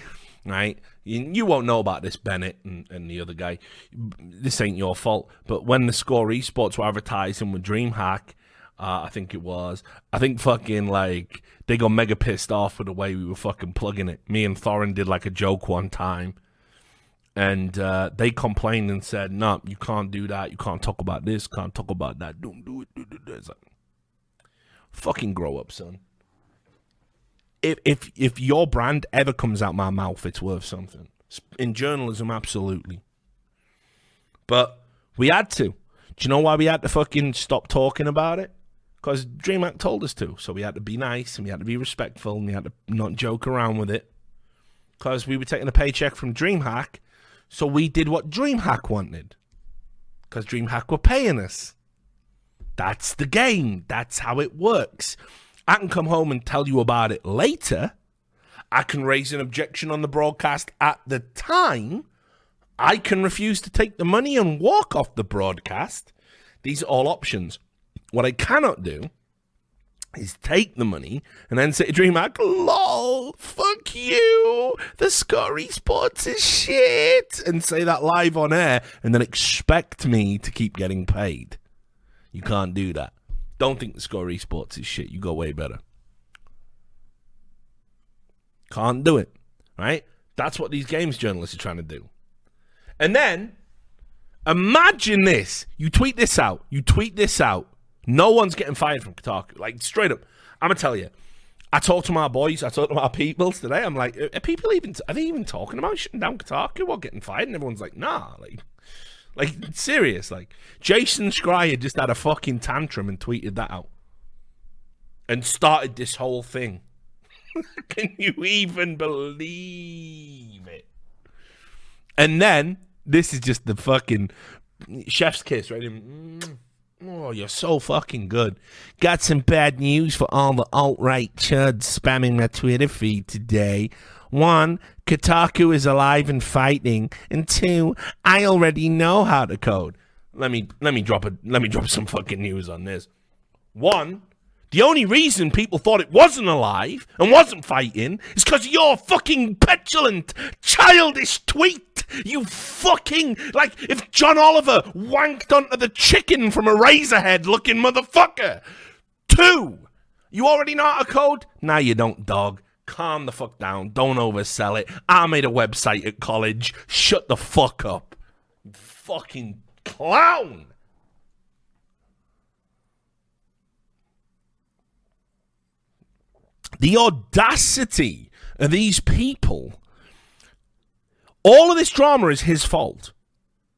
right? You, won't know about this, Bennett and, and the other guy. This ain't your fault. But when the Score Esports were advertising with DreamHack, uh, I think it was. I think fucking like they got mega pissed off with the way we were fucking plugging it. Me and Thorin did like a joke one time, and uh, they complained and said, "No, you can't do that. You can't talk about this. Can't talk about that. Don't do it." Do, do, do. Like, fucking grow up, son. If if if your brand ever comes out my mouth, it's worth something. In journalism, absolutely. But we had to. Do you know why we had to fucking stop talking about it? Because DreamHack told us to. So we had to be nice and we had to be respectful and we had to not joke around with it because we were taking a paycheck from DreamHack. So we did what DreamHack wanted because DreamHack were paying us. That's the game. That's how it works. I can come home and tell you about it later. I can raise an objection on the broadcast at the time. I can refuse to take the money and walk off the broadcast. These are all options. What I cannot do is take the money and then say to DreamHack, lol, fuck you, the Score Sports is shit, and say that live on air and then expect me to keep getting paid. You can't do that. Don't think the Score Sports is shit. You go way better. Can't do it, right? That's what these games journalists are trying to do. And then, imagine this. You tweet this out. You tweet this out no one's getting fired from Kotaku. Like straight up, I'm gonna tell you. I talked to my boys. I talked to my people today. I'm like, are people even? Are they even talking about shutting down Kotaku or getting fired? And everyone's like, nah. Like, like serious. Like Jason Schreier just had a fucking tantrum and tweeted that out and started this whole thing. Can you even believe it? And then this is just the fucking chef's kiss, right? Mm. Oh, you're so fucking good. Got some bad news for all the alt right chuds spamming my Twitter feed today. One, Kotaku is alive and fighting, and two, I already know how to code. Let me let me drop a let me drop some fucking news on this. One, the only reason people thought it wasn't alive and wasn't fighting is because of your fucking petulant, childish tweet. You fucking. Like, if John Oliver wanked onto the chicken from a Eraserhead looking motherfucker. Two, You already know how to code? Now you don't, dog. Calm the fuck down. Don't oversell it. I made a website at college. Shut the fuck up. Fucking clown. The audacity of these people. All of this drama is his fault.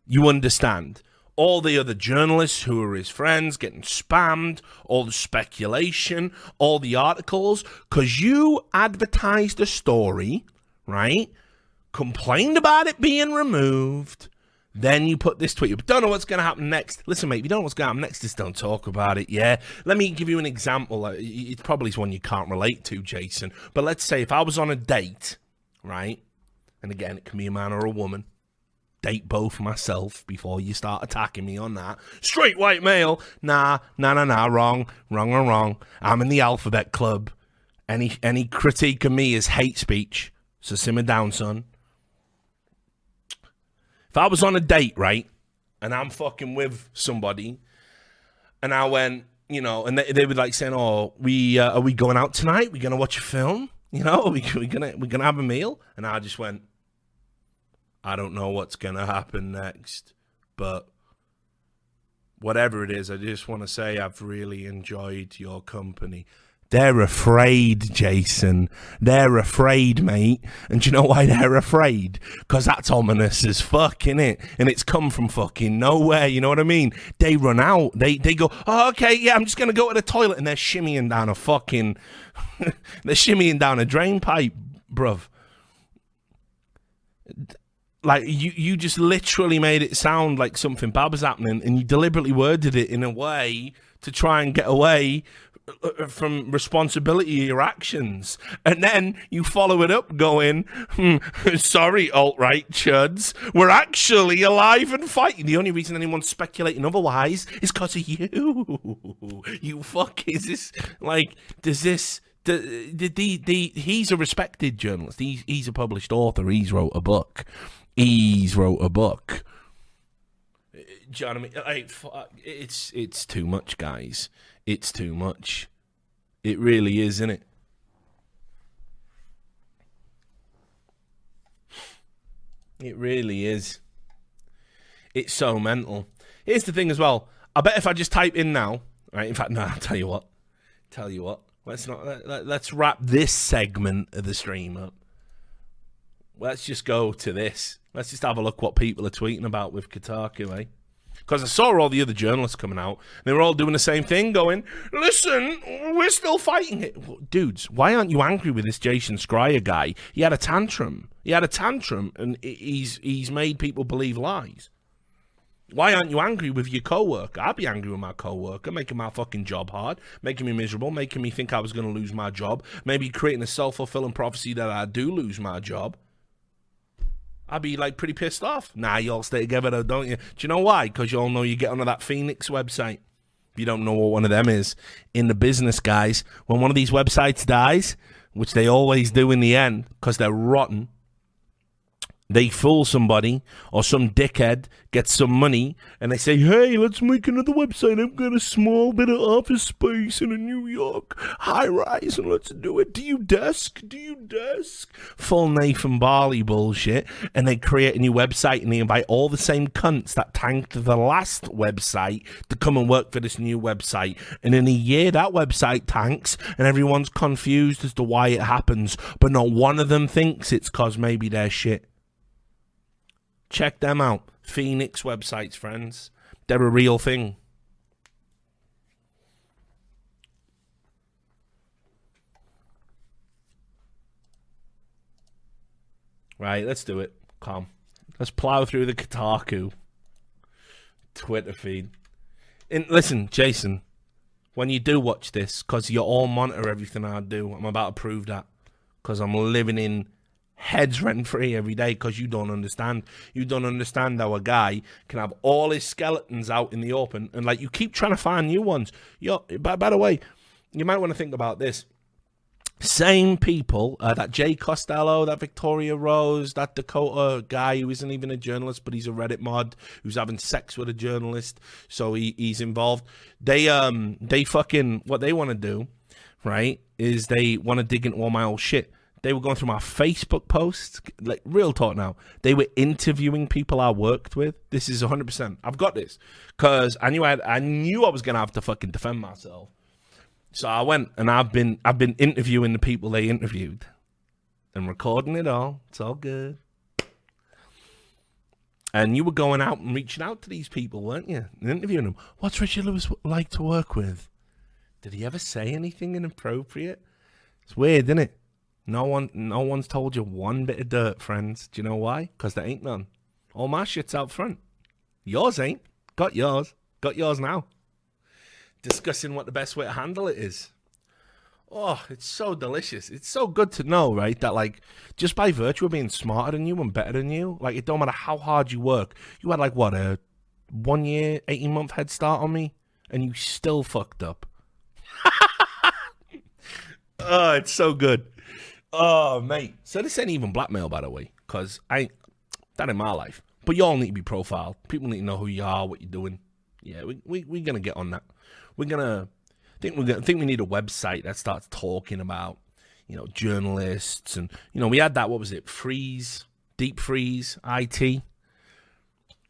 You understand? all the other journalists who are his friends getting spammed, all the speculation, all the articles, because you advertised a story, right? Complained about it being removed. Then you put this tweet up. Don't know what's going to happen next. Listen, mate, if you don't know what's going to happen next, just don't talk about it, yeah? Let me give you an example. It's probably is one you can't relate to, Jason. But let's say if I was on a date, right? And again, it can be a man or a woman date both myself before you start attacking me on that. Straight white male. Nah, nah, nah, nah. Wrong, wrong, or wrong. I'm in the alphabet club. Any any critique of me is hate speech. So simmer down, son. If I was on a date, right, and I'm fucking with somebody, and I went, you know, and they, they were like saying, "Oh, we uh, are we going out tonight? We're gonna watch a film? You know, are we we gonna we gonna have a meal?" And I just went, I don't know what's to happen next, but whatever it is, I just want to say I've really enjoyed your company. They're afraid, Jason. They're afraid, mate. And do you know why they're afraid? Because that's ominous as fuck, it? And it's come from fucking nowhere, you know what I mean? They run out. They they go, oh, okay, yeah, I'm just going to go to the toilet. And they're shimmying down a fucking, they're shimmying down a drain pipe, bruv like you you just literally made it sound like something bad was happening and you deliberately worded it in a way to try and get away from responsibility your actions and then you follow it up going hmm, sorry alt-right chuds we're actually alive and fighting the only reason anyone's speculating otherwise is because of you you fuck is this like does this the, the, the, the, he's a respected journalist. He's, he's a published author. He's wrote a book. He's wrote a book. Do you know what I mean? Like, it's it's too much, guys. It's too much. It really is, isn't it? It really is. It's so mental. Here's the thing as well. I bet if I just type in now, right? In fact, no. I'll tell you what. Tell you what. Let's not. Let, let's wrap this segment of the stream up. Let's just go to this. Let's just have a look what people are tweeting about with Kotaku, eh? Because I saw all the other journalists coming out. They were all doing the same thing, going, listen, we're still fighting it. Dudes, why aren't you angry with this Jason Schreier guy? He had a tantrum. He had a tantrum, and he's he's made people believe lies. Why aren't you angry with your coworker? I'd be angry with my coworker, making my fucking job hard, making me miserable, making me think I was going to lose my job, maybe creating a self fulfilling prophecy that I do lose my job. I'd be like pretty pissed off. Nah, you all stay together though, don't you? Do you know why? Because you all know you get onto that Phoenix website. If you don't know what one of them is, in the business, guys, when one of these websites dies, which they always do in the end because they're rotten, they fool somebody or some dickhead gets some money and they say, hey, let's make another website. I've got a small bit of office space in a New York high rise and let's do it. Do you desk? Do you desk? Full Nathan Barley bullshit. And they create a new website and they invite all the same cunts that tanked the last website to come and work for this new website. And in a year, that website tanks and everyone's confused as to why it happens. But not one of them thinks it's because maybe they're shit. Check them out. Phoenix websites, friends. They're a real thing. Right, let's do it. Come. Let's plow through the Kotaku Twitter feed. And listen, Jason, when you do watch this, because you all monitor everything I do, I'm about to prove that. Because I'm living in heads rent free every day because you don't understand. You don't understand how a guy can have all his skeletons out in the open and like you keep trying to find new ones. Yo, by, by the way, you might want to think about this. Same people, uh, that Jay Castello, that Victoria Rose, that Dakota guy who isn't even a journalist, but he's a Reddit mod who's having sex with a journalist, so he, he's involved. They um they fucking what they want to do right, is they want to dig into all my old shit. They were going through my Facebook posts, like real talk now. They were interviewing people I worked with. This is 100%. I've got this because I knew I, had, I knew I was gonna have to fucking defend myself. So I went and I've been I've been interviewing the people they interviewed and recording it all. It's all good. And you were going out and reaching out to these people, weren't you? And interviewing them. What's Richard Lewis like to work with? Did he ever say anything inappropriate? It's weird, isn't it? No one, no one's told you one bit of dirt, friends. Do you know why? Because there ain't none. All my shit's out front. Yours ain't. Got yours. Got yours now. Discussing what the best way to handle it is. Oh, it's so delicious. It's so good to know, right? That like just by virtue of being smarter than you and better than you, like it don't matter how hard you work. You had like what a one year, eighteen month head start on me, and you still fucked up. oh, it's so good. Oh, mate. So this ain't even blackmail, by the way, because I ain't, that in my life. But you all need to be profiled. People need to know who you are, what you're doing. Yeah, we we we're gonna get on that. We're gonna think we're gonna think we need a website that starts talking about you know journalists and you know we had that what was it freeze deep freeze it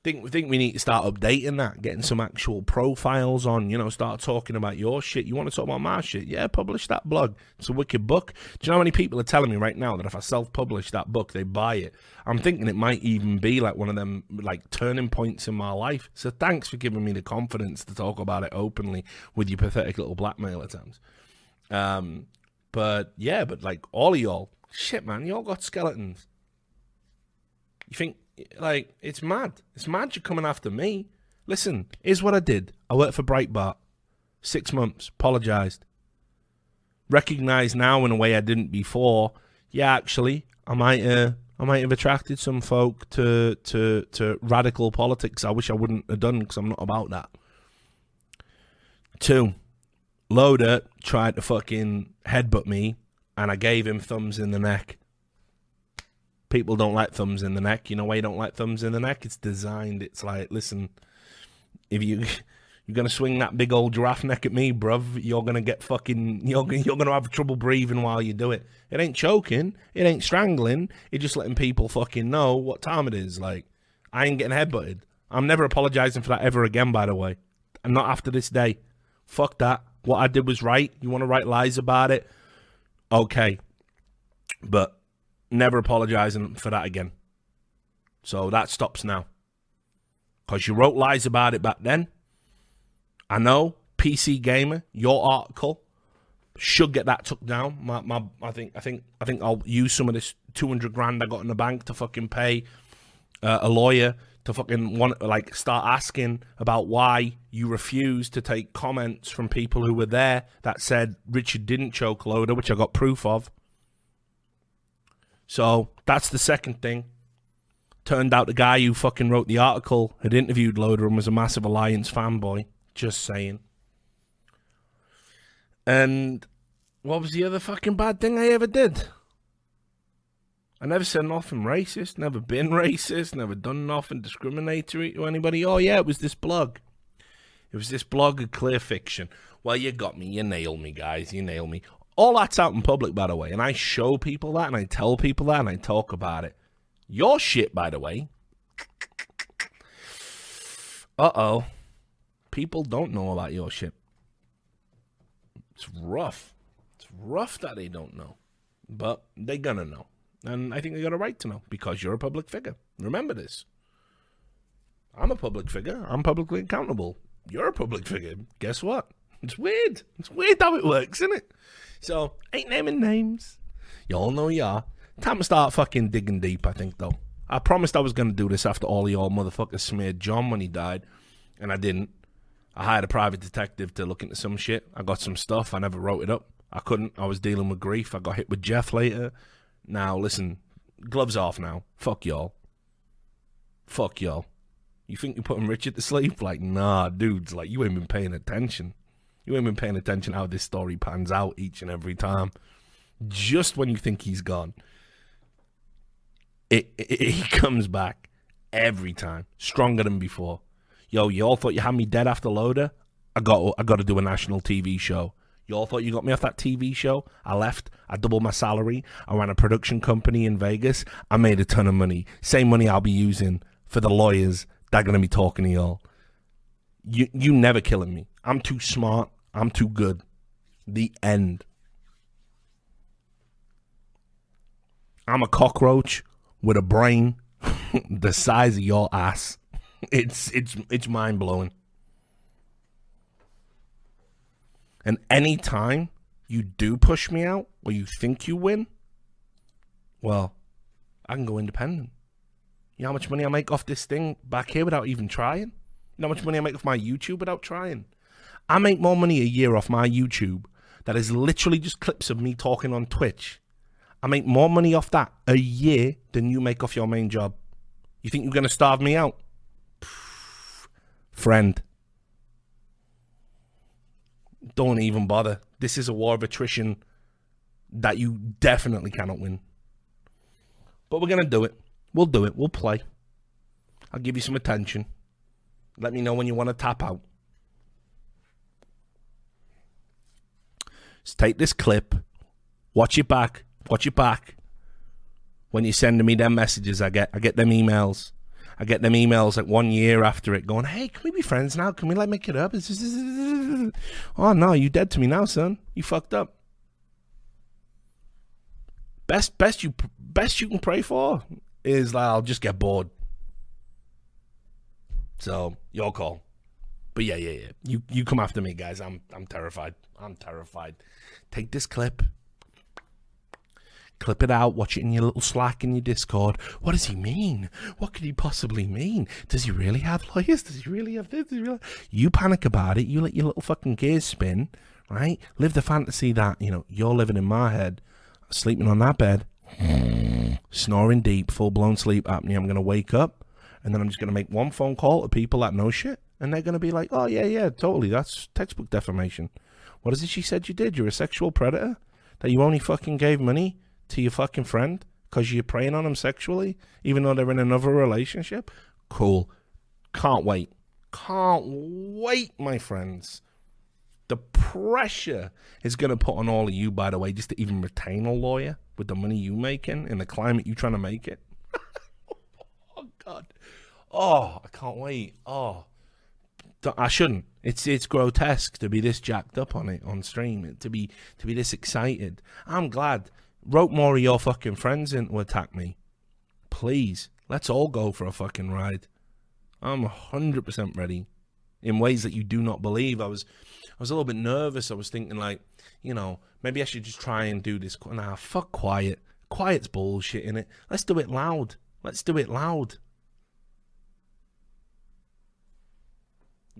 think think we need to start updating that, getting some actual profiles on. You know, start talking about your shit. You want to talk about my shit? Yeah, publish that blog. It's a wicked book. Do you know how many people are telling me right now that if I self-publish that book, they buy it? I'm thinking it might even be like one of them like turning points in my life. So thanks for giving me the confidence to talk about it openly with your pathetic little blackmail attempts. Um, but yeah, but like all of y'all, shit, man, y'all got skeletons. You think like it's mad. It's mad you're coming after me. Listen, here's what I did. I worked for Breitbart. Six months. Apologized. Recognized now in a way I didn't before. Yeah, actually, I might uh, I might have attracted some folk to to to radical politics. I wish I wouldn't have done because I'm not about that. Two, Loda tried to fucking headbutt me, and I gave him thumbs in the neck people don't like thumbs in the neck. You know why you don't like thumbs in the neck? It's designed. It's like, listen, if you you're gonna swing that big old giraffe neck at me, bruv, you're gonna get fucking you're you're gonna have trouble breathing while you do it. It ain't choking, it ain't strangling. It's just letting people fucking know what time it is. Like, I ain't getting headbutted. I'm never apologizing for that ever again. By the way, and not after this day. Fuck that. What I did was right. You want to write lies about it? Okay, but never apologizing for that again. So that stops now. Because you wrote lies about it back then. I know, PC Gamer, your article should get that took down. My, my, I think, I think, I think I'll use some of this two hundred grand I got in the bank to fucking pay uh, a lawyer to fucking want like start asking about why you refused to take comments from people who were there that said Richard didn't choke Loda, which I got proof of. So that's the second thing. Turned out the guy who fucking wrote the article had interviewed Loda and was a massive Alliance fanboy. Just saying. And what was the other fucking bad thing I ever did? I never said nothing racist, never been racist, never done nothing discriminatory to anybody. Oh, yeah, it was this blog. It was this blog of clear fiction. Well, you got me. You nailed me, guys. You nailed me. All that's out in public, by the way, and I show people that, and I tell people that, and I talk about it. Your shit, by the way. Uh oh. People don't know about your shit. It's rough. It's rough that they don't know. But they're gonna know. And I think they got a right to know because you're a public figure. Remember this. I'm a public figure. I'm publicly accountable. You're a public figure. Guess what? It's weird. It's weird how it works, isn't it? So, ain't naming names. You all know y'all. Time to start fucking digging deep, I think, though. I promised I was going to do this after all y'all motherfuckers smeared John when he died, and I didn't. I hired a private detective to look into some shit. I got some stuff. I never wrote it up. I couldn't. I was dealing with grief. I got hit with Jeff later. Now, listen, gloves off now. Fuck y'all. Fuck y'all. You think you're putting Richard to sleep? Like, nah, dudes, like, you ain't been paying attention. You ain't been paying attention how this story pans out each and every time. Just when you think he's gone, it, it, it he comes back every time, stronger than before. Yo, you all thought you had me dead after Loda? I got I got to do a national TV show. Y'all thought you got me off that TV show? I left. I doubled my salary. I ran a production company in Vegas. I made a ton of money. Same money I'll be using for the lawyers that are going to be talking to y'all. You, you never killing me. I'm too smart. I'm too good. The end. I'm a cockroach with a brain the size of your ass. It's it's it's mind blowing. And anytime you do push me out or you think you win, well, I can go independent. You know how much money I make off this thing back here without even trying? You know how much money I make off my YouTube without trying? I make more money a year off my YouTube that is literally just clips of me talking on Twitch. I make more money off that a year than you make off your main job. You think you're going to starve me out? Friend. Don't even bother. This is a war of attrition that you definitely cannot win. But we're going to do it. We'll do it. We'll play. I'll give you some attention. Let me know when you want to tap out. Just take this clip, watch it back, watch it back. When you're sending me them messages, I get I get them emails. I get them emails like one year after it going, Hey, can we be friends now? Can we like make it up? oh no, you dead to me now, son. You fucked up. Best best you best you can pray for is like I'll just get bored. So your call. But yeah, yeah, yeah. You you come after me, guys. I'm I'm terrified. I'm terrified. Take this clip. Clip it out, watch it in your little Slack in your Discord. What does he mean? What could he possibly mean? Does he really have lawyers? Does he really have this? Really... You panic about it. You let your little fucking gears spin, right? Live the fantasy that, you know, you're living in my head, sleeping on that bed, snoring deep, full blown sleep apnea. I'm going to wake up and then I'm just going to make one phone call to people that know shit. And they're going to be like, oh, yeah, yeah, totally. That's textbook defamation. What is it she said you did? You're a sexual predator? That you only fucking gave money to your fucking friend because you're preying on them sexually, even though they're in another relationship? Cool. Can't wait. Can't wait, my friends. The pressure is going to put on all of you, by the way, just to even retain a lawyer with the money you making in the climate you trying to make it. oh God. Oh, I can't wait. Oh, I shouldn't. It's it's grotesque to be this jacked up on it on stream. To be to be this excited. I'm glad. Rope more of your fucking friends in to attack me. Please, let's all go for a fucking ride. I'm hundred percent ready. In ways that you do not believe. I was I was a little bit nervous. I was thinking like, you know, maybe I should just try and do this. Nah, fuck quiet. Quiet's bullshit in it. Let's do it loud. Let's do it loud.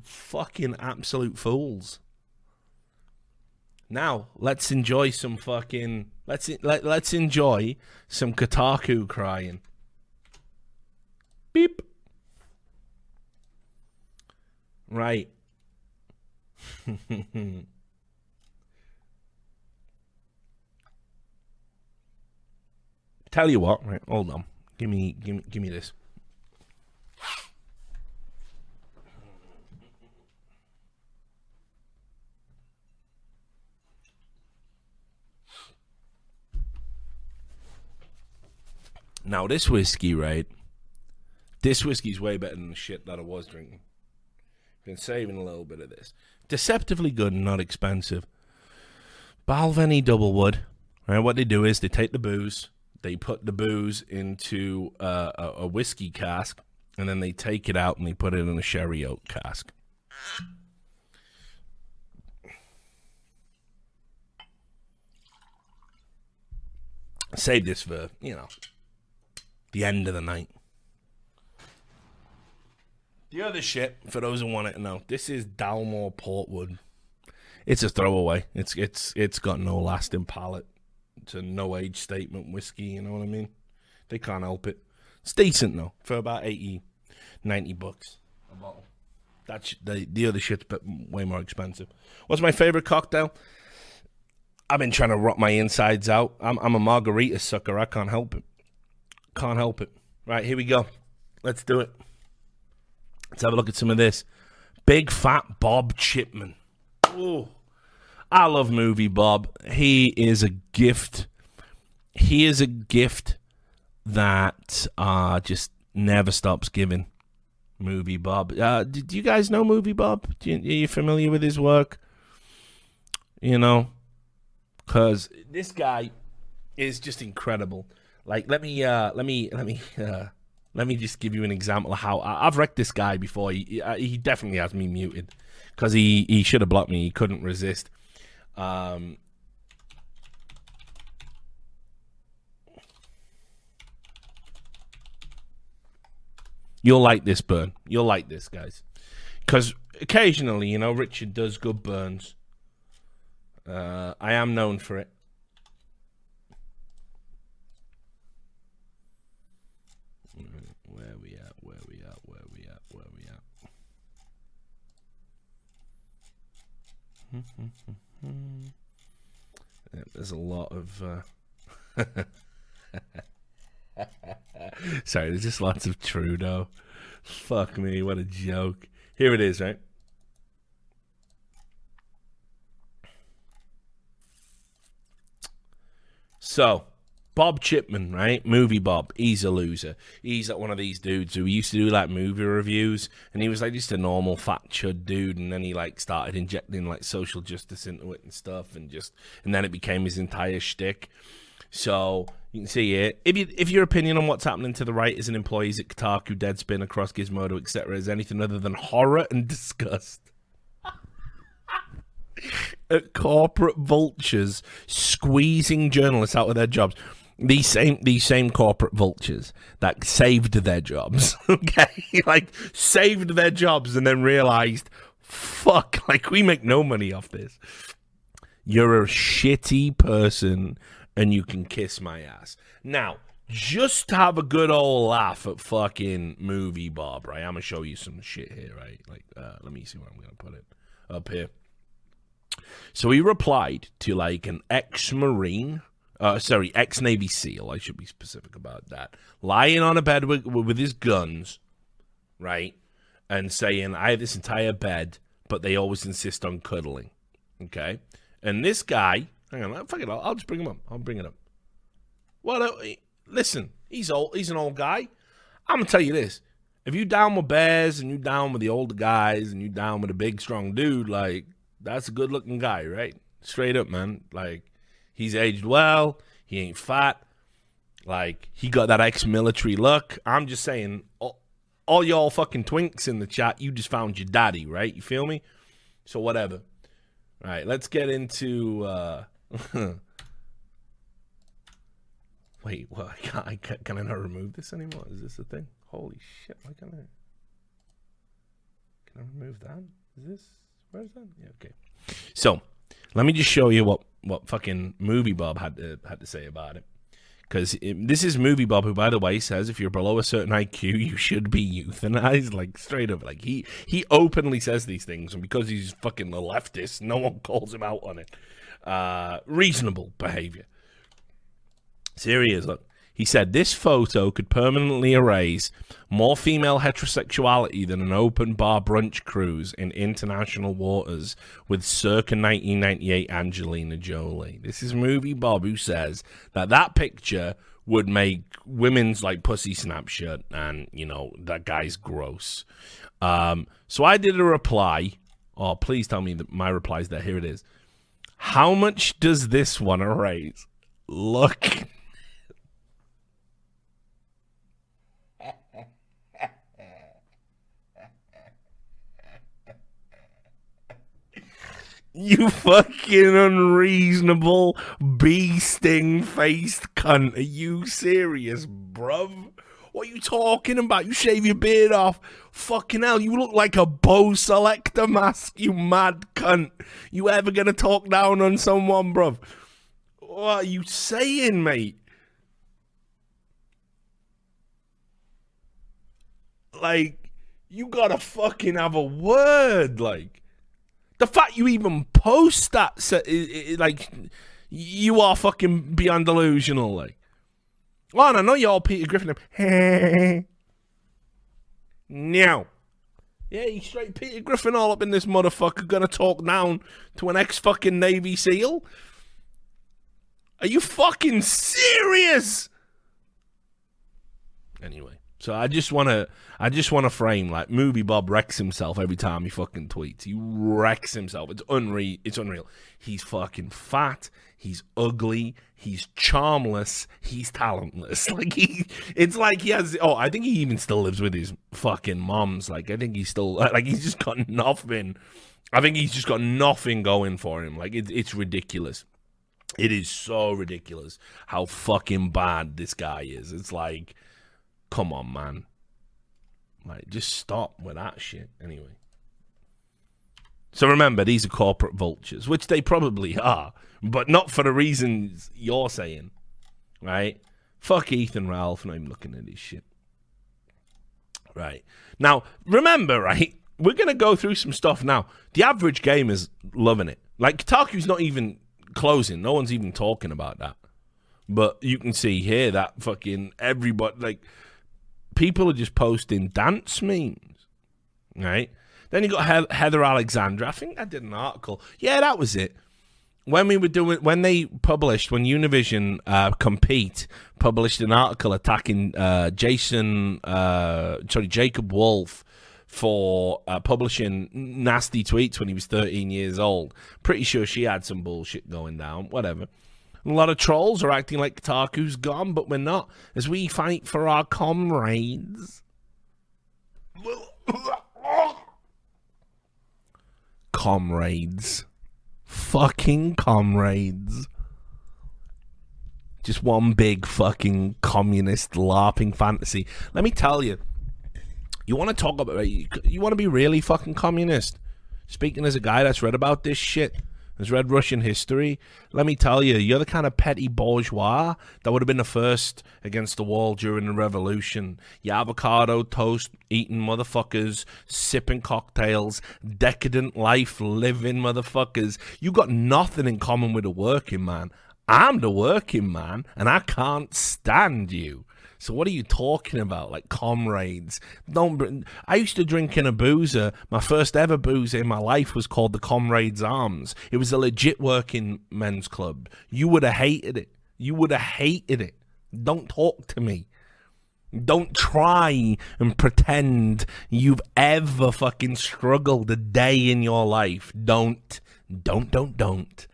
Fucking absolute fools. Now let's enjoy some fucking let's let, let's enjoy some Kotaku crying. Beep. Right. Tell you what, right? Hold on. Give me, give me, give me this. Now this whiskey, right? This whiskey's way better than the shit that I was drinking. Been saving a little bit of this. Deceptively good and not expensive. Balvenie Double Wood. Right, what they do is they take the booze, they put the booze into uh, a, a whiskey cask, and then they take it out and they put it in a sherry oak cask. Save this for, you know, the end of the night. The other shit, for those who want it to know, this is Dalmore Portwood. It's a throwaway. It's it's it's got no lasting palate. It's a no age statement whiskey, you know what I mean? They can't help it. It's decent though, for about 80, 90 bucks a bottle. That's the the other shit's but way more expensive. What's my favorite cocktail? I've been trying to rot my insides out. I'm I'm a margarita sucker. I can't help it. Can't help it. Right, here we go. Let's do it. Let's have a look at some of this. Big fat Bob Chipman. Oh, I love movie Bob. He is a gift. He is a gift that uh, just never stops giving. Movie Bob. Uh, do, you guys know Movie Bob? You, are you familiar with his work? You know, because this guy is just incredible. Like, let me, uh, let me, let me, uh, let me just give you an example of how I, have wrecked this guy before. He, he definitely has me muted because he, he should have blocked me. He couldn't resist. Um, You'll like this burn. You'll like this, guys. Because occasionally, you know, Richard does good burns. Uh, I am known for it. Where we at? Where we at? Where we at? Where we at? There's a lot of. Uh... Sorry, there's just lots of Trudeau. Fuck me, what a joke. Here it is, right? So, Bob Chipman, right? Movie Bob. He's a loser. He's like one of these dudes who used to do like movie reviews, and he was like just a normal fat chud dude, and then he like started injecting like social justice into it and stuff, and just and then it became his entire shtick. So you can see here. If you, if your opinion on what's happening to the right as an employees at Kotaku, Deadspin, across Gizmodo, etc., is anything other than horror and disgust. at corporate vultures squeezing journalists out of their jobs. These same these same corporate vultures that saved their jobs, okay, like saved their jobs and then realized, fuck, like we make no money off this. You're a shitty person and you can kiss my ass. Now, just have a good old laugh at fucking movie Bob, right? I'm gonna show you some shit here, right? Like, uh, let me see where I'm gonna put it up here. So he replied to like an ex-marine, uh, sorry, ex-Navy SEAL. I should be specific about that. Lying on a bed with, with his guns, right, and saying, "I have this entire bed, but they always insist on cuddling." Okay, and this guy Hang on, fuck it. I'll, I'll just bring him up. I'll bring it up. Well, listen, he's old. He's an old guy. I'm gonna tell you this: if you down with bears and you down with the older guys and you down with a big strong dude, like that's a good looking guy, right? Straight up, man. Like he's aged well. He ain't fat. Like he got that ex-military look. I'm just saying, all, all y'all fucking twinks in the chat, you just found your daddy, right? You feel me? So whatever. All right, let's get into. uh Wait, what? I can't, I can't, can I not remove this anymore? Is this a thing? Holy shit! Why can't I? Can I remove that? Is this where's that? Yeah, okay. So let me just show you what what fucking movie Bob had to had to say about it. Because this is movie Bob, who, by the way, says if you're below a certain IQ, you should be euthanized. Like straight up, like he he openly says these things, and because he's fucking a leftist, no one calls him out on it uh, reasonable behavior. Is. Look, he said this photo could permanently erase more female heterosexuality than an open bar brunch cruise in international waters with circa 1998 Angelina Jolie. This is movie Bob who says that that picture would make women's like pussy snapshot and you know that guy's gross. Um, so I did a reply. Oh, please tell me that my reply is there. Here it is. How much does this one raise? Look. You fucking unreasonable bee sting faced cunt. Are you serious, bruv? What are you talking about? You shave your beard off. Fucking hell, you look like a bow selector mask, you mad cunt. You ever gonna talk down on someone, bruv? What are you saying, mate? Like, you gotta fucking have a word, like. The fact you even post that, like, you are fucking beyond delusional, like. Well, and I know you're all Peter Griffin. now, Yeah, he's straight Peter Griffin all up in this motherfucker gonna talk down to an ex fucking Navy SEAL. Are you fucking serious? Anyway, so I just wanna I just wanna frame like movie Bob wrecks himself every time he fucking tweets. He wrecks himself. It's unreal it's unreal. He's fucking fat, he's ugly, he's charmless, he's talentless. Like he, it's like he has. Oh, I think he even still lives with his fucking moms. Like I think he's still like he's just got nothing. I think he's just got nothing going for him. Like it, it's ridiculous. It is so ridiculous how fucking bad this guy is. It's like, come on, man. Like, just stop with that shit. Anyway. So remember, these are corporate vultures, which they probably are, but not for the reasons you're saying, right? Fuck Ethan Ralph, not even looking at his shit. Right. Now, remember, right? We're going to go through some stuff now. The average game is loving it. Like, Kotaku's not even closing. No one's even talking about that. But you can see here that fucking everybody, like, people are just posting dance memes, right? Then you got Heather Alexandra. I think I did an article. Yeah, that was it. When we were doing, when they published, when Univision uh, compete published an article attacking uh, Jason, uh, sorry, Jacob Wolf for uh, publishing nasty tweets when he was 13 years old. Pretty sure she had some bullshit going down. Whatever. A lot of trolls are acting like Kotaku's gone, but we're not, as we fight for our comrades comrades. Fucking comrades. Just one big fucking communist LARPing fantasy. Let me tell you, you want to talk about, you, you want to be really fucking communist. Speaking as a guy that's read about this shit, has read Russian history. Let me tell you, you're the kind of petty bourgeois that would have been the first against the wall during the revolution. You avocado toast eating motherfuckers, sipping cocktails, decadent life living motherfuckers. You've got nothing in common with a working man. I'm the working man, and I can't stand you. So what are you talking about? Like comrades? Don't. I used to drink in a boozer. My first ever boozer in my life was called the Comrades Arms. It was a legit working men's club. You would have hated it. You would have hated it. Don't talk to me. Don't try and pretend you've ever fucking struggled a day in your life. Don't. Don't, don't, don't.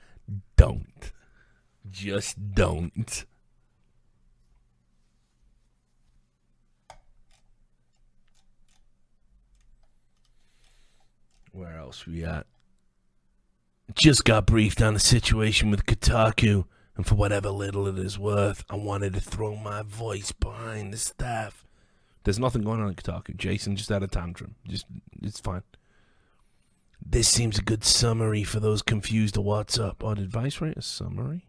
Don't. Just don't. Where else we at? Just got briefed on the situation with Kotaku, and for whatever little it is worth, I wanted to throw my voice behind the staff. There's nothing going on at Kotaku. Jason just had a tantrum. Just it's fine. This seems a good summary for those confused what's up. Oh, did Vice write a summary?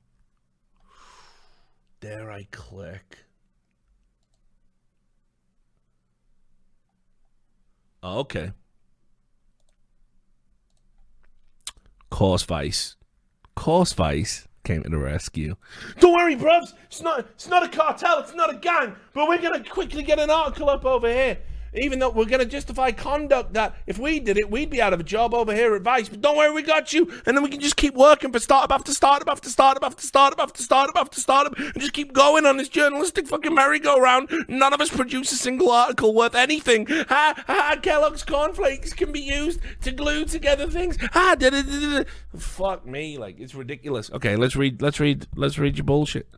Dare I click? Oh, okay. Course Vice, course Vice came to the rescue. Don't worry, bruvs. It's not. It's not a cartel. It's not a gang. But we're gonna quickly get an article up over here even though we're going to justify conduct that if we did it, we'd be out of a job over here at Vice. But don't worry, we got you. And then we can just keep working for startup after startup after startup after startup after startup after startup and just keep going on this journalistic fucking merry-go-round. None of us produce a single article worth anything. Ha, ha, Kellogg's cornflakes can be used to glue together things. Da, da, da, da. Fuck me. Like, it's ridiculous. Okay, let's read, let's read, let's read your bullshit.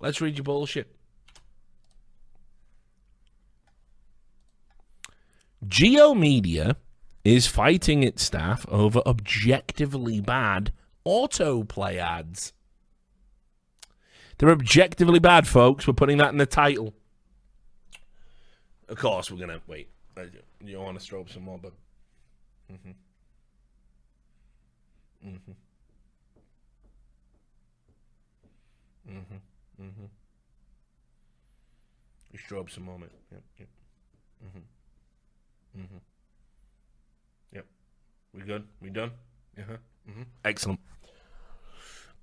Let's read your bullshit. G/O Media is fighting its staff over objectively bad autoplay ads. They're objectively bad, folks. We're putting that in the title. Of course, we're gonna wait. You want to strobe some more, but. Mm-hmm. Mm-hmm. Mm-hmm. Mm-hmm. Strobe some moment. Yep. Yep. Mm-hmm. Mm-hmm. Yep. We good? We done? Uh-huh. Mm-hmm. Excellent.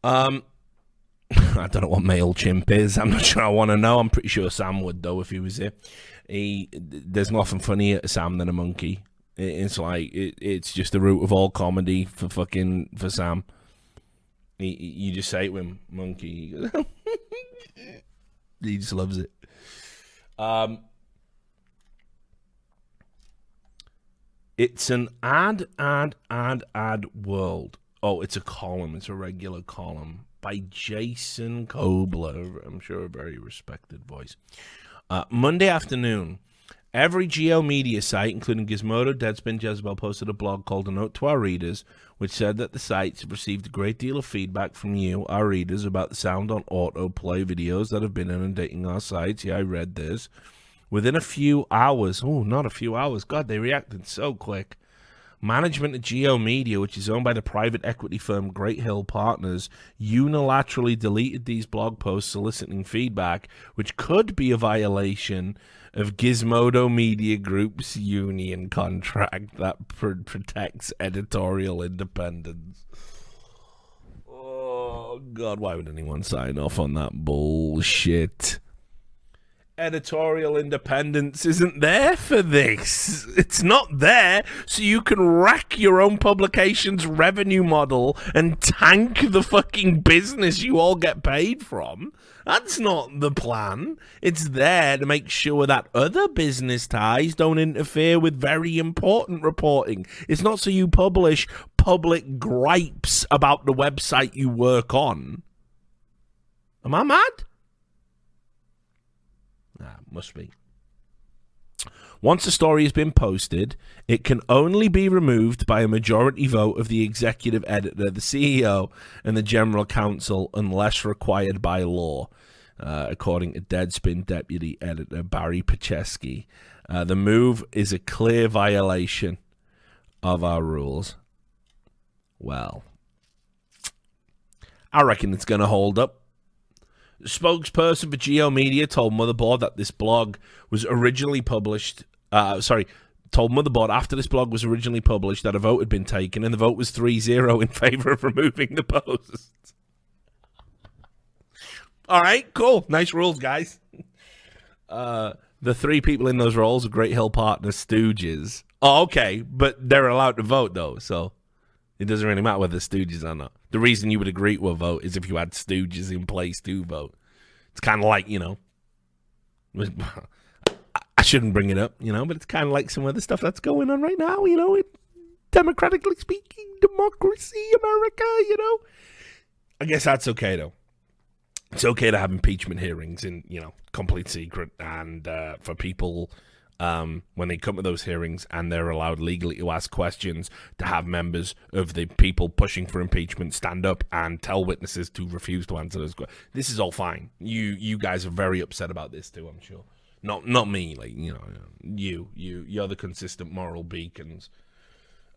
Um, I don't know what MailChimp is. I'm not sure I want to know. I'm pretty sure Sam would, though, if he was here. He, there's nothing funnier to Sam than a monkey. It's like, it, it's just the root of all comedy for fucking, for Sam. He, you just say to him, monkey. he just loves it. Um, it's an ad, ad, ad, ad world. Oh, it's a column. It's a regular column by Jason Koebler. I'm sure a very respected voice. Uh, Monday afternoon, every G/O Media site, including Gizmodo, Deadspin, Jezebel, posted a blog called A Note to Our Readers, which said that the sites have received a great deal of feedback from you, our readers, about the sound on autoplay videos that have been inundating our sites. Yeah, I read this. Within a few hours, oh, not a few hours, God, they reacted so quick. Management of G/O Media, which is owned by the private equity firm Great Hill Partners, unilaterally deleted these blog posts soliciting feedback, which could be a violation of Gizmodo Media Group's union contract that pr- protects editorial independence. Oh, God, why would anyone sign off on that bullshit? Editorial independence isn't there for this. It's not there so you can rack your own publication's revenue model and tank the fucking business you all get paid from. That's not the plan. It's there to make sure that other business ties don't interfere with very important reporting. It's not so you publish public gripes about the website you work on. Am I mad? Must be. Once a story has been posted, it can only be removed by a majority vote of the executive editor, the CEO, and the general counsel unless required by law, uh, according to Deadspin deputy editor Barry Petchesky. Uh, the move is a clear violation of our rules. Well, I reckon it's going to hold up spokesperson for G/O Media told Motherboard that this blog was originally published. Uh, sorry, told Motherboard after this blog was originally published that a vote had been taken, and the vote was 3 0 in favor of removing the post. All right, cool. Nice rules, guys. Uh, the three people in those roles are Great Hill Partners Stooges. Oh, okay, but they're allowed to vote, though, so it doesn't really matter whether Stooges or not. The reason you would agree to a vote is if you had Stooges in place to vote. It's kind of like, you know, I shouldn't bring it up, you know, but it's kind of like some of the stuff that's going on right now, you know, democratically speaking, democracy, America, you know. I guess that's okay, though. It's okay to have impeachment hearings in, you know, complete secret and uh, for people um, when they come to those hearings and they're allowed legally to ask questions, to have members of the people pushing for impeachment stand up and tell witnesses to refuse to answer those questions. This is all fine. You you guys are very upset about this too, I'm sure. Not not me, like you know, you you you're the consistent moral beacons.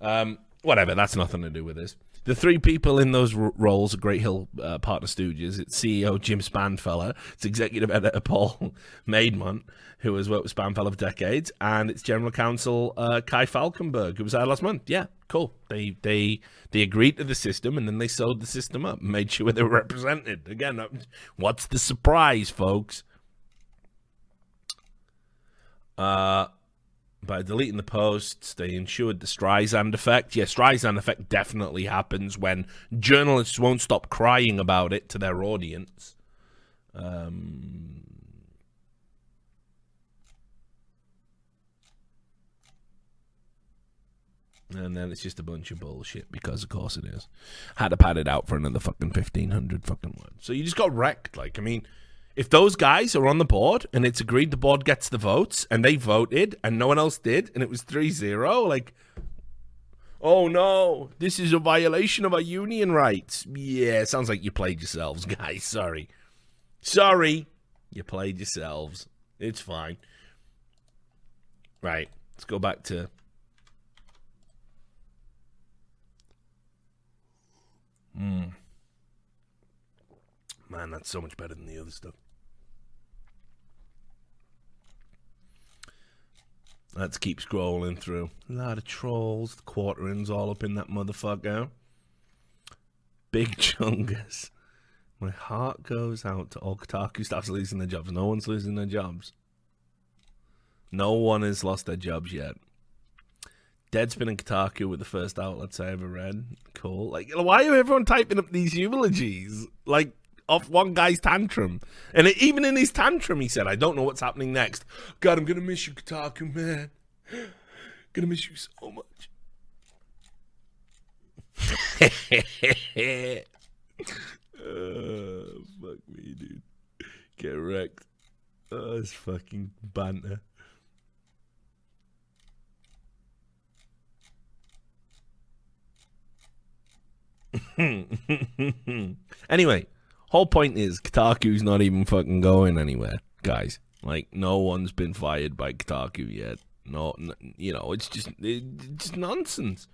Um, whatever. That's nothing to do with this. The three people in those roles are Great Hill uh, Partner Stooges. It's CEO Jim Spanfeller. It's executive editor Paul Maidment, who has worked with Spanfeller for decades, and it's general counsel uh, Kai Falkenberg, who was there last month. Yeah, cool. They they they agreed to the system, and then they sewed the system up, made sure they were represented. Again, uh, what's the surprise, folks? Uh, by deleting the posts, they ensured the Streisand effect. Yeah, Streisand effect definitely happens when journalists won't stop crying about it to their audience. Um, and then it's just a bunch of bullshit because, of course, it is. Had to pad it out for another fucking fifteen hundred fucking words. So you just got wrecked. Like, I mean if those guys are on the board and it's agreed the board gets the votes and they voted and no one else did and it was 3-0 like oh no this is a violation of our union rights. Yeah sounds like you played yourselves guys. Sorry. Sorry. You played yourselves. It's fine. Right let's go back to Hmm. Man, that's so much better than the other stuff. Let's keep scrolling through. A lot of trolls, quarterings all up in that motherfucker. Big Chungus. My heart goes out to all Kotaku staffs losing their jobs. No one's losing their jobs. No one has lost their jobs yet. Deadspin and Kotaku were the first outlets I ever read. Cool. Like, why are everyone typing up these eulogies? Like, off one guy's tantrum. And it, even in his tantrum, he said, I don't know what's happening next. God, I'm going to miss you, Kotaku, man. Gonna miss you so much. uh, fuck me, dude. Get wrecked. Oh, it's fucking banter. anyway, whole point is Kotaku's not even fucking going anywhere, guys. Like, no one's been fired by Kotaku yet. No, you know, it's just it's just nonsense.